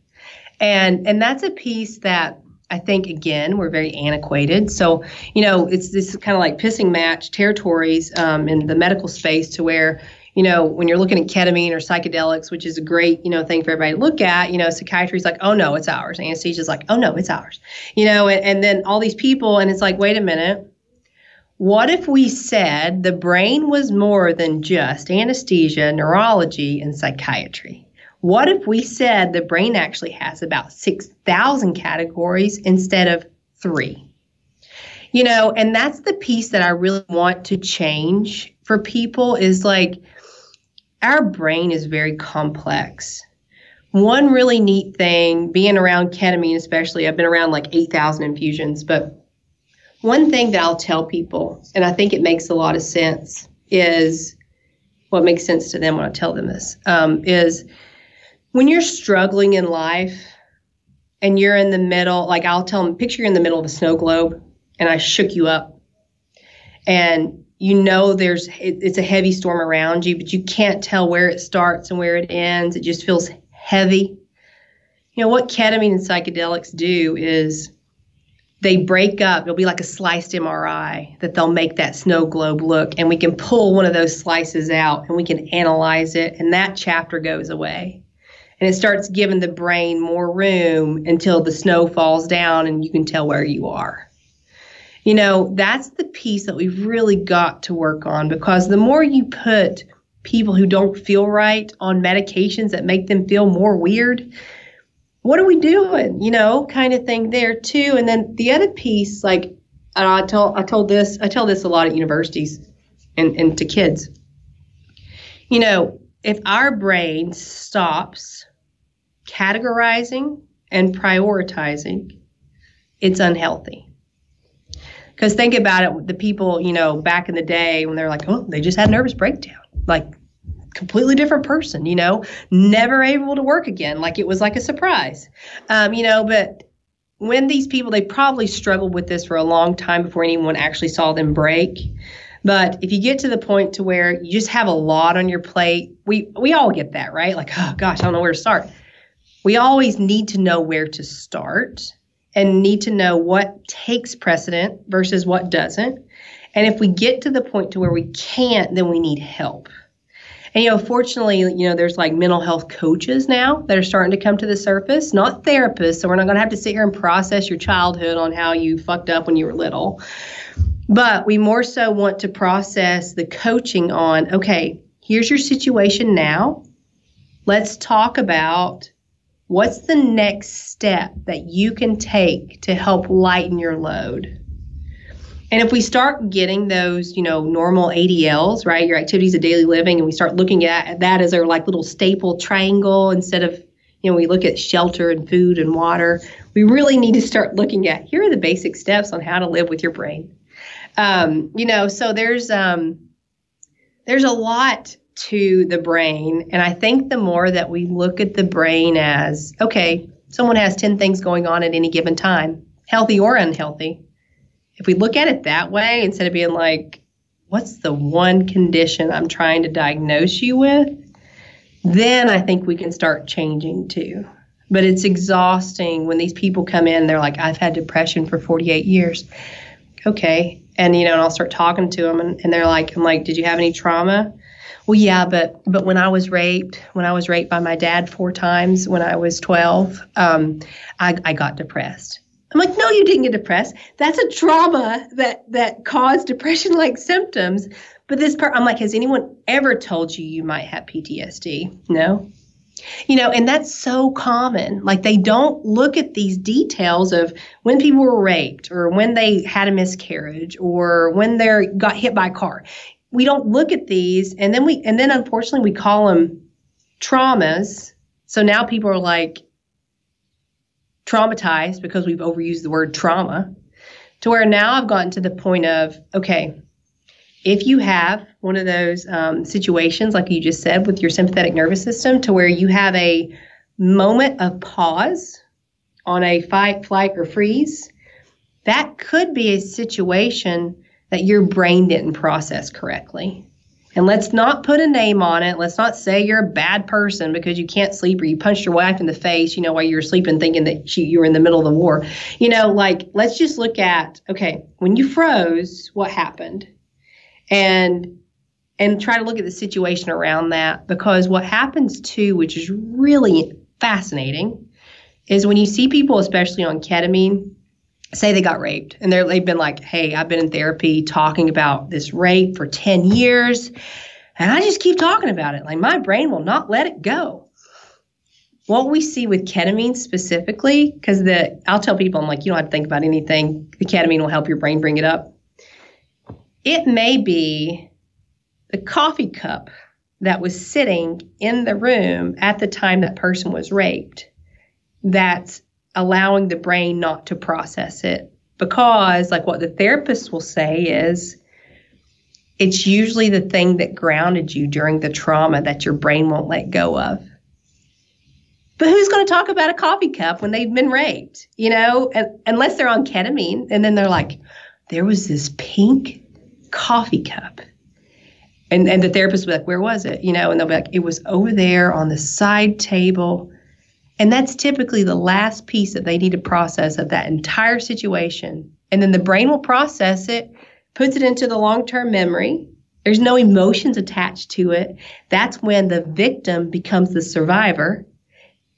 And and that's a piece that I think again we're very antiquated. So you know it's this kind of like pissing match territories um, in the medical space to where you know when you're looking at ketamine or psychedelics, which is a great you know thing for everybody to look at. You know psychiatry is like oh no it's ours. Anesthesia is like oh no it's ours. You know and, and then all these people and it's like wait a minute. What if we said the brain was more than just anesthesia, neurology, and psychiatry? What if we said the brain actually has about 6,000 categories instead of three? You know, and that's the piece that I really want to change for people is like our brain is very complex. One really neat thing, being around ketamine, especially, I've been around like 8,000 infusions, but one thing that I'll tell people, and I think it makes a lot of sense, is what makes sense to them when I tell them this, um, is when you're struggling in life and you're in the middle, like I'll tell them, picture you're in the middle of a snow globe and I shook you up. And you know there's it, it's a heavy storm around you, but you can't tell where it starts and where it ends. It just feels heavy. You know what ketamine and psychedelics do is they break up. It'll be like a sliced MRI that they'll make that snow globe look, and we can pull one of those slices out and we can analyze it, and that chapter goes away and it starts giving the brain more room until the snow falls down and you can tell where you are. You know, that's the piece that we've really got to work on because the more you put people who don't feel right on medications that make them feel more weird, what are we doing? You know, kind of thing there too. And then the other piece, like I told I told this, I tell this a lot at universities and, and to kids. You know, if our brain stops categorizing and prioritizing, it's unhealthy. Because think about it, the people, you know, back in the day when they're like, oh, they just had a nervous breakdown, like completely different person, you know, never able to work again, like it was like a surprise, um, you know, but when these people, they probably struggled with this for a long time before anyone actually saw them break. But if you get to the point to where you just have a lot on your plate, we we all get that, right? Like, oh gosh, I don't know where to start. We always need to know where to start and need to know what takes precedent versus what doesn't. And if we get to the point to where we can't, then we need help. And you know, fortunately, you know, there's like mental health coaches now that are starting to come to the surface, not therapists. So we're not going to have to sit here and process your childhood on how you fucked up when you were little. But we more so want to process the coaching on, okay, here's your situation now. Let's talk about what's the next step that you can take to help lighten your load. And if we start getting those, you know, normal ADLs, right, your activities of daily living, and we start looking at that as our like little staple triangle instead of, you know, we look at shelter and food and water, we really need to start looking at here are the basic steps on how to live with your brain. Um, you know, so there's um, there's a lot to the brain, and I think the more that we look at the brain as okay, someone has ten things going on at any given time, healthy or unhealthy if we look at it that way, instead of being like, what's the one condition I'm trying to diagnose you with, then I think we can start changing too. But it's exhausting when these people come in, they're like, I've had depression for 48 years. Okay. And, you know, and I'll start talking to them and, and they're like, I'm like, did you have any trauma? Well, yeah, but but when I was raped, when I was raped by my dad four times when I was 12, um, I, I got depressed. I'm like, no, you didn't get depressed. That's a trauma that that caused depression-like symptoms. But this part, I'm like, has anyone ever told you you might have PTSD? No. You know, and that's so common. Like they don't look at these details of when people were raped or when they had a miscarriage or when they got hit by a car. We don't look at these and then we and then unfortunately we call them traumas. So now people are like, traumatized because we've overused the word trauma to where now I've gotten to the point of, okay, if you have one of those um, situations, like you just said, with your sympathetic nervous system, to where you have a moment of pause on a fight, flight, or freeze, that could be a situation that your brain didn't process correctly. And let's not put a name on it. Let's not say you're a bad person because you can't sleep or you punched your wife in the face, you know, while you were sleeping thinking that she, you were in the middle of the war. You know, like, let's just look at, okay, when you froze, what happened? And and try to look at the situation around that because what happens too, which is really fascinating, is when you see people, especially on ketamine, say they got raped and they've been like, hey, I've been in therapy talking about this rape for 10 years and I just keep talking about it. Like my brain will not let it go. What we see with ketamine specifically, because the I'll tell people I'm like, you don't have to think about anything. The ketamine will help your brain bring it up. It may be the coffee cup that was sitting in the room at the time that person was raped that's allowing the brain not to process it. Because like what the therapist will say is it's usually the thing that grounded you during the trauma that your brain won't let go of. But who's going to talk about a coffee cup when they've been raped you know? And, unless they're on ketamine and then they're like there was this pink coffee cup. And, and the therapist will be like where was it? You know and they'll be like it was over there on the side table and that's typically the last piece that they need to process of that entire situation. And then the brain will process it, puts it into the long term memory. There's no emotions attached to it. That's when the victim becomes the survivor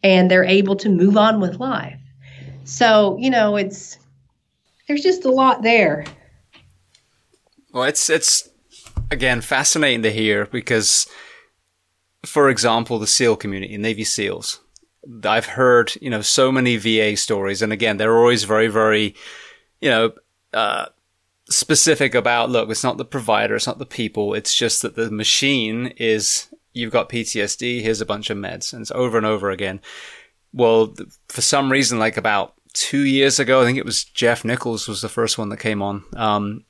and they're able to move on with life. So, you know, it's there's just a lot there. Well, it's it's again fascinating to hear because for example, the SEAL community, Navy SEALs, I've heard, you know, so many VA stories. And again, they're always very, very, you know, uh, specific about, look, it's not the provider, it's not the people. It's just that the machine is, you've got PTSD, here's a bunch of meds. And it's over and over again. Well, for some reason, like about two years ago, I think it was Jeff Nichols was the first one that came on. Um,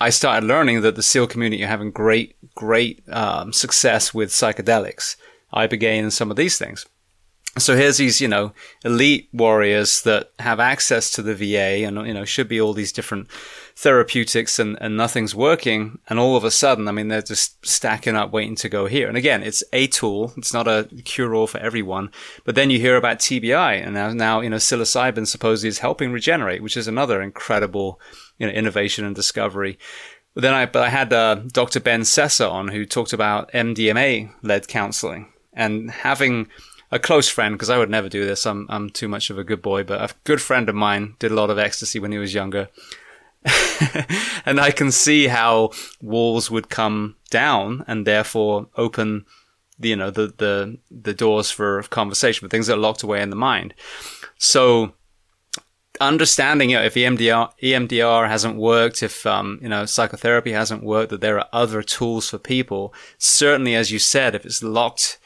I started learning that the SEAL community are having great, great um, success with psychedelics, ibogaine, and some of these things. So here's these, you know, elite warriors that have access to the VA and, you know, should be all these different therapeutics and, and nothing's working. And all of a sudden, I mean, they're just stacking up waiting to go here. And again, it's a tool. It's not a cure all for everyone. But then you hear about TBI and now, now, you know, psilocybin supposedly is helping regenerate, which is another incredible, you know, innovation and discovery. But then I, but I had uh, Dr. Ben Sessa on who talked about MDMA led counseling and having a close friend, because I would never do this. I'm, I'm too much of a good boy, but a good friend of mine did a lot of ecstasy when he was younger. and I can see how walls would come down and therefore open the, you know, the, the, the doors for conversation, but things that are locked away in the mind. So, understanding you know, if EMDR EMDR hasn't worked, if um, you know psychotherapy hasn't worked, that there are other tools for people. Certainly, as you said, if it's locked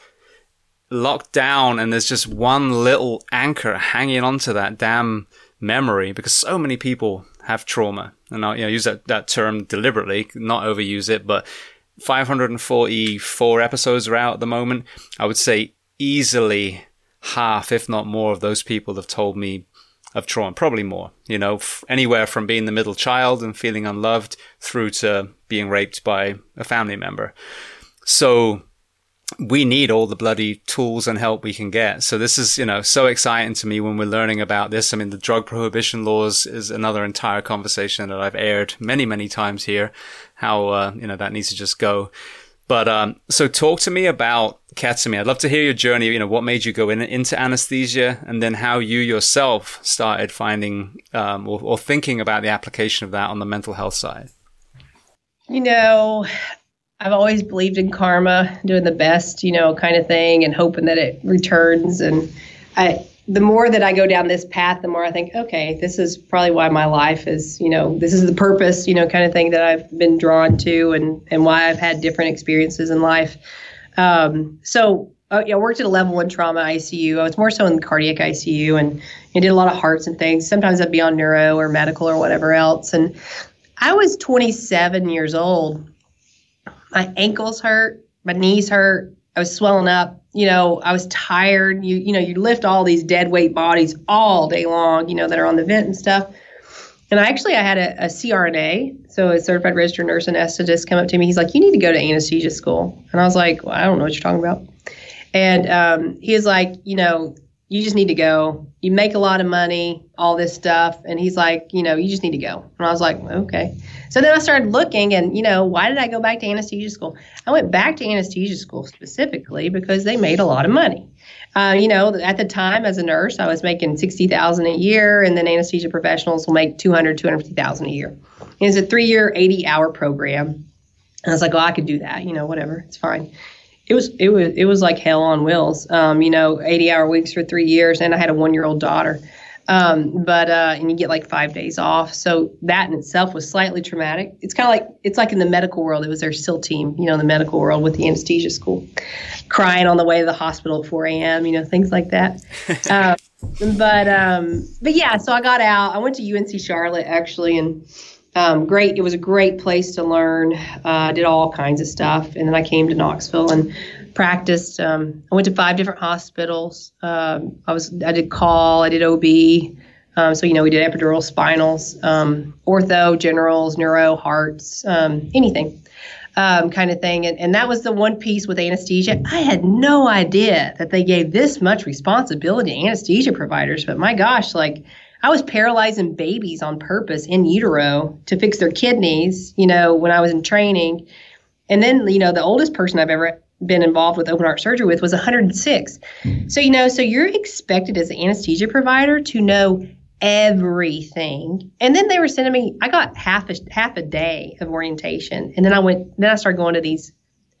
locked down and there's just one little anchor hanging onto that damn memory because so many people have trauma and I you know, use that, that term deliberately, not overuse it, but 544 episodes are out at the moment. I would say easily half, if not more of those people have told me of trauma, probably more, you know, f- anywhere from being the middle child and feeling unloved through to being raped by a family member. So we need all the bloody tools and help we can get. So this is, you know, so exciting to me when we're learning about this. I mean, the drug prohibition laws is another entire conversation that I've aired many, many times here. How, uh, you know, that needs to just go. But, um, so talk to me about ketamine. I'd love to hear your journey. You know, what made you go in, into anesthesia and then how you yourself started finding, um, or, or thinking about the application of that on the mental health side. You know, I've always believed in karma, doing the best, you know, kind of thing, and hoping that it returns. And I, the more that I go down this path, the more I think, okay, this is probably why my life is, you know, this is the purpose, you know, kind of thing that I've been drawn to, and and why I've had different experiences in life. Um, so uh, yeah, I worked at a level one trauma ICU. I was more so in the cardiac ICU, and I did a lot of hearts and things. Sometimes I'd be on neuro or medical or whatever else. And I was 27 years old my ankles hurt, my knees hurt. I was swelling up. You know, I was tired. You you know, you lift all these dead weight bodies all day long. You know, that are on the vent and stuff. And I actually I had a, a CRNA, so a certified registered nurse anesthetist, come up to me. He's like, "You need to go to anesthesia school." And I was like, well, "I don't know what you're talking about." And um, he was like, "You know, you just need to go. You make a lot of money, all this stuff." And he's like, "You know, you just need to go." And I was like, "Okay." So then I started looking, and you know, why did I go back to anesthesia school? I went back to anesthesia school specifically because they made a lot of money. Uh, you know, at the time as a nurse, I was making sixty thousand a year, and then anesthesia professionals will make 200, 250,000 a year. It's a three-year, eighty-hour program. And I was like, oh, I could do that. You know, whatever, it's fine. It was it was it was like hell on wheels. Um, you know, eighty-hour weeks for three years, and I had a one-year-old daughter. Um, but uh, and you get like five days off. So that in itself was slightly traumatic. It's kind of like it's like in the medical world. It was their SEAL team, you know, in the medical world with the anesthesia school, crying on the way to the hospital at 4 a.m. You know, things like that. uh, but um, but yeah, so I got out. I went to UNC Charlotte actually, and um, great. It was a great place to learn. Uh, did all kinds of stuff, and then I came to Knoxville and practiced. Um, I went to five different hospitals. Um, I was I did call, I did OB. Um, so you know we did epidural, spinals, um, ortho, generals, neuro, hearts, um, anything. Um, kind of thing, and, and that was the one piece with anesthesia. I had no idea that they gave this much responsibility to anesthesia providers. But my gosh, like I was paralyzing babies on purpose in utero to fix their kidneys. You know, when I was in training, and then you know the oldest person I've ever been involved with open heart surgery with was 106. Mm-hmm. So, you know, so you're expected as an anesthesia provider to know everything. And then they were sending me, I got half a, half a day of orientation. And then I went, then I started going to these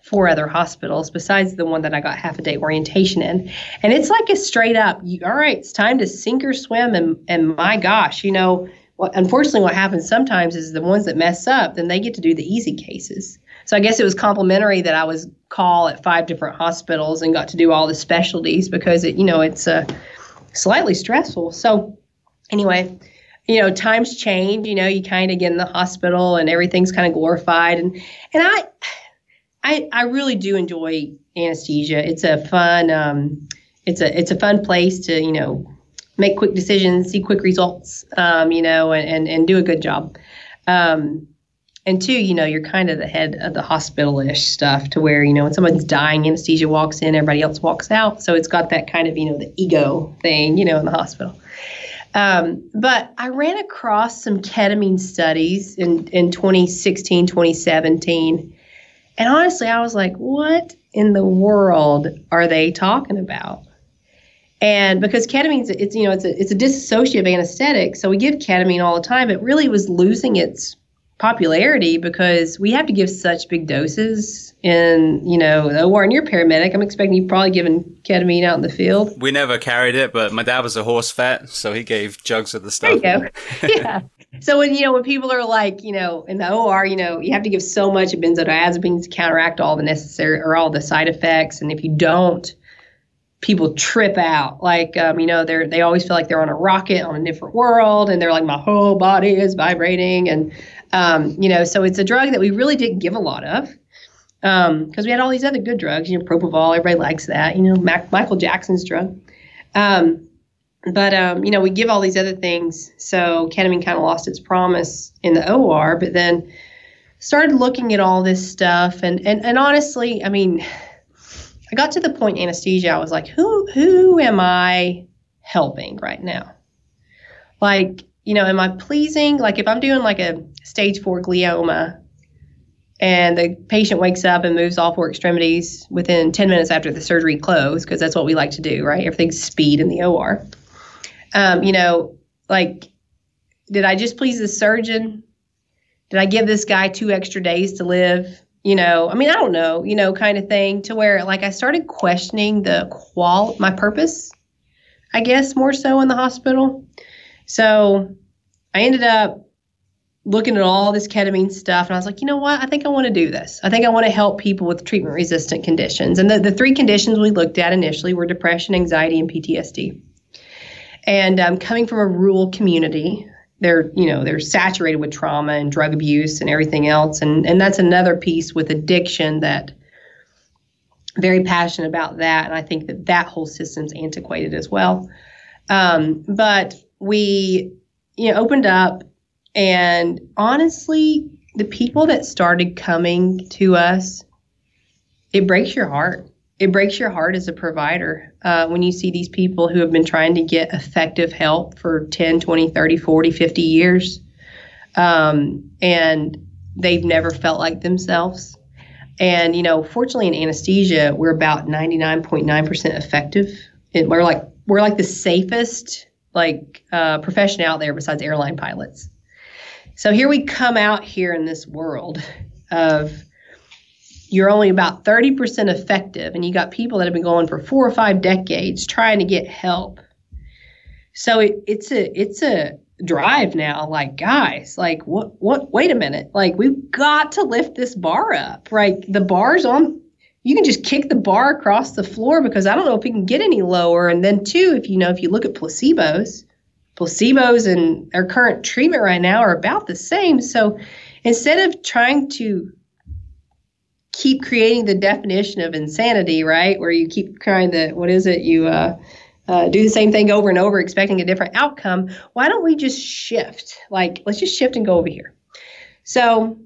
four other hospitals besides the one that I got half a day orientation in. And it's like a straight up, you, all right, it's time to sink or swim. And, and my gosh, you know, what, unfortunately, what happens sometimes is the ones that mess up, then they get to do the easy cases. So I guess it was complimentary that I was call at five different hospitals and got to do all the specialties because it, you know, it's uh, slightly stressful. So anyway, you know, times change. You know, you kind of get in the hospital and everything's kind of glorified, and and I, I, I really do enjoy anesthesia. It's a fun. Um, it's a it's a fun place to you know make quick decisions, see quick results, um, you know, and, and and do a good job. Um, and two, you know, you're kind of the head of the hospital-ish stuff to where, you know, when someone's dying, anesthesia walks in, everybody else walks out. So it's got that kind of, you know, the ego thing, you know, in the hospital. Um, but I ran across some ketamine studies in, in 2016, 2017. And honestly, I was like, what in the world are they talking about? And because ketamine, it's you know, it's a it's a dissociative anesthetic, so we give ketamine all the time. It really was losing its popularity because we have to give such big doses in you know the OR. And you're paramedic. I'm expecting you've probably given ketamine out in the field. We never carried it, but my dad was a horse vet, so he gave jugs of the stuff. There you go. yeah. So when you know when people are like you know in the OR, you know you have to give so much of benzodiazepines to counteract all the necessary or all the side effects, and if you don't, people trip out. Like um, you know they're they always feel like they're on a rocket on a different world, and they're like my whole body is vibrating, and um, you know, so it's a drug that we really didn't give a lot of because um, we had all these other good drugs. You know, propofol, everybody likes that. You know, Mac- Michael Jackson's drug. Um, but um, you know, we give all these other things. So ketamine kind of lost its promise in the OR, but then started looking at all this stuff, and and and honestly, I mean, I got to the point anesthesia. I was like, who who am I helping right now? Like you know, am I pleasing? Like if I'm doing like a stage four glioma and the patient wakes up and moves all four extremities within 10 minutes after the surgery closed, because that's what we like to do, right? Everything's speed in the OR. Um, you know, like, did I just please the surgeon? Did I give this guy two extra days to live? You know, I mean, I don't know, you know, kind of thing to where like I started questioning the qual my purpose, I guess, more so in the hospital. So I ended up looking at all this ketamine stuff and I was like, you know what? I think I want to do this. I think I want to help people with treatment resistant conditions. And the, the three conditions we looked at initially were depression, anxiety, and PTSD. And um, coming from a rural community, they're you know they're saturated with trauma and drug abuse and everything else. And and that's another piece with addiction that very passionate about that. And i think that that whole system's antiquated as well. Um, but we you know opened up and honestly the people that started coming to us it breaks your heart it breaks your heart as a provider uh, when you see these people who have been trying to get effective help for 10 20 30 40 50 years um, and they've never felt like themselves and you know fortunately in anesthesia we're about 99.9% effective we're like we're like the safest like uh, profession out there besides airline pilots. So here we come out here in this world of you're only about 30% effective, and you got people that have been going for four or five decades trying to get help. So it, it's a it's a drive now. Like guys, like what what? Wait a minute, like we've got to lift this bar up. Right, the bar's on you can just kick the bar across the floor because I don't know if it can get any lower. And then two, if you know, if you look at placebos, placebos and our current treatment right now are about the same. So instead of trying to keep creating the definition of insanity, right, where you keep trying to, what is it, you uh, uh, do the same thing over and over, expecting a different outcome, why don't we just shift? Like, let's just shift and go over here. So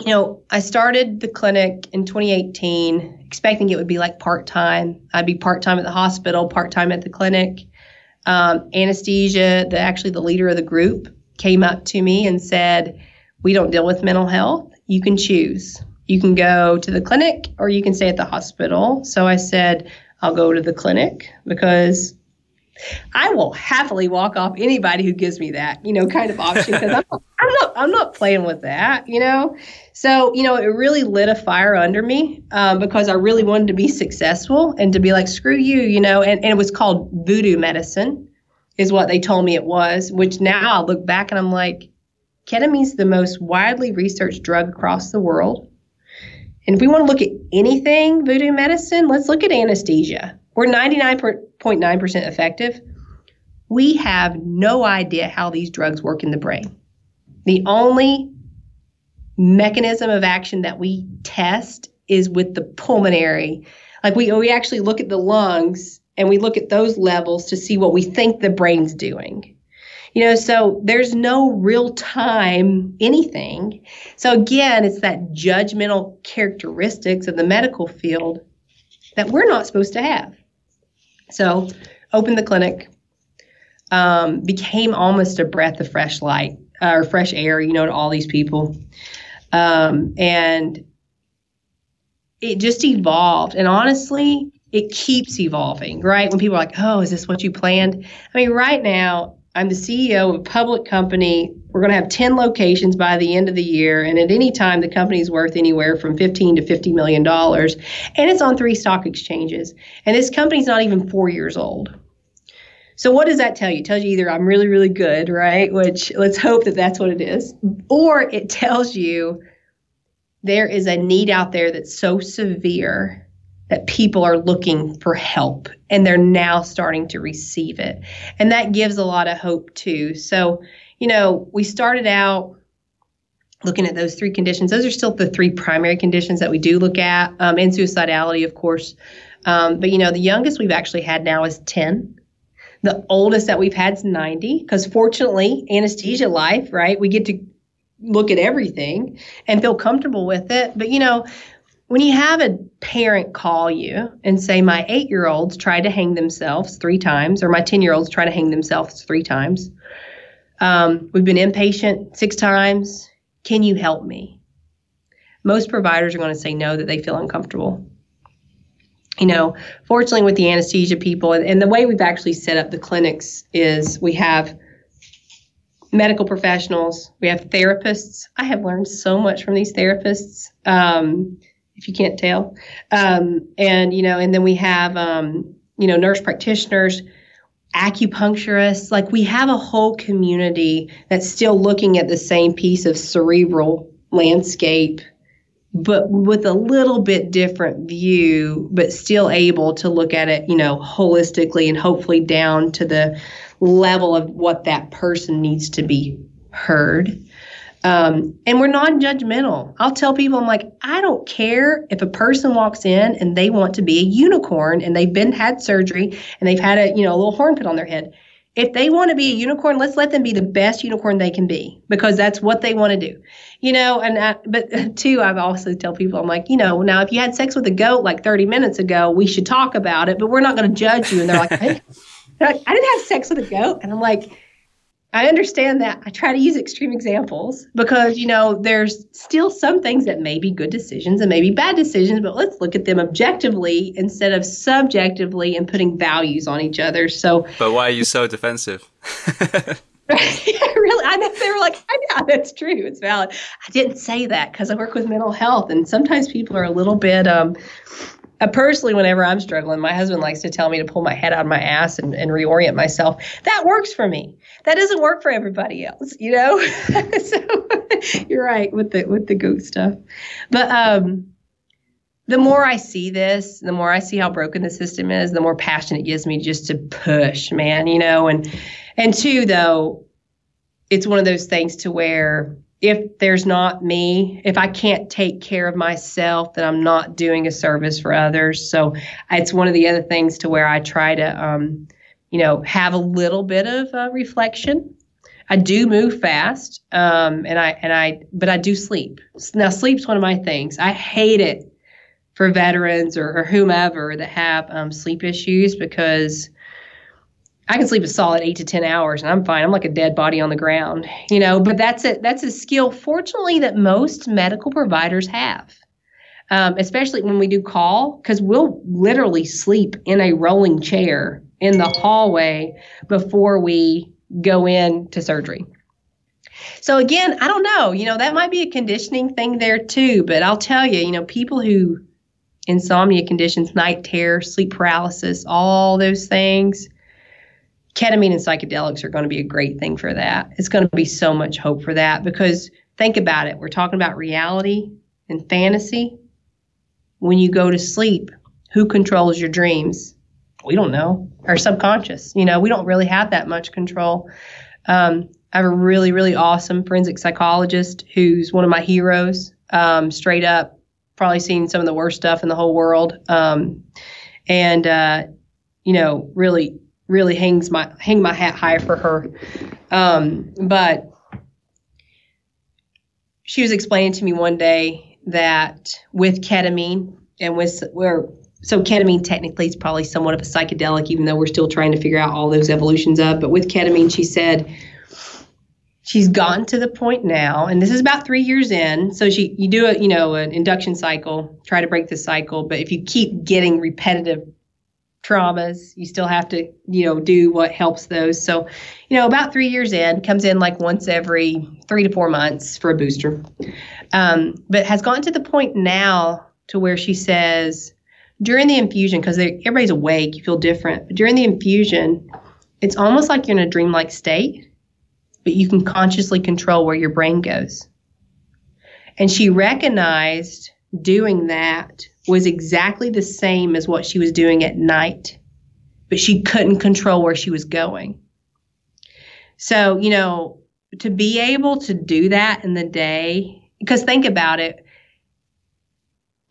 you know, I started the clinic in 2018, expecting it would be like part time. I'd be part time at the hospital, part time at the clinic. Um, anesthesia, the actually the leader of the group, came up to me and said, "We don't deal with mental health. You can choose. You can go to the clinic or you can stay at the hospital." So I said, "I'll go to the clinic because I will happily walk off anybody who gives me that, you know, kind of option because I'm, I'm, not I'm not playing with that, you know. So you know, it really lit a fire under me um, because I really wanted to be successful and to be like, screw you, you know. And, and it was called voodoo medicine, is what they told me it was. Which now I look back and I'm like, ketamine's the most widely researched drug across the world. And if we want to look at anything voodoo medicine, let's look at anesthesia. We're 99.9% effective. We have no idea how these drugs work in the brain. The only mechanism of action that we test is with the pulmonary. Like we we actually look at the lungs and we look at those levels to see what we think the brain's doing. You know, so there's no real time anything. So again, it's that judgmental characteristics of the medical field that we're not supposed to have. So, opened the clinic, um, became almost a breath of fresh light uh, or fresh air, you know, to all these people. Um, and it just evolved. And honestly, it keeps evolving, right? When people are like, oh, is this what you planned? I mean, right now, I'm the CEO of a public company. We're going to have 10 locations by the end of the year. And at any time, the company is worth anywhere from 15 to $50 million. And it's on three stock exchanges. And this company's not even four years old. So what does that tell you? It tells you either I'm really, really good, right? Which let's hope that that's what it is. Or it tells you there is a need out there that's so severe that people are looking for help and they're now starting to receive it. And that gives a lot of hope too. So, you know, we started out looking at those three conditions. Those are still the three primary conditions that we do look at, um, and suicidality, of course. Um, but, you know, the youngest we've actually had now is 10. The oldest that we've had is 90, because fortunately, anesthesia life, right? We get to look at everything and feel comfortable with it. But, you know, when you have a parent call you and say, My eight year olds tried to hang themselves three times, or my 10 year olds try to hang themselves three times, um, we've been inpatient six times. Can you help me? Most providers are going to say no, that they feel uncomfortable. You know, fortunately, with the anesthesia people, and, and the way we've actually set up the clinics is we have medical professionals, we have therapists. I have learned so much from these therapists. Um, if you can't tell. Um, and you know, and then we have um, you know nurse practitioners, acupuncturists. Like we have a whole community that's still looking at the same piece of cerebral landscape but with a little bit different view, but still able to look at it, you know, holistically and hopefully down to the level of what that person needs to be heard. Um, and we're non-judgmental. I'll tell people, I'm like, I don't care if a person walks in and they want to be a unicorn and they've been had surgery and they've had a you know a little horn put on their head. If they want to be a unicorn, let's let them be the best unicorn they can be because that's what they want to do. You know, and I, but too, I've also tell people, I'm like, you know, now if you had sex with a goat like 30 minutes ago, we should talk about it, but we're not going to judge you. And they're like, hey, I didn't have sex with a goat, and I'm like I understand that. I try to use extreme examples because, you know, there's still some things that may be good decisions and maybe bad decisions, but let's look at them objectively instead of subjectively and putting values on each other. So, but why are you so defensive? really, I know they were like, I know that's true, it's valid. I didn't say that because I work with mental health, and sometimes people are a little bit um, uh, personally, whenever I'm struggling, my husband likes to tell me to pull my head out of my ass and, and reorient myself. That works for me. That doesn't work for everybody else, you know. so you're right with the with the goat stuff, but um, the more I see this, the more I see how broken the system is, the more passion it gives me just to push, man. You know, and and two though, it's one of those things to where if there's not me, if I can't take care of myself, then I'm not doing a service for others. So it's one of the other things to where I try to, um, you know, have a little bit of uh, reflection. I do move fast, um, and I and I, but I do sleep. Now, sleep's one of my things. I hate it for veterans or, or whomever that have um, sleep issues because I can sleep a solid eight to ten hours and I'm fine. I'm like a dead body on the ground, you know. But that's a that's a skill, fortunately, that most medical providers have, um, especially when we do call, because we'll literally sleep in a rolling chair in the hallway before we go in to surgery. So again, I don't know. You know, that might be a conditioning thing there too. But I'll tell you, you know, people who insomnia conditions, night terror, sleep paralysis, all those things ketamine and psychedelics are going to be a great thing for that. It's going to be so much hope for that because think about it. We're talking about reality and fantasy. When you go to sleep, who controls your dreams? We don't know. Our subconscious. You know, we don't really have that much control. Um, I have a really, really awesome forensic psychologist who's one of my heroes. Um, straight up, probably seen some of the worst stuff in the whole world. Um, and uh, you know, really, really hangs my hang my hat high for her. Um, but she was explaining to me one day that with ketamine and with where so ketamine technically is probably somewhat of a psychedelic, even though we're still trying to figure out all those evolutions of. But with ketamine, she said she's gotten to the point now, and this is about three years in. So she, you do a, you know, an induction cycle, try to break the cycle. But if you keep getting repetitive traumas, you still have to, you know, do what helps those. So, you know, about three years in, comes in like once every three to four months for a booster, um, but has gotten to the point now to where she says during the infusion, because everybody's awake, you feel different. But during the infusion, it's almost like you're in a dreamlike state, but you can consciously control where your brain goes. And she recognized doing that was exactly the same as what she was doing at night, but she couldn't control where she was going. So, you know, to be able to do that in the day, because think about it,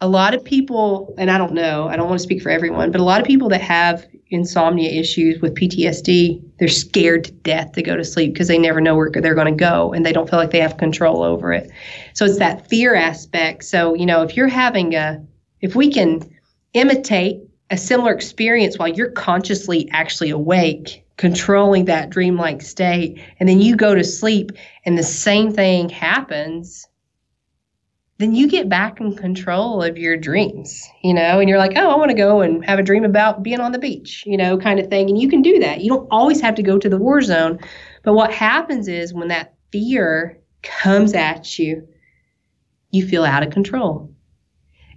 a lot of people, and I don't know, I don't want to speak for everyone, but a lot of people that have insomnia issues with PTSD, they're scared to death to go to sleep because they never know where they're going to go and they don't feel like they have control over it. So it's that fear aspect. So, you know, if you're having a, if we can imitate a similar experience while you're consciously actually awake, controlling that dreamlike state, and then you go to sleep and the same thing happens then you get back in control of your dreams, you know, and you're like, oh, I want to go and have a dream about being on the beach, you know, kind of thing. And you can do that. You don't always have to go to the war zone. But what happens is when that fear comes at you, you feel out of control.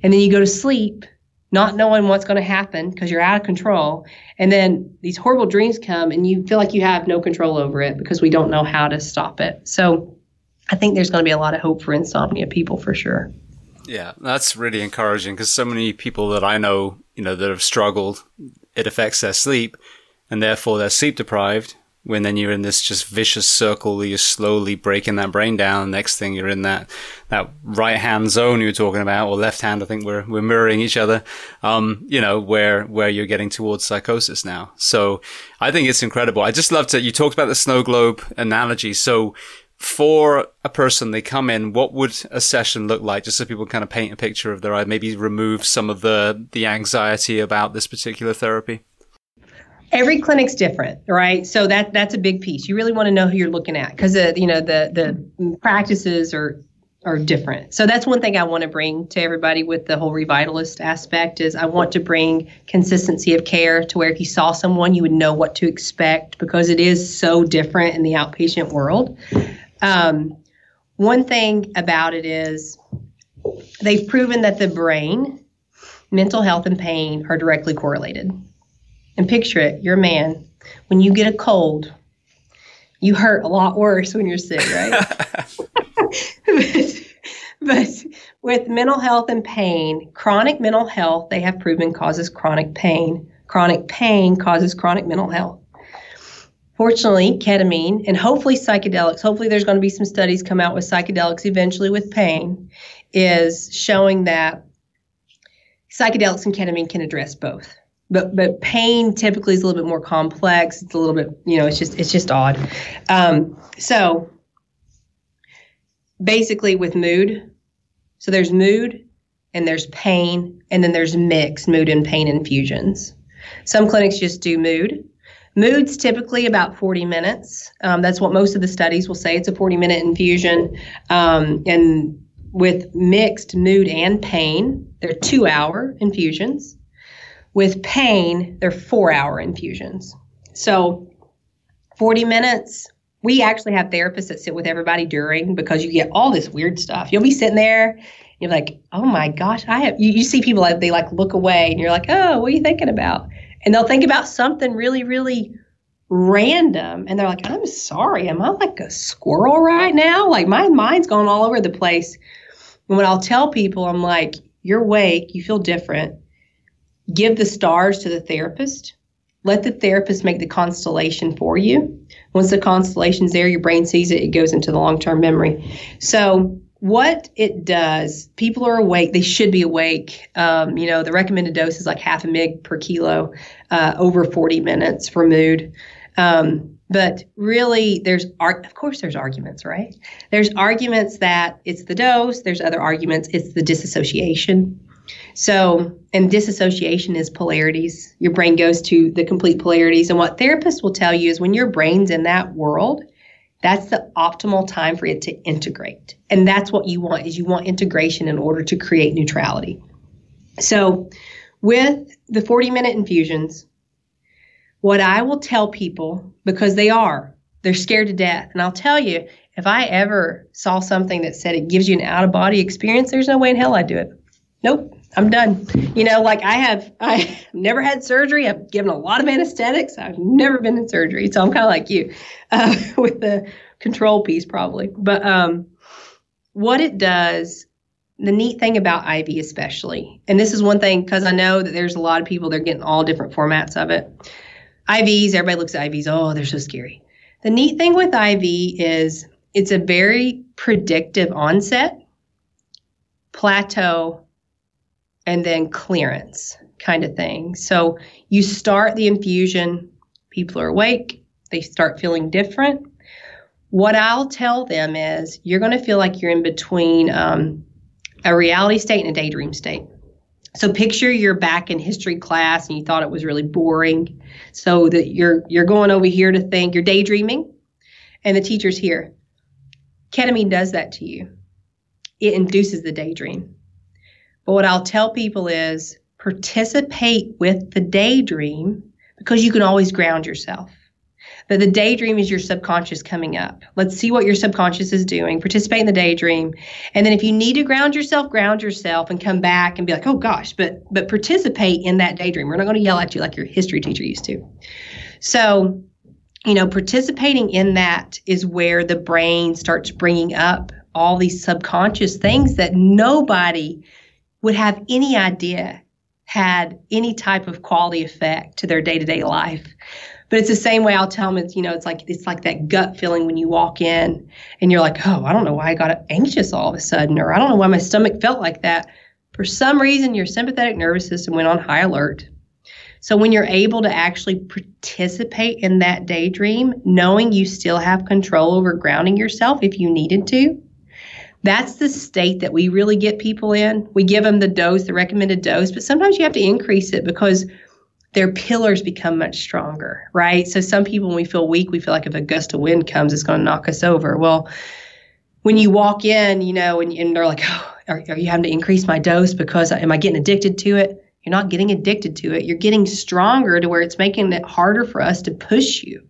And then you go to sleep not knowing what's going to happen because you're out of control. And then these horrible dreams come and you feel like you have no control over it because we don't know how to stop it. So, I think there's going to be a lot of hope for insomnia people for sure. Yeah, that's really encouraging because so many people that I know, you know, that have struggled, it affects their sleep and therefore they're sleep deprived. When then you're in this just vicious circle, where you're slowly breaking that brain down. Next thing you're in that, that right hand zone you're talking about, or left hand. I think we're, we're mirroring each other. Um, you know, where, where you're getting towards psychosis now. So I think it's incredible. I just love to, you talked about the snow globe analogy. So for a person they come in what would a session look like? Just so people kind of paint a picture of their eye maybe remove some of the the anxiety about this particular therapy? Every clinic's different right? So that that's a big piece. You really want to know who you're looking at because uh, you know the the practices are are different. So that's one thing i want to bring to everybody with the whole revitalist aspect is i want to bring consistency of care to where if you saw someone you would know what to expect because it is so different in the outpatient world um, one thing about it is they've proven that the brain, mental health, and pain are directly correlated. And picture it you're a man. When you get a cold, you hurt a lot worse when you're sick, right? but, but with mental health and pain, chronic mental health, they have proven causes chronic pain. Chronic pain causes chronic mental health fortunately, ketamine and hopefully psychedelics, hopefully there's going to be some studies come out with psychedelics eventually with pain, is showing that psychedelics and ketamine can address both. But but pain typically is a little bit more complex. It's a little bit, you know, it's just it's just odd. Um, so basically with mood, so there's mood and there's pain and then there's mixed mood and pain infusions. Some clinics just do mood Mood's typically about 40 minutes. Um, that's what most of the studies will say. It's a 40 minute infusion. Um, and with mixed mood and pain, they're two hour infusions. With pain, they're four hour infusions. So 40 minutes. We actually have therapists that sit with everybody during because you get all this weird stuff. You'll be sitting there, you're like, oh my gosh, I have. You, you see people like they like look away, and you're like, oh, what are you thinking about? And they'll think about something really, really random and they're like, I'm sorry, am I like a squirrel right now? Like my mind's going all over the place. And when I'll tell people, I'm like, you're awake, you feel different. Give the stars to the therapist. Let the therapist make the constellation for you. Once the constellation's there, your brain sees it, it goes into the long term memory. So what it does, people are awake. They should be awake. Um, you know, the recommended dose is like half a mg per kilo uh, over 40 minutes for mood. Um, but really, there's of course there's arguments, right? There's arguments that it's the dose. There's other arguments it's the disassociation. So, and disassociation is polarities. Your brain goes to the complete polarities, and what therapists will tell you is when your brain's in that world, that's the optimal time for it to integrate. And that's what you want is you want integration in order to create neutrality. So with the 40 minute infusions, what I will tell people because they are, they're scared to death. And I'll tell you, if I ever saw something that said it gives you an out of body experience, there's no way in hell I'd do it. Nope. I'm done. You know, like I have, I never had surgery. I've given a lot of anesthetics. I've never been in surgery, so I'm kind of like you uh, with the control piece, probably. But um, what it does, the neat thing about IV, especially, and this is one thing because I know that there's a lot of people they're getting all different formats of it. IVs, everybody looks at IVs. Oh, they're so scary. The neat thing with IV is it's a very predictive onset, plateau, and then clearance kind of thing. So you start the infusion, people are awake, they start feeling different. What I'll tell them is you're going to feel like you're in between um, a reality state and a daydream state. So picture you're back in history class and you thought it was really boring. So that you're you're going over here to think you're daydreaming and the teacher's here. Ketamine does that to you. It induces the daydream. But what I'll tell people is participate with the daydream because you can always ground yourself. But the daydream is your subconscious coming up. Let's see what your subconscious is doing. Participate in the daydream. And then if you need to ground yourself, ground yourself and come back and be like, oh gosh, but but participate in that daydream. We're not going to yell at you like your history teacher used to. So, you know, participating in that is where the brain starts bringing up all these subconscious things that nobody would have any idea had any type of quality effect to their day-to-day life. But it's the same way I'll tell them it's you know it's like it's like that gut feeling when you walk in and you're like oh I don't know why I got anxious all of a sudden or I don't know why my stomach felt like that. For some reason your sympathetic nervous system went on high alert. So when you're able to actually participate in that daydream knowing you still have control over grounding yourself if you needed to that's the state that we really get people in. We give them the dose, the recommended dose, but sometimes you have to increase it because their pillars become much stronger, right? So some people, when we feel weak, we feel like if a gust of wind comes, it's going to knock us over. Well, when you walk in, you know, and, and they're like, oh, are, are you having to increase my dose because am I getting addicted to it? You're not getting addicted to it. You're getting stronger to where it's making it harder for us to push you.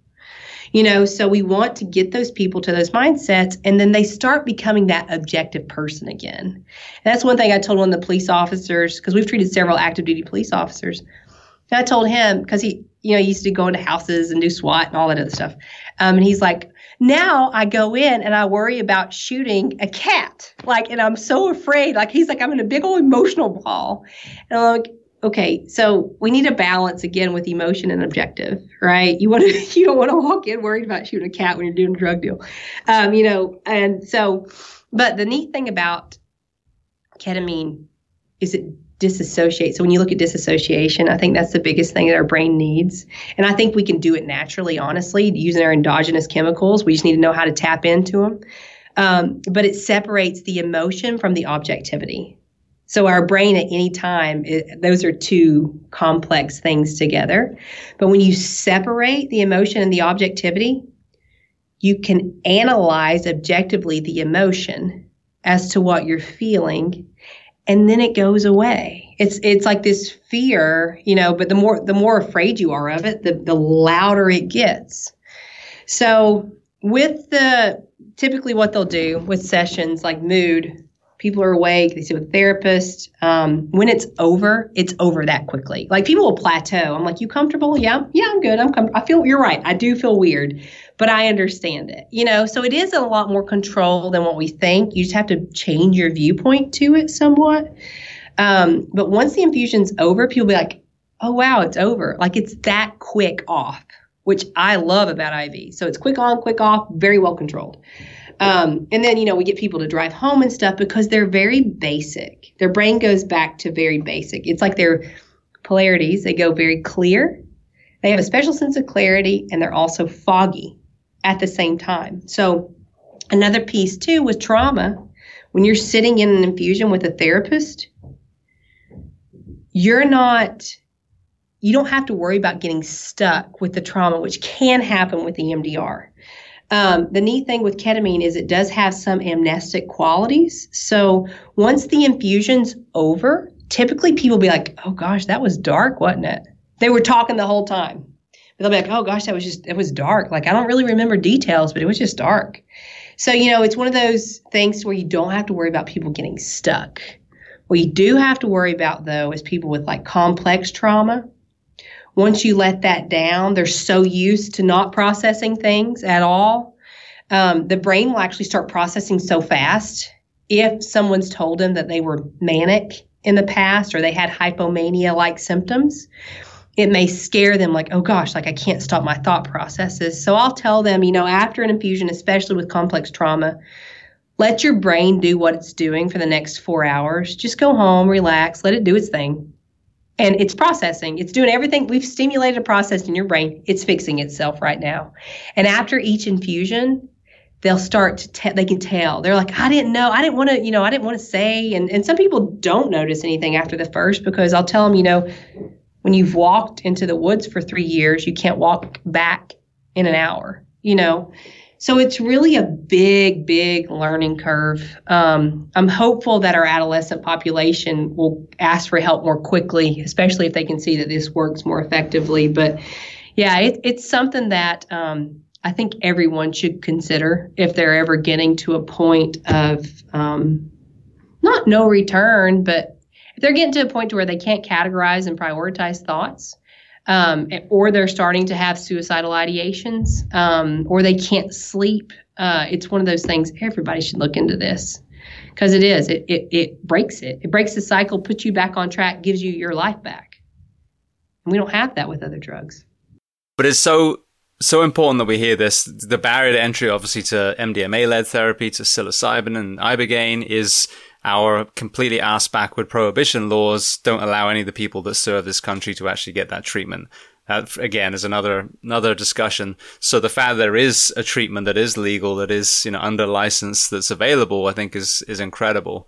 You know, so we want to get those people to those mindsets and then they start becoming that objective person again. And that's one thing I told one of the police officers, because we've treated several active duty police officers. And I told him, because he, you know, he used to go into houses and do SWAT and all that other stuff. Um, and he's like, now I go in and I worry about shooting a cat. Like, and I'm so afraid. Like, he's like, I'm in a big old emotional ball. And I'm like, okay, so we need a balance again with emotion and objective, right? You want to you don't want to walk in worried about shooting a cat when you're doing a drug deal, um, you know. And so, but the neat thing about ketamine is it disassociates. So when you look at disassociation, I think that's the biggest thing that our brain needs, and I think we can do it naturally, honestly, using our endogenous chemicals. We just need to know how to tap into them. Um, but it separates the emotion from the objectivity. So our brain at any time, it, those are two complex things together. But when you separate the emotion and the objectivity, you can analyze objectively the emotion as to what you're feeling and then it goes away. It's it's like this fear, you know, but the more the more afraid you are of it, the the louder it gets. So with the typically what they'll do with sessions like mood people are awake they see a therapist. Um, when it's over it's over that quickly. Like people will plateau. I'm like you comfortable? Yeah. Yeah i'm good. I'm com- i feel you're right. I do feel weird but i understand it you know? So it is a lot more control than what we think. You just have to change your viewpoint to it somewhat. Um, but once the infusion's over people be like oh wow it's over. Like it's that quick off which i love about iv so it's quick on quick off very well controlled Um, and then, you know, we get people to drive home and stuff because they're very basic. Their brain goes back to very basic. It's like their polarities, they go very clear. They have a special sense of clarity and they're also foggy at the same time. So, another piece too with trauma, when you're sitting in an infusion with a therapist, you're not you don't have to worry about getting stuck with the trauma, which can happen with the EMDR. Um, the neat thing with ketamine is it does have some amnestic qualities. So once the infusion's over, typically people be like, "Oh gosh, that was dark, wasn't it?" They were talking the whole time. But they'll be like, "Oh gosh, that was just it was dark. Like I don't really remember details, but it was just dark." So you know, it's one of those things where you don't have to worry about people getting stuck. What you do have to worry about though is people with like complex trauma once you let that down, they're so used to not processing things at all. Um, the brain will actually start processing so fast if someone's told them that they were manic in the past or they had hypomania like symptoms. It may scare them like oh gosh like i can't stop my thought processes. So i'll tell them you know after an infusion especially with complex trauma let your brain do what it's doing for the next four hours. Just go home relax let it do its thing and it's processing. It's doing everything. We've stimulated a process in your brain. It's fixing itself right now. And after each infusion, they'll start to te- they can tell. They're like, I didn't know. I didn't want to, you know, I didn't want to say. And and some people don't notice anything after the first because I'll tell them, you know, when you've walked into the woods for three years, you can't walk back in an hour. You know, so it's really a big, big learning curve. Um, I'm hopeful that our adolescent population will ask for help more quickly, especially if they can see that this works more effectively. But yeah, it, it's something that um, I think everyone should consider if they're ever getting to a point of um, not no return, but if they're getting to a point to where they can't categorize and prioritize thoughts um, or they're starting to have suicidal ideations, um, or they can't sleep. Uh, it's one of those things. Everybody should look into this because it is. It, it it breaks it. It breaks the cycle, puts you back on track, gives you your life back. And we don't have that with other drugs. But it's so so important that we hear this. The barrier to entry, obviously, to MDMA led therapy, to psilocybin and ibogaine, is our completely ass backward prohibition laws don't allow any of the people that serve this country to actually get that treatment. That again is another another discussion. So the fact that there is a treatment that is legal, that is you know under license, that's available, I think is is incredible.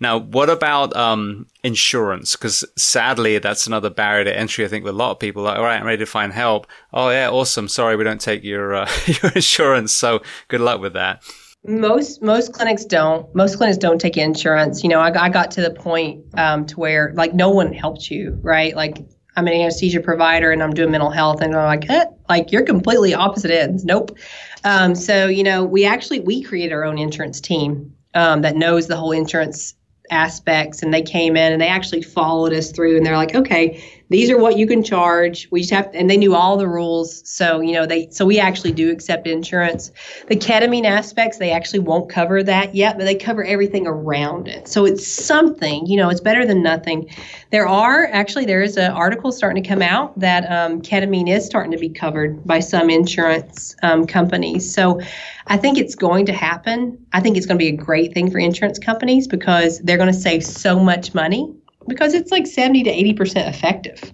Now, what about um, insurance? Because sadly, that's another barrier to entry. I think with a lot of people, like, all right, I'm ready to find help. Oh yeah, awesome. Sorry, we don't take your uh, your insurance. So good luck with that most most clinics don't most clinics don't take insurance. You know i, I got to the point um, to where like no one helps you right? Like i'm an anesthesia provider and i'm doing mental health and i'm like eh, like you're completely opposite ends. Nope. Um, so you know we actually we created our own insurance team um, that knows the whole insurance aspects and they came in and they actually followed us through and they're like okay these are what you can charge. We just have, to, and they knew all the rules. So, you know, they, so we actually do accept insurance. The ketamine aspects, they actually won't cover that yet, but they cover everything around it. So it's something, you know, it's better than nothing. There are actually, there is an article starting to come out that um, ketamine is starting to be covered by some insurance um, companies. So I think it's going to happen. I think it's going to be a great thing for insurance companies because they're going to save so much money because it's like 70 to 80% effective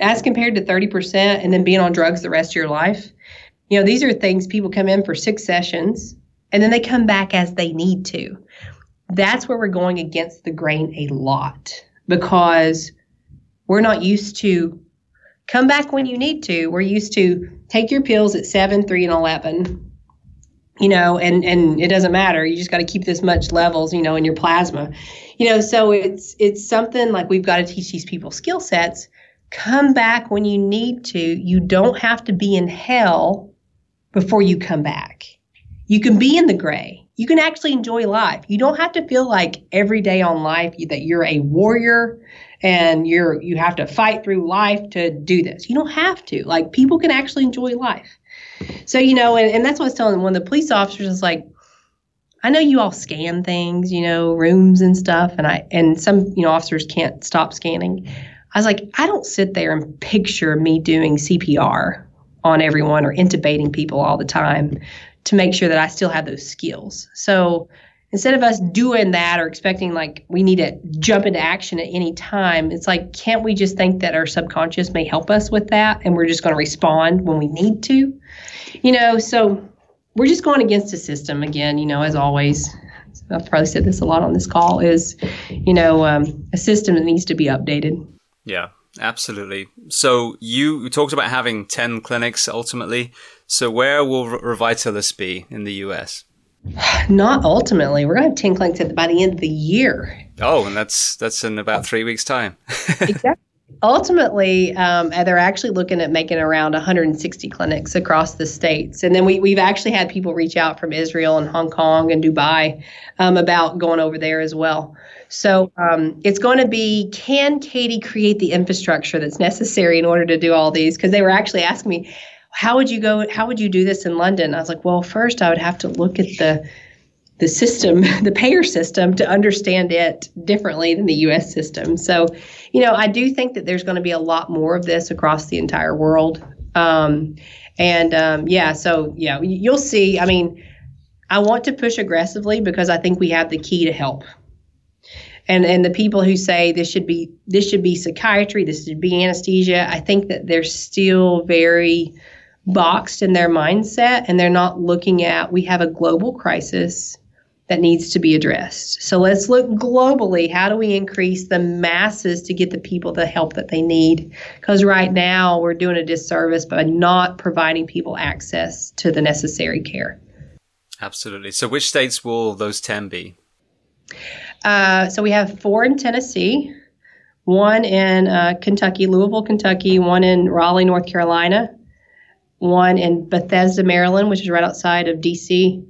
as compared to 30% and then being on drugs the rest of your life. You know, these are things people come in for six sessions and then they come back as they need to. That's where we're going against the grain a lot because we're not used to come back when you need to. We're used to take your pills at 7, 3, and 11 you know, and and it doesn't matter. You just got to keep this much levels, you know, in your plasma you know so it's it's something like we've got to teach these people skill sets. Come back when you need to. You don't have to be in hell before you come back. You can be in the gray. You can actually enjoy life. You don't have to feel like every day on life that you're a warrior and you're you have to fight through life to do this. You don't have to. Like people can actually enjoy life. So you know and, and that's what i was telling one of the police officers is like I know you all scan things, you know, rooms and stuff, and I and some you know officers can't stop scanning. I was like, I don't sit there and picture me doing CPR on everyone or intubating people all the time to make sure that I still have those skills. So instead of us doing that or expecting like we need to jump into action at any time, it's like, can't we just think that our subconscious may help us with that and we're just going to respond when we need to? You know, so we're just going against the system again, you know, as always. I've probably said this a lot on this call is, you know, um, a system that needs to be updated. Yeah, absolutely. So you talked about having 10 clinics ultimately. So where will Revitalist be in the US? Not ultimately. We're going to have 10 clinics by the end of the year. Oh, and that's that's in about three weeks' time. exactly. Ultimately, um, they're actually looking at making around 160 clinics across the states. And then we, we've actually had people reach out from Israel and Hong Kong and Dubai um, about going over there as well. So um, it's going to be can Katie create the infrastructure that's necessary in order to do all these? Because they were actually asking me, how would you go how would you do this in london i was like well first i would have to look at the the system the payer system to understand it differently than the us system. So you know i do think that there's going to be a lot more of this across the entire world. Um, and um, yeah so yeah you'll see i mean i want to push aggressively because i think we have the key to help. And and the people who say this should be this should be psychiatry this should be anesthesia i think that they're still very boxed in their mindset and they're not looking at we have a global crisis that needs to be addressed. So let's look globally. How do we increase the masses to get the people the help that they need? Because right now we're doing a disservice by not providing people access to the necessary care. Absolutely. So, which states will those 10 be? Uh, so, we have four in Tennessee, one in uh, Kentucky, Louisville, Kentucky, one in Raleigh, North Carolina, one in Bethesda, Maryland, which is right outside of DC,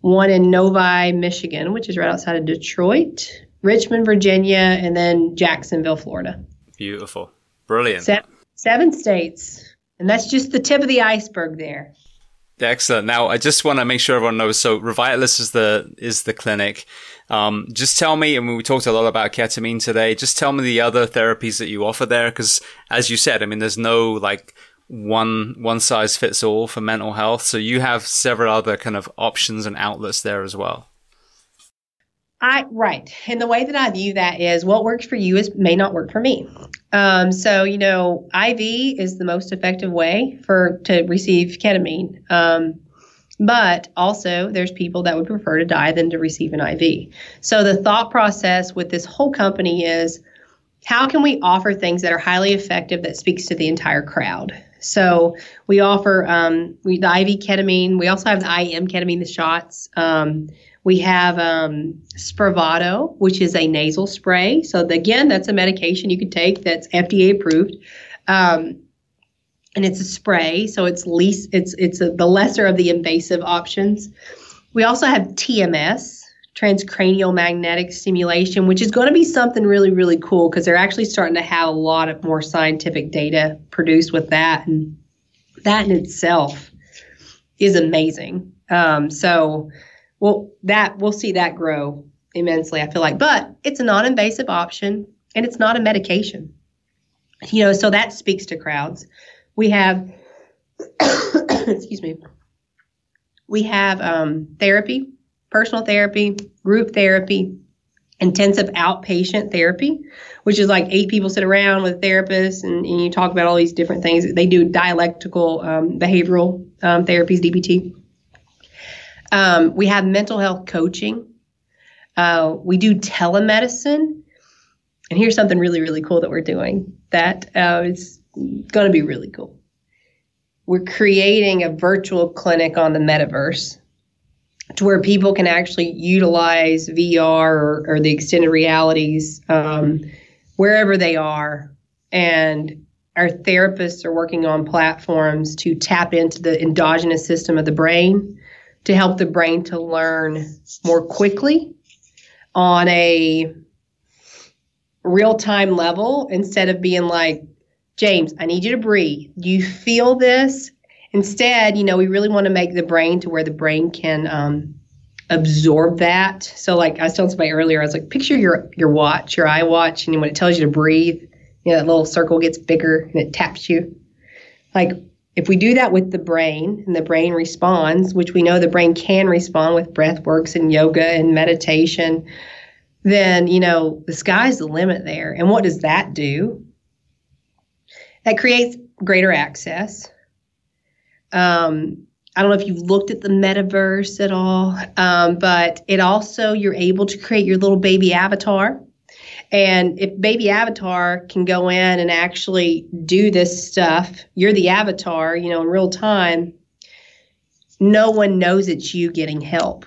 one in Novi, Michigan, which is right outside of Detroit, Richmond, Virginia, and then Jacksonville, Florida. Beautiful. Brilliant. Seven, seven states. And that's just the tip of the iceberg there. Excellent. Now, I just want to make sure everyone knows. So, Revitalist is the is the clinic. Um, just tell me, and we talked a lot about ketamine today. Just tell me the other therapies that you offer there, because as you said, I mean, there's no like one one size fits all for mental health. So you have several other kind of options and outlets there as well. I right, and the way that I view that is what works for you is may not work for me. Um, so you know, IV is the most effective way for to receive ketamine. Um, but also, there's people that would prefer to die than to receive an IV. So the thought process with this whole company is how can we offer things that are highly effective that speaks to the entire crowd? So we offer um, we, the IV ketamine. We also have the IM ketamine, the shots. Um, we have um, Spravato, which is a nasal spray. So the, again, that's a medication you can take that's FDA approved, um, and it's a spray. So it's least it's it's a, the lesser of the invasive options. We also have TMS, transcranial magnetic stimulation, which is going to be something really, really cool because they're actually starting to have a lot of more scientific data produced with that. And that in itself is amazing. Um, so, well, that we'll see that grow immensely, I feel like. But it's a non invasive option and it's not a medication. You know, so that speaks to crowds. We have, excuse me, we have um, therapy personal therapy, group therapy, intensive outpatient therapy, which is like eight people sit around with therapists and, and you talk about all these different things. They do dialectical um, behavioral um, therapies, DBT. Um, we have mental health coaching. Uh, we do telemedicine. And here's something really, really cool that we're doing that uh, is going to be really cool. We're creating a virtual clinic on the metaverse to where people can actually utilize VR or, or the extended realities um, wherever they are. And our therapists are working on platforms to tap into the endogenous system of the brain to help the brain to learn more quickly on a real time level instead of being like, James, I need you to breathe. Do you feel this? Instead, you know, we really want to make the brain to where the brain can um, absorb that. So, like I was telling somebody earlier, I was like, picture your your watch, your iWatch, and when it tells you to breathe, you know, that little circle gets bigger and it taps you. Like If we do that with the brain and the brain responds, which we know the brain can respond with breath works and yoga and meditation, then, you know, the sky's the limit there. And what does that do? That creates greater access. Um, I don't know if you've looked at the metaverse at all, um, but it also, you're able to create your little baby avatar and if Baby Avatar can go in and actually do this stuff, you're the avatar, you know, in real time, no one knows it's you getting help.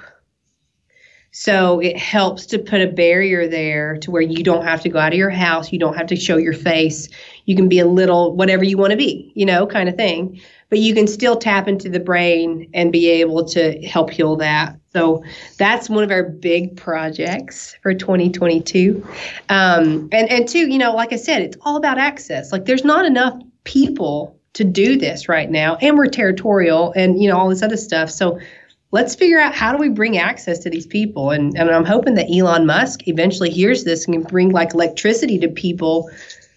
So it helps to put a barrier there to where you don't have to go out of your house, you don't have to show your face. You can be a little whatever you want to be, you know, kind of thing. But you can still tap into the brain and be able to help heal that. So that's one of our big projects for 2022. Um, and and two, you know, like I said, it's all about access. Like there's not enough people to do this right now, and we're territorial, and you know all this other stuff. So let's figure out how do we bring access to these people. And and I'm hoping that Elon Musk eventually hears this and can bring like electricity to people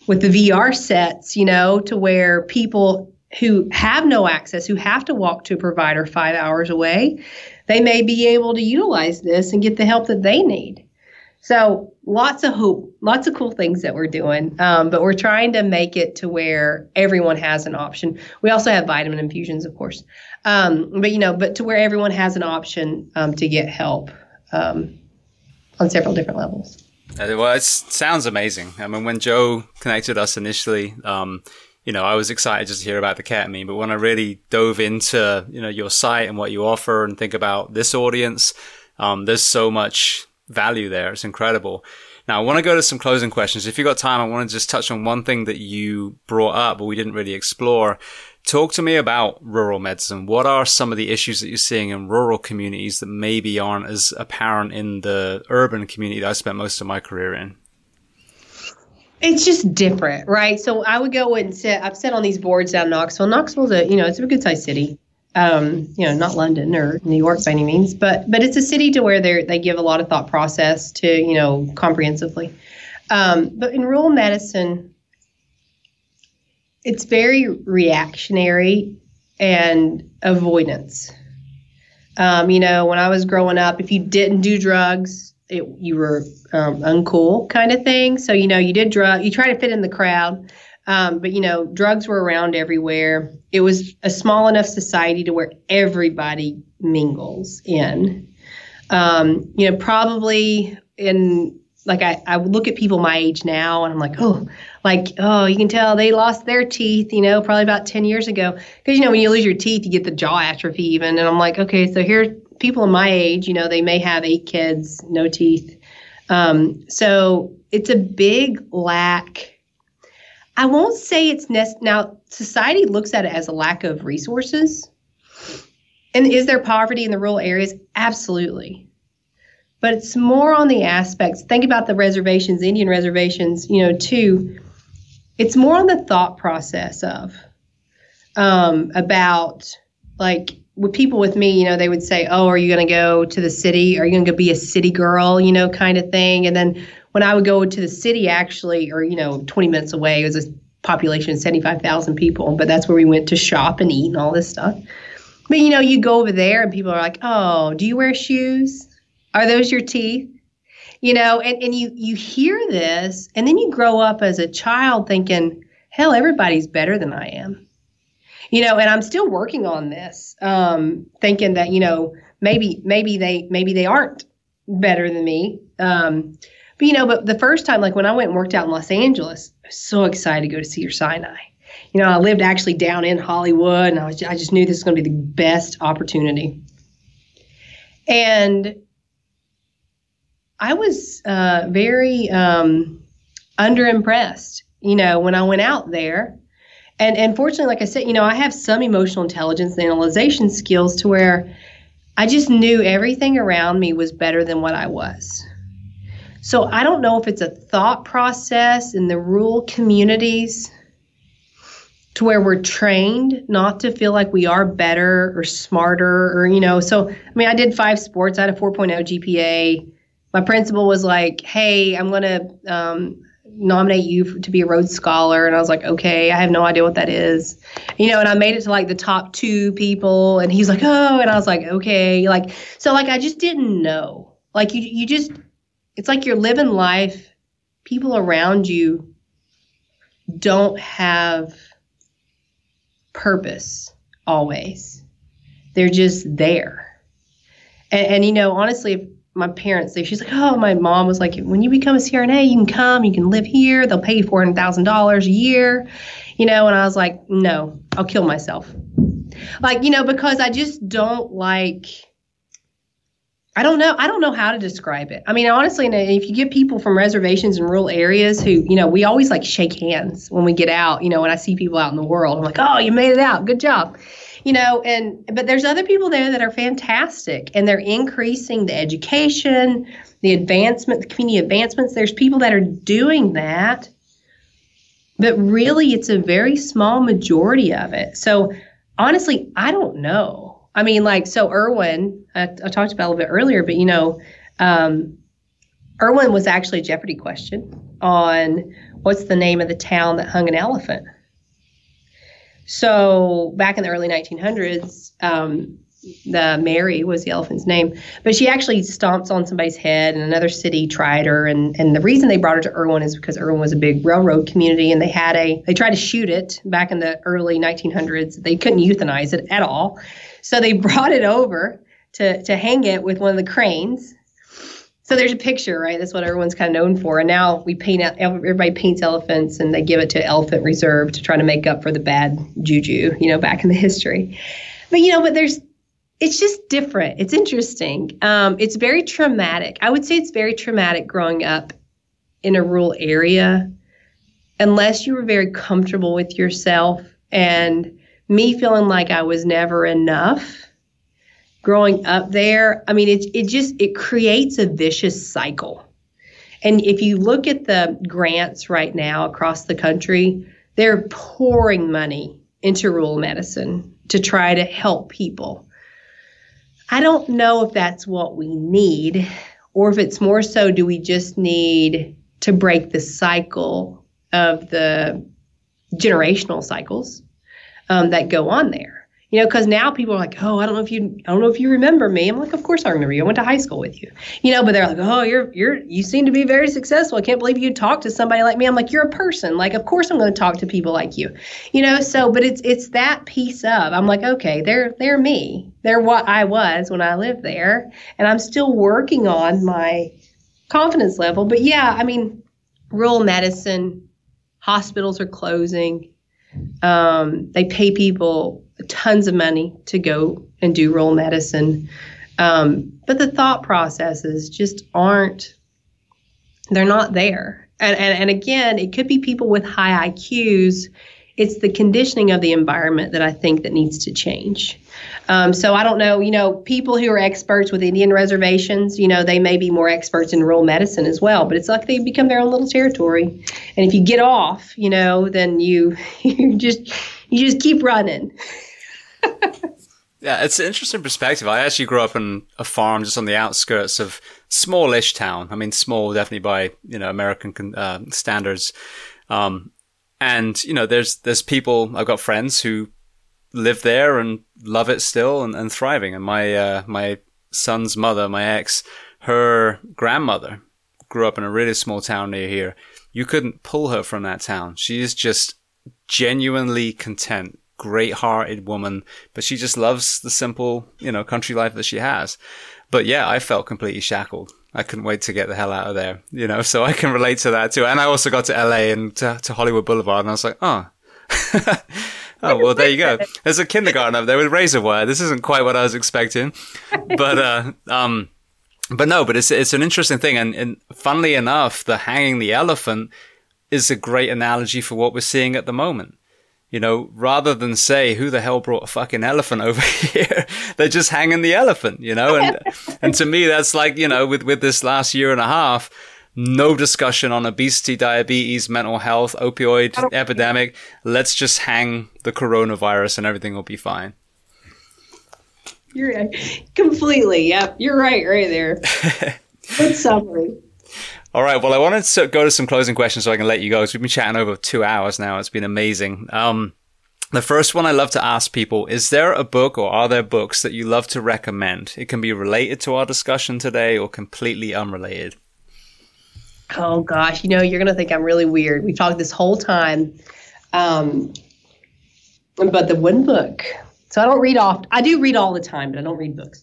with the VR sets, you know, to where people who have no access, who have to walk to a provider five hours away, they may be able to utilize this and get the help that they need. So lots of hope, lots of cool things that we're doing, um, but we're trying to make it to where everyone has an option. We also have vitamin infusions, of course, um, but you know, but to where everyone has an option um, to get help um, on several different levels. Uh, well, it sounds amazing. I mean, when Joe connected us initially, um, you know, I was excited just to hear about the ketamine, but when I really dove into, you know, your site and what you offer and think about this audience, um, there's so much value there. It's incredible. Now, I want to go to some closing questions. If you've got time, I want to just touch on one thing that you brought up, but we didn't really explore. Talk to me about rural medicine. What are some of the issues that you're seeing in rural communities that maybe aren't as apparent in the urban community that I spent most of my career in? It's just different, right? So I would go and sit. I've sat on these boards down in Knoxville. Knoxville's a you know it's a good sized city. Um, you know, not London or New York by any means, but but it's a city to where they they give a lot of thought process to you know comprehensively. Um, but in rural medicine, it's very reactionary and avoidance. Um, you know, when I was growing up, if you didn't do drugs, it, you were um, uncool kind of thing. So you know, you did drug, you try to fit in the crowd, um, but you know, drugs were around everywhere. It was a small enough society to where everybody mingles in. Um, you know, probably in like I, I look at people my age now and I'm like, oh, like, oh, you can tell they lost their teeth, you know, probably about 10 years ago. Because, you know, when you lose your teeth, you get the jaw atrophy even. And I'm like, okay, so here people my age, you know, they may have eight kids, no teeth. Um, so it's a big lack. I won't say it's nest now. Society looks at it as a lack of resources. And is there poverty in the rural areas? Absolutely. But it's more on the aspects. Think about the reservations, Indian reservations, you know, too. It's more on the thought process of um, about like with people with me, you know, they would say, "Oh, are you going to go to the city? Are you going to be a city girl?" You know, kind of thing. And then when I would go to the city, actually, or you know, 20 minutes away, it was a population of 75,000 people, but that's where we went to shop and eat and all this stuff. But you know, you go over there and people are like, "Oh, do you wear shoes? Are those your teeth?" You know, and and you you hear this, and then you grow up as a child thinking, "Hell, everybody's better than I am." You know, and I'm still working on this, um, thinking that you know maybe maybe they maybe they aren't better than me. Um, but you know, but the first time, like when I went and worked out in Los Angeles, I was so excited to go to Cedar Sinai. You know, I lived actually down in Hollywood, and I was I just knew this was going to be the best opportunity. And I was uh, very um, underimpressed. You know, when I went out there, and and fortunately, like I said, you know, I have some emotional intelligence and analyzation skills to where I just knew everything around me was better than what I was. So I don't know if it's a thought process in the rural communities to where we're trained not to feel like we are better or smarter or you know so i mean i did five sports i had a 4.0 gpa my principal was like hey i'm going to um, nominate you to be a Rhodes Scholar. And I was like, okay, I have no idea what that is. You know, and I made it to like the top two people. And he's like, oh, and I was like, okay. Like, so like I just didn't know. Like you, you just, it's like you're living life. People around you don't have purpose always. They're just there. And, and you know, honestly, my parents, they, she's like, oh, my mom was like, when you become a CRNA, you can come, you can live here. They'll pay you four hundred thousand dollars a year, you know. And I was like, no, I'll kill myself. Like, you know, because I just don't like. I don't know. I don't know how to describe it. I mean, honestly, if you get people from reservations in rural areas who, you know, we always like shake hands when we get out. You know, when I see people out in the world, I'm like, oh, you made it out. Good job you know and but there's other people there that are fantastic and they're increasing the education the advancement the community advancements. There's people that are doing that but really it's a very small majority of it. So honestly i don't know. I mean like so Erwin i, I talked about a little bit earlier but you know um, Erwin was actually a jeopardy question on what's the name of the town that hung an elephant so back in the early 1900s, um, the Mary was the elephant's name, but she actually stomps on somebody's head, and another city tried her. And and the reason they brought her to Erwin is because Erwin was a big railroad community, and they had a they tried to shoot it back in the early 1900s. They couldn't euthanize it at all, so they brought it over to to hang it with one of the cranes so there's a picture, right? That's what everyone's kind of known for. And now we paint everybody paints elephants and they give it to Elephant Reserve to try to make up for the bad juju, you know, back in the history. But, you know, but there's, it's just different. It's interesting. Um, it's very traumatic. I would say it's very traumatic growing up in a rural area unless you were very comfortable with yourself and me feeling like I was never enough growing up there, I mean, it, it just, it creates a vicious cycle. And if you look at the grants right now across the country, they're pouring money into rural medicine to try to help people. I don't know if that's what we need, or if it's more so, do we just need to break the cycle of the generational cycles um, that go on there? You know, because now people are like, oh, I don't know if you, I don't know if you remember me. I'm like, of course I remember you. I went to high school with you, you know. But they're like, oh, you're, you're, you seem to be very successful. I can't believe you talk to somebody like me. I'm like, you're a person. Like, of course I'm going to talk to people like you, you know. So, but it's, it's that piece of, I'm like, okay, they're, they're me. They're what I was when I lived there, and I'm still working on my confidence level. But yeah, I mean, rural medicine, hospitals are closing. Um, they pay people tons of money to go and do rural medicine. Um, but the thought processes just aren't, they're not there. And, and, and again, it could be people with high IQs. It's the conditioning of the environment that I think that needs to change. Um, so I don't know, you know, people who are experts with Indian reservations, you know, they may be more experts in rural medicine as well, but it's like they become their own little territory. And if you get off, you know, then you you just you just keep running. Yeah, it's an interesting perspective. I actually grew up on a farm just on the outskirts of smallish town. I mean, small definitely by you know American uh, standards. Um, and you know, there's there's people. I've got friends who live there and love it still and, and thriving. And my uh, my son's mother, my ex, her grandmother grew up in a really small town near here. You couldn't pull her from that town. She is just genuinely content great hearted woman, but she just loves the simple, you know, country life that she has. But yeah, I felt completely shackled. I couldn't wait to get the hell out of there, you know, so I can relate to that too. And I also got to LA and to, to Hollywood Boulevard and I was like, oh. oh, well, there you go. There's a kindergarten up there with razor wire. This isn't quite what I was expecting. But, uh, um, but no, but it's, it's an interesting thing. And, and funnily enough, the hanging the elephant is a great analogy for what we're seeing at the moment you know, rather than say, who the hell brought a fucking elephant over here? They're just hanging the elephant, you know? And, and to me, that's like, you know, with, with this last year and a half, no discussion on obesity, diabetes, mental health, opioid epidemic. Let's just hang the coronavirus and everything will be fine. You're right. Completely. Yep. You're right, right there. Good summary. All right. Well, I wanted to go to some closing questions so I can let you go. So we've been chatting over two hours now. It's been amazing. Um, the first one I love to ask people, is there a book or are there books that you love to recommend? It can be related to our discussion today or completely unrelated. Oh gosh, you know, you're going to think I'm really weird. We've talked this whole time. Um, but the one book, so I don't read off. I do read all the time, but I don't read books.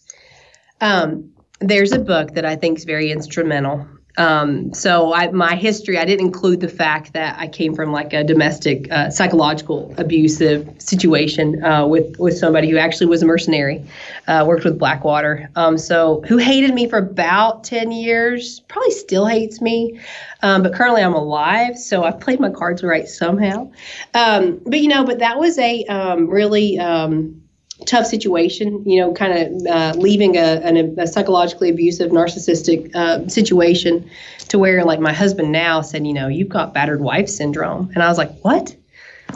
Um, there's a book that I think is very instrumental um, so I, my history, I didn't include the fact that I came from like a domestic uh, psychological abusive situation uh, with with somebody who actually was a mercenary, uh, worked with Blackwater. Um, so who hated me for about ten years, probably still hates me, um, but currently I'm alive, so I played my cards right somehow. Um, but you know, but that was a um, really um, tough situation, you know, kind of uh, leaving a, an, a, psychologically abusive, narcissistic uh, situation to where, like, my husband now said, you know, you've got battered wife syndrome. And I was like, what?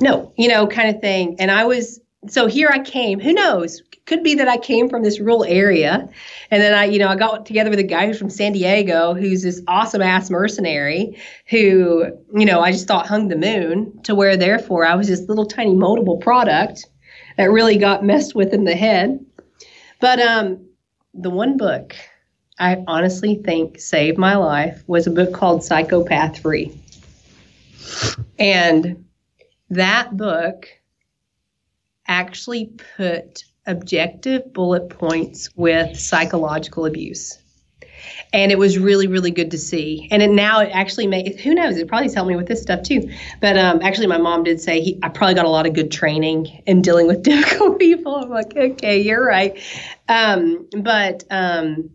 No, you know, kind of thing. And I was, so here I came. Who knows? Could be that I came from this rural area. And then I, you know, I got together with a guy who's from San Diego who's this awesome ass mercenary who, you know, I just thought hung the moon to where, therefore, I was this little tiny moldable product that really got messed with in the head. But um, the one book I honestly think saved my life was a book called Psychopath Free. And that book actually put objective bullet points with psychological abuse and it was really really good to see. And it now it actually made who knows? It probably helped me with this stuff too. But um, actually my mom did say he, i probably got a lot of good training in dealing with difficult people. I'm like okay you're right. Um, but um,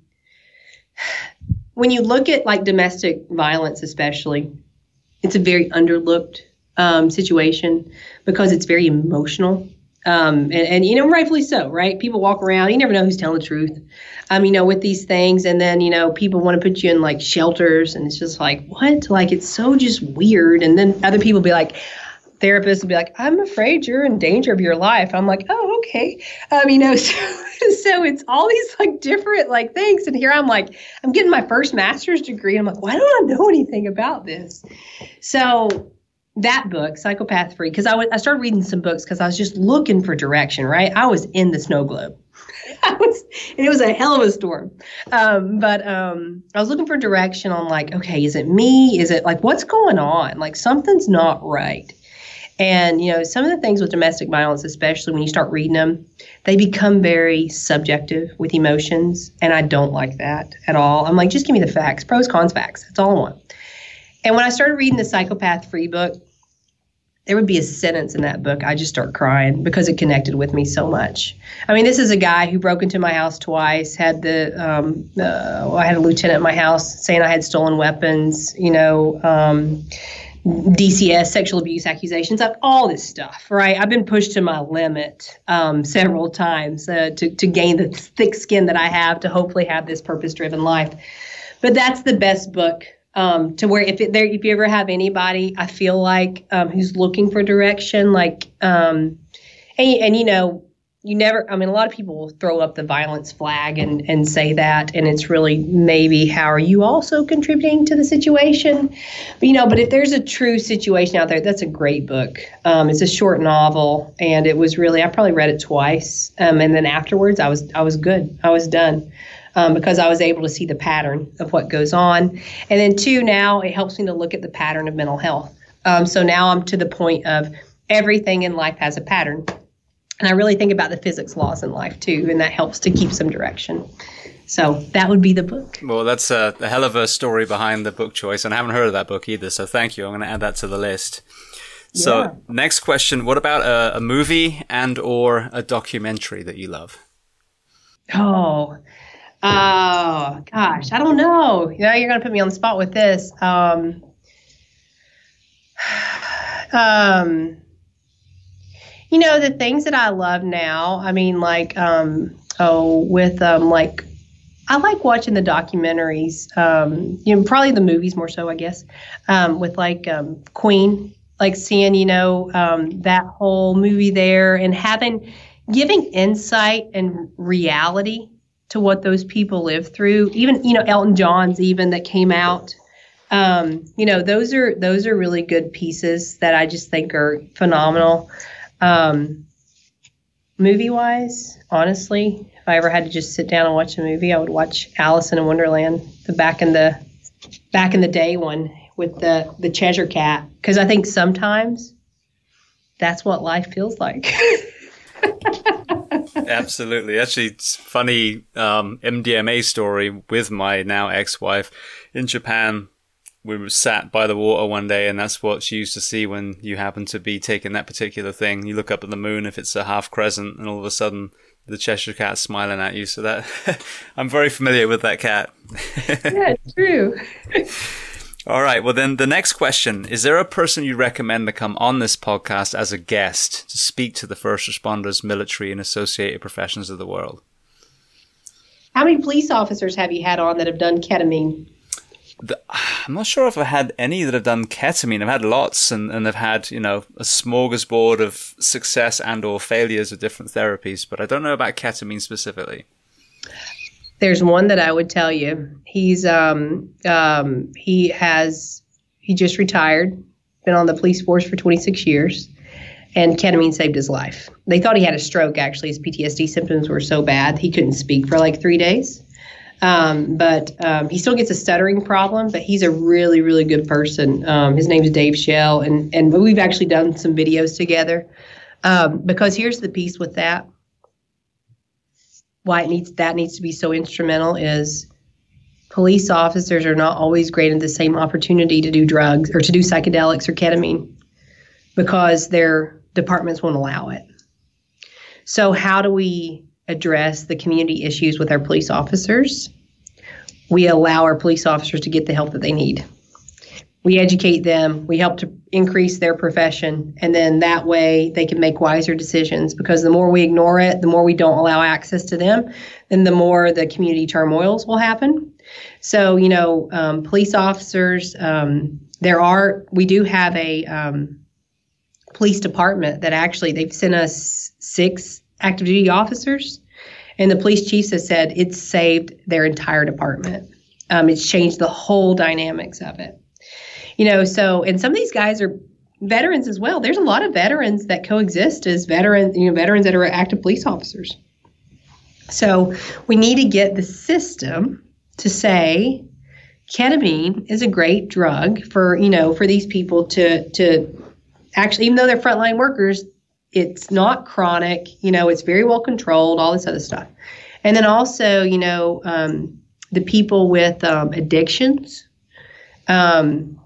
when you look at like domestic violence especially it's a very underlooked um, situation because it's very emotional um, and, and, you know, rightfully so, right? People walk around, you never know who's telling the truth, um, you know, with these things. And then, you know, people want to put you in like shelters, and it's just like, what? Like, it's so just weird. And then other people be like, therapists will be like, I'm afraid you're in danger of your life. I'm like, oh, okay. Um, you know, so, so it's all these like different like things. And here I'm like, I'm getting my first master's degree. I'm like, why don't I know anything about this? So that book, Psychopath Free, because I, w- I started reading some books because I was just looking for direction, right? I was in the snow globe. I was, and it was a hell of a storm. Um, but um, I was looking for direction on like, okay, is it me? Is it like, what's going on? Like, something's not right. And, you know, some of the things with domestic violence, especially when you start reading them, they become very subjective with emotions. And I don't like that at all. I'm like, just give me the facts, pros, cons, facts. That's all I want. And when I started reading the Psychopath Free book, there would be a sentence in that book I just start crying because it connected with me so much. I mean, this is a guy who broke into my house twice. Had the um, uh, I had a lieutenant in my house saying I had stolen weapons. You know. Um, DCS, sexual abuse accusations, like all this stuff, right? I've been pushed to my limit um, several times uh, to, to gain the thick skin that I have to hopefully have this purpose driven life. But that's the best book um, to where if there if you ever have anybody I feel like um, who's looking for direction like um, and, and you know you never I mean a lot of people will throw up the violence flag and and say that and it's really maybe how are you also contributing to the situation? But you know but if there's a true situation out there that's a great book. Um, it's a short novel and it was really I probably read it twice um, and then afterwards I was I was good. I was done um, because I was able to see the pattern of what goes on. And then, two, now it helps me to look at the pattern of mental health. Um, so now I'm to the point of everything in life has a pattern. And I really think about the physics laws in life too, and that helps to keep some direction. So that would be the book. Well, that's a, a hell of a story behind the book choice, and I haven't heard of that book either. So thank you. I'm going to add that to the list. So yeah. next question: What about a, a movie and or a documentary that you love? Oh, Oh gosh, I don't know. You know, you're gonna put me on the spot with this. Um, um, you know, the things that I love now. I mean, like, um, oh, with um, like, I like watching the documentaries. Um, you know, probably the movies more so, I guess. Um, with like um, Queen, like seeing, you know, um, that whole movie there and having, giving insight and reality to what those people live through. Even you know Elton John's even that came out Um, you know, those are those are really good pieces that I just think are phenomenal. Um, movie wise, honestly, if I ever had to just sit down and watch a movie, I would watch Alice in Wonderland, the back in the back in the day one with the the Cheshire Cat, because I think sometimes that's what life feels like. Absolutely. Actually, it's funny um, MDMA story with my now ex-wife in Japan. We were sat by the water one day, and that's what she used to see when you happen to be taking that particular thing. You look up at the moon if it's a half crescent, and all of a sudden the Cheshire cat smiling at you. So that I'm very familiar with that cat. yeah, true. All right. Well, then the next question is there a person you recommend to come on this podcast as a guest to speak to the first responders, military, and associated professions of the world? How many police officers have you had on that have done ketamine? The, I'm not sure if I've had any that have done ketamine. I've had lots and, and I've had, you know, a smorgasbord of success and or failures of different therapies, but I don't know about ketamine specifically. There's one that I would tell you. He's um, um, he has he just retired, been on the police force for 26 years, and ketamine saved his life. They thought he had a stroke. Actually, his PTSD symptoms were so bad he couldn't speak for like three days. Um, but um, he still gets a stuttering problem, but he's a really, really good person. Um, his name is Dave Shell, and and we've actually done some videos together. Um, because here's the piece with that why it needs that needs to be so instrumental is police officers are not always granted the same opportunity to do drugs or to do psychedelics or ketamine because their departments won't allow it. So how do we address the community issues with our police officers? We allow our police officers to get the help that they need we educate them, we help to increase their profession, and then that way they can make wiser decisions because the more we ignore it, the more we don't allow access to them, then the more the community turmoils will happen. So, you know, um, police officers, um, there are, we do have a um, police department that actually they've sent us six active duty officers, and the police chiefs have said it's saved their entire department. Um, it's changed the whole dynamics of it you know, so and some of these guys are veterans as well. There's a lot of veterans that coexist as veterans, you know, veterans that are active police officers. So we need to get the system to say ketamine is a great drug for, you know, for these people to to actually even though they're frontline workers, it's not chronic, you know, it's very well controlled, all this other stuff. And then also, you know, um, the people with um, addictions, um,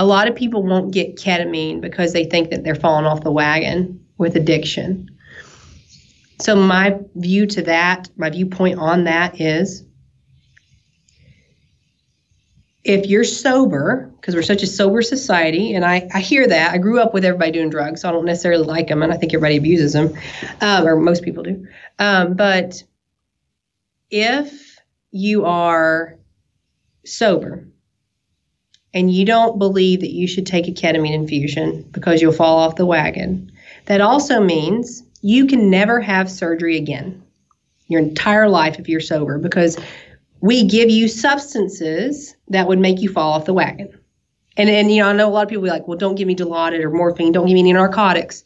a lot of people won't get ketamine because they think that they're falling off the wagon with addiction. So, my view to that, my viewpoint on that is if you're sober, because we're such a sober society, and I, I hear that. I grew up with everybody doing drugs, so I don't necessarily like them, and I think everybody abuses them, um, or most people do. Um, but if you are sober, and you don't believe that you should take a ketamine infusion because you'll fall off the wagon, that also means you can never have surgery again your entire life if you're sober because we give you substances that would make you fall off the wagon. And, and you know, I know a lot of people be like, well, don't give me Dilaudid or morphine, don't give me any narcotics.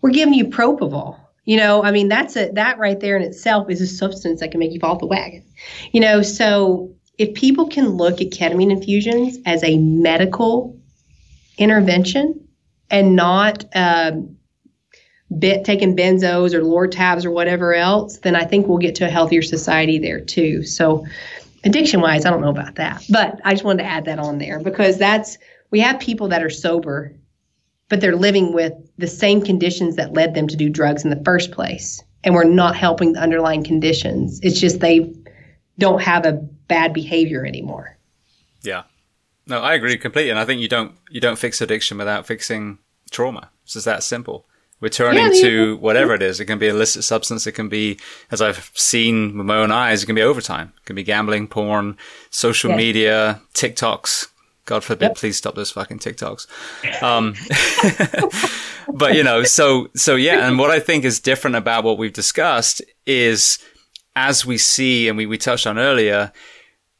We're giving you propofol. You know, I mean, that's a that right there in itself is a substance that can make you fall off the wagon. You know, so if people can look at ketamine infusions as a medical intervention and not um, bit, taking benzos or Lortabs or whatever else, then I think we'll get to a healthier society there too. So, addiction wise, I don't know about that, but I just wanted to add that on there because that's we have people that are sober, but they're living with the same conditions that led them to do drugs in the first place, and we're not helping the underlying conditions. It's just they don't have a bad behavior anymore. Yeah. No, I agree completely, and I think you don't you don't fix addiction without fixing trauma. It's just that simple. We're turning yeah, to whatever it is. It can be illicit substance. It can be, as I've seen with my own eyes, it can be overtime. It can be gambling, porn, social yeah. media, TikToks. God forbid, yep. please stop those fucking TikToks. Um, but you know, so so yeah, and what I think is different about what we've discussed is as we see and we, we touched on earlier,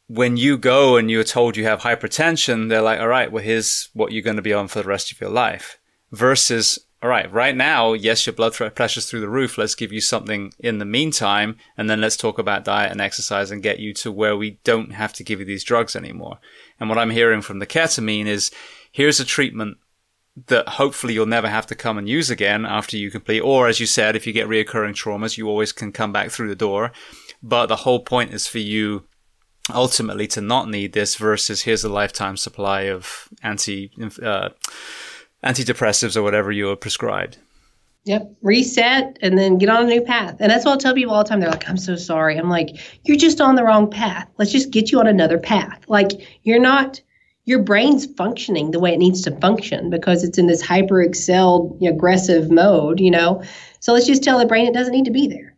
when you go and you're told you have hypertension, they're like, all right, well, here's what you're going to be on for the rest of your life. Versus, all right, right now, yes, your blood pressure's through the roof. Let's give you something in the meantime. And then let's talk about diet and exercise and get you to where we don't have to give you these drugs anymore. And what I'm hearing from the ketamine is here's a treatment that hopefully you'll never have to come and use again after you complete. Or as you said, if you get reoccurring traumas, you always can come back through the door. But the whole point is for you ultimately to not need this versus here's a lifetime supply of anti uh, antidepressives or whatever you are prescribed. Yep. Reset and then get on a new path. And that's what I'll tell people all the time. They're like, I'm so sorry. I'm like, you're just on the wrong path. Let's just get you on another path. Like, you're not, your brain's functioning the way it needs to function because it's in this hyper excelled aggressive mode, you know? So let's just tell the brain it doesn't need to be there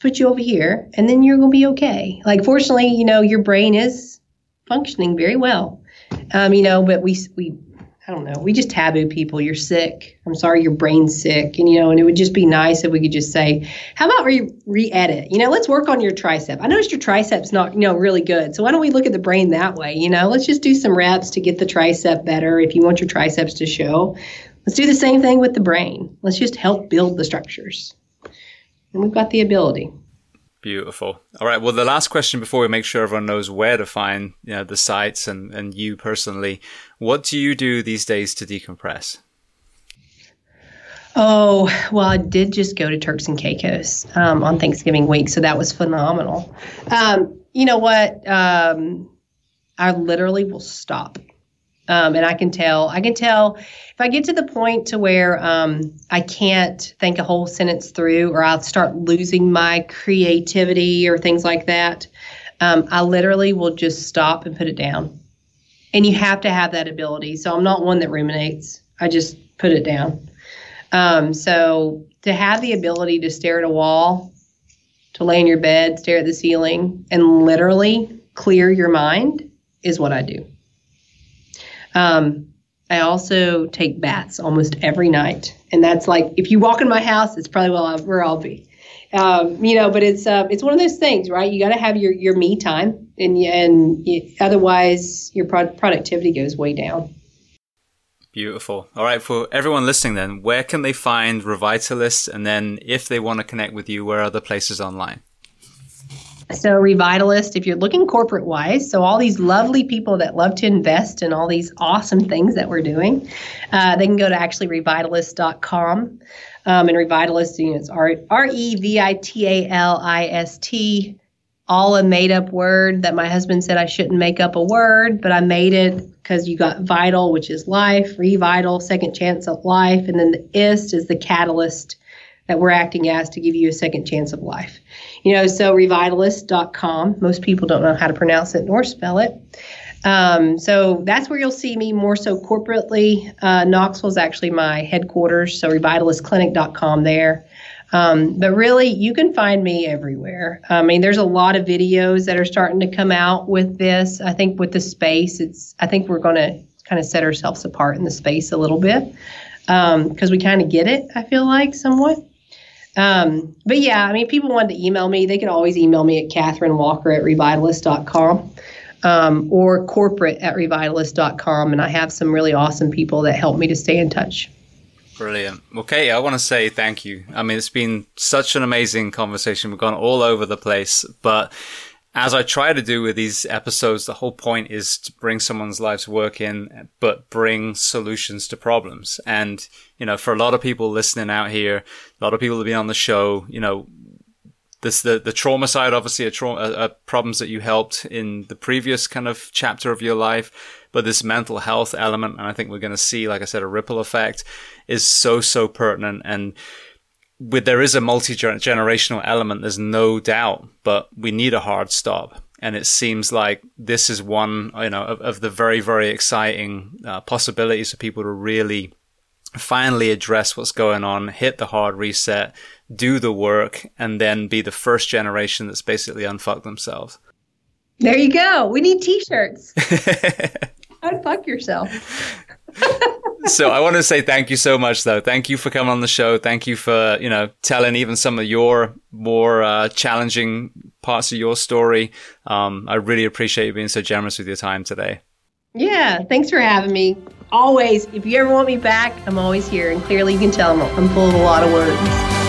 put you over here and then you're going to be okay like fortunately you know your brain is functioning very well um, you know but we we I don't know. We just taboo people. You're sick. I'm sorry, your brain's sick. And, you know, and it would just be nice if we could just say, how about re edit? You know, let's work on your tricep. I noticed your tricep's not, you know, really good. So why don't we look at the brain that way? You know, let's just do some reps to get the tricep better if you want your triceps to show. Let's do the same thing with the brain. Let's just help build the structures and we've got the ability. Beautiful. All right. Well, the last question before we make sure everyone knows where to find you know, the sites and, and you personally, what do you do these days to decompress? Oh, well, I did just go to Turks and Caicos um, on Thanksgiving week, so that was phenomenal. Um, you know what? Um, I literally will stop um, and I can tell, I can tell if I get to the point to where um, I can't think a whole sentence through, or I'll start losing my creativity or things like that. Um, I literally will just stop and put it down. And you have to have that ability. So I'm not one that ruminates. I just put it down. Um, so to have the ability to stare at a wall, to lay in your bed, stare at the ceiling, and literally clear your mind is what I do. Um, I also take baths almost every night, and that's like if you walk in my house, it's probably where I'll, where I'll be. Um, you know, but it's uh, it's one of those things, right? You got to have your your me time, and and you, otherwise your pro- productivity goes way down. Beautiful. All right, for everyone listening, then, where can they find Revitalist? And then, if they want to connect with you, where are the places online? So, Revitalist, if you're looking corporate wise, so all these lovely people that love to invest in all these awesome things that we're doing, uh, they can go to actually revitalist.com. Um, and Revitalist, you know, it's R E V I T A L I S T, all a made up word that my husband said I shouldn't make up a word, but I made it because you got vital, which is life, revital, second chance of life, and then the ist is the catalyst that we're acting as to give you a second chance of life. You know, so revitalist.com. Most people don't know how to pronounce it nor spell it. Um, so that's where you'll see me more so corporately. Uh, Knoxville is actually my headquarters, so revitalistclinic.com there. Um, but really, you can find me everywhere. I mean, there's a lot of videos that are starting to come out with this. I think with the space, it's. I think we're going to kind of set ourselves apart in the space a little bit because um, we kind of get it. I feel like somewhat. Um, but yeah, I mean, people wanted to email me. They could always email me at Kathryn Walker at revitalist.com um, or corporate at revitalist.com. And I have some really awesome people that help me to stay in touch. Brilliant. Okay, I want to say thank you. I mean, it's been such an amazing conversation. We've gone all over the place, but as I try to do with these episodes, the whole point is to bring someone's life's work in, but bring solutions to problems. And, you know, for a lot of people listening out here, a lot of people have been on the show, you know, this, the, the trauma side, obviously, are, trauma, are problems that you helped in the previous kind of chapter of your life. But this mental health element, and I think we're going to see, like I said, a ripple effect is so, so pertinent. And, with there is a multi generational element, there's no doubt, but we need a hard stop. And it seems like this is one, you know, of, of the very, very exciting uh, possibilities for people to really finally address what's going on, hit the hard reset, do the work, and then be the first generation that's basically unfucked themselves. There you go. We need t-shirts. Unfuck yourself so I want to say thank you so much, though. Thank you for coming on the show. Thank you for you know telling even some of your more uh, challenging parts of your story. Um, I really appreciate you being so generous with your time today. Yeah, thanks for having me. Always, if you ever want me back, I'm always here. And clearly, you can tell I'm, I'm full of a lot of words.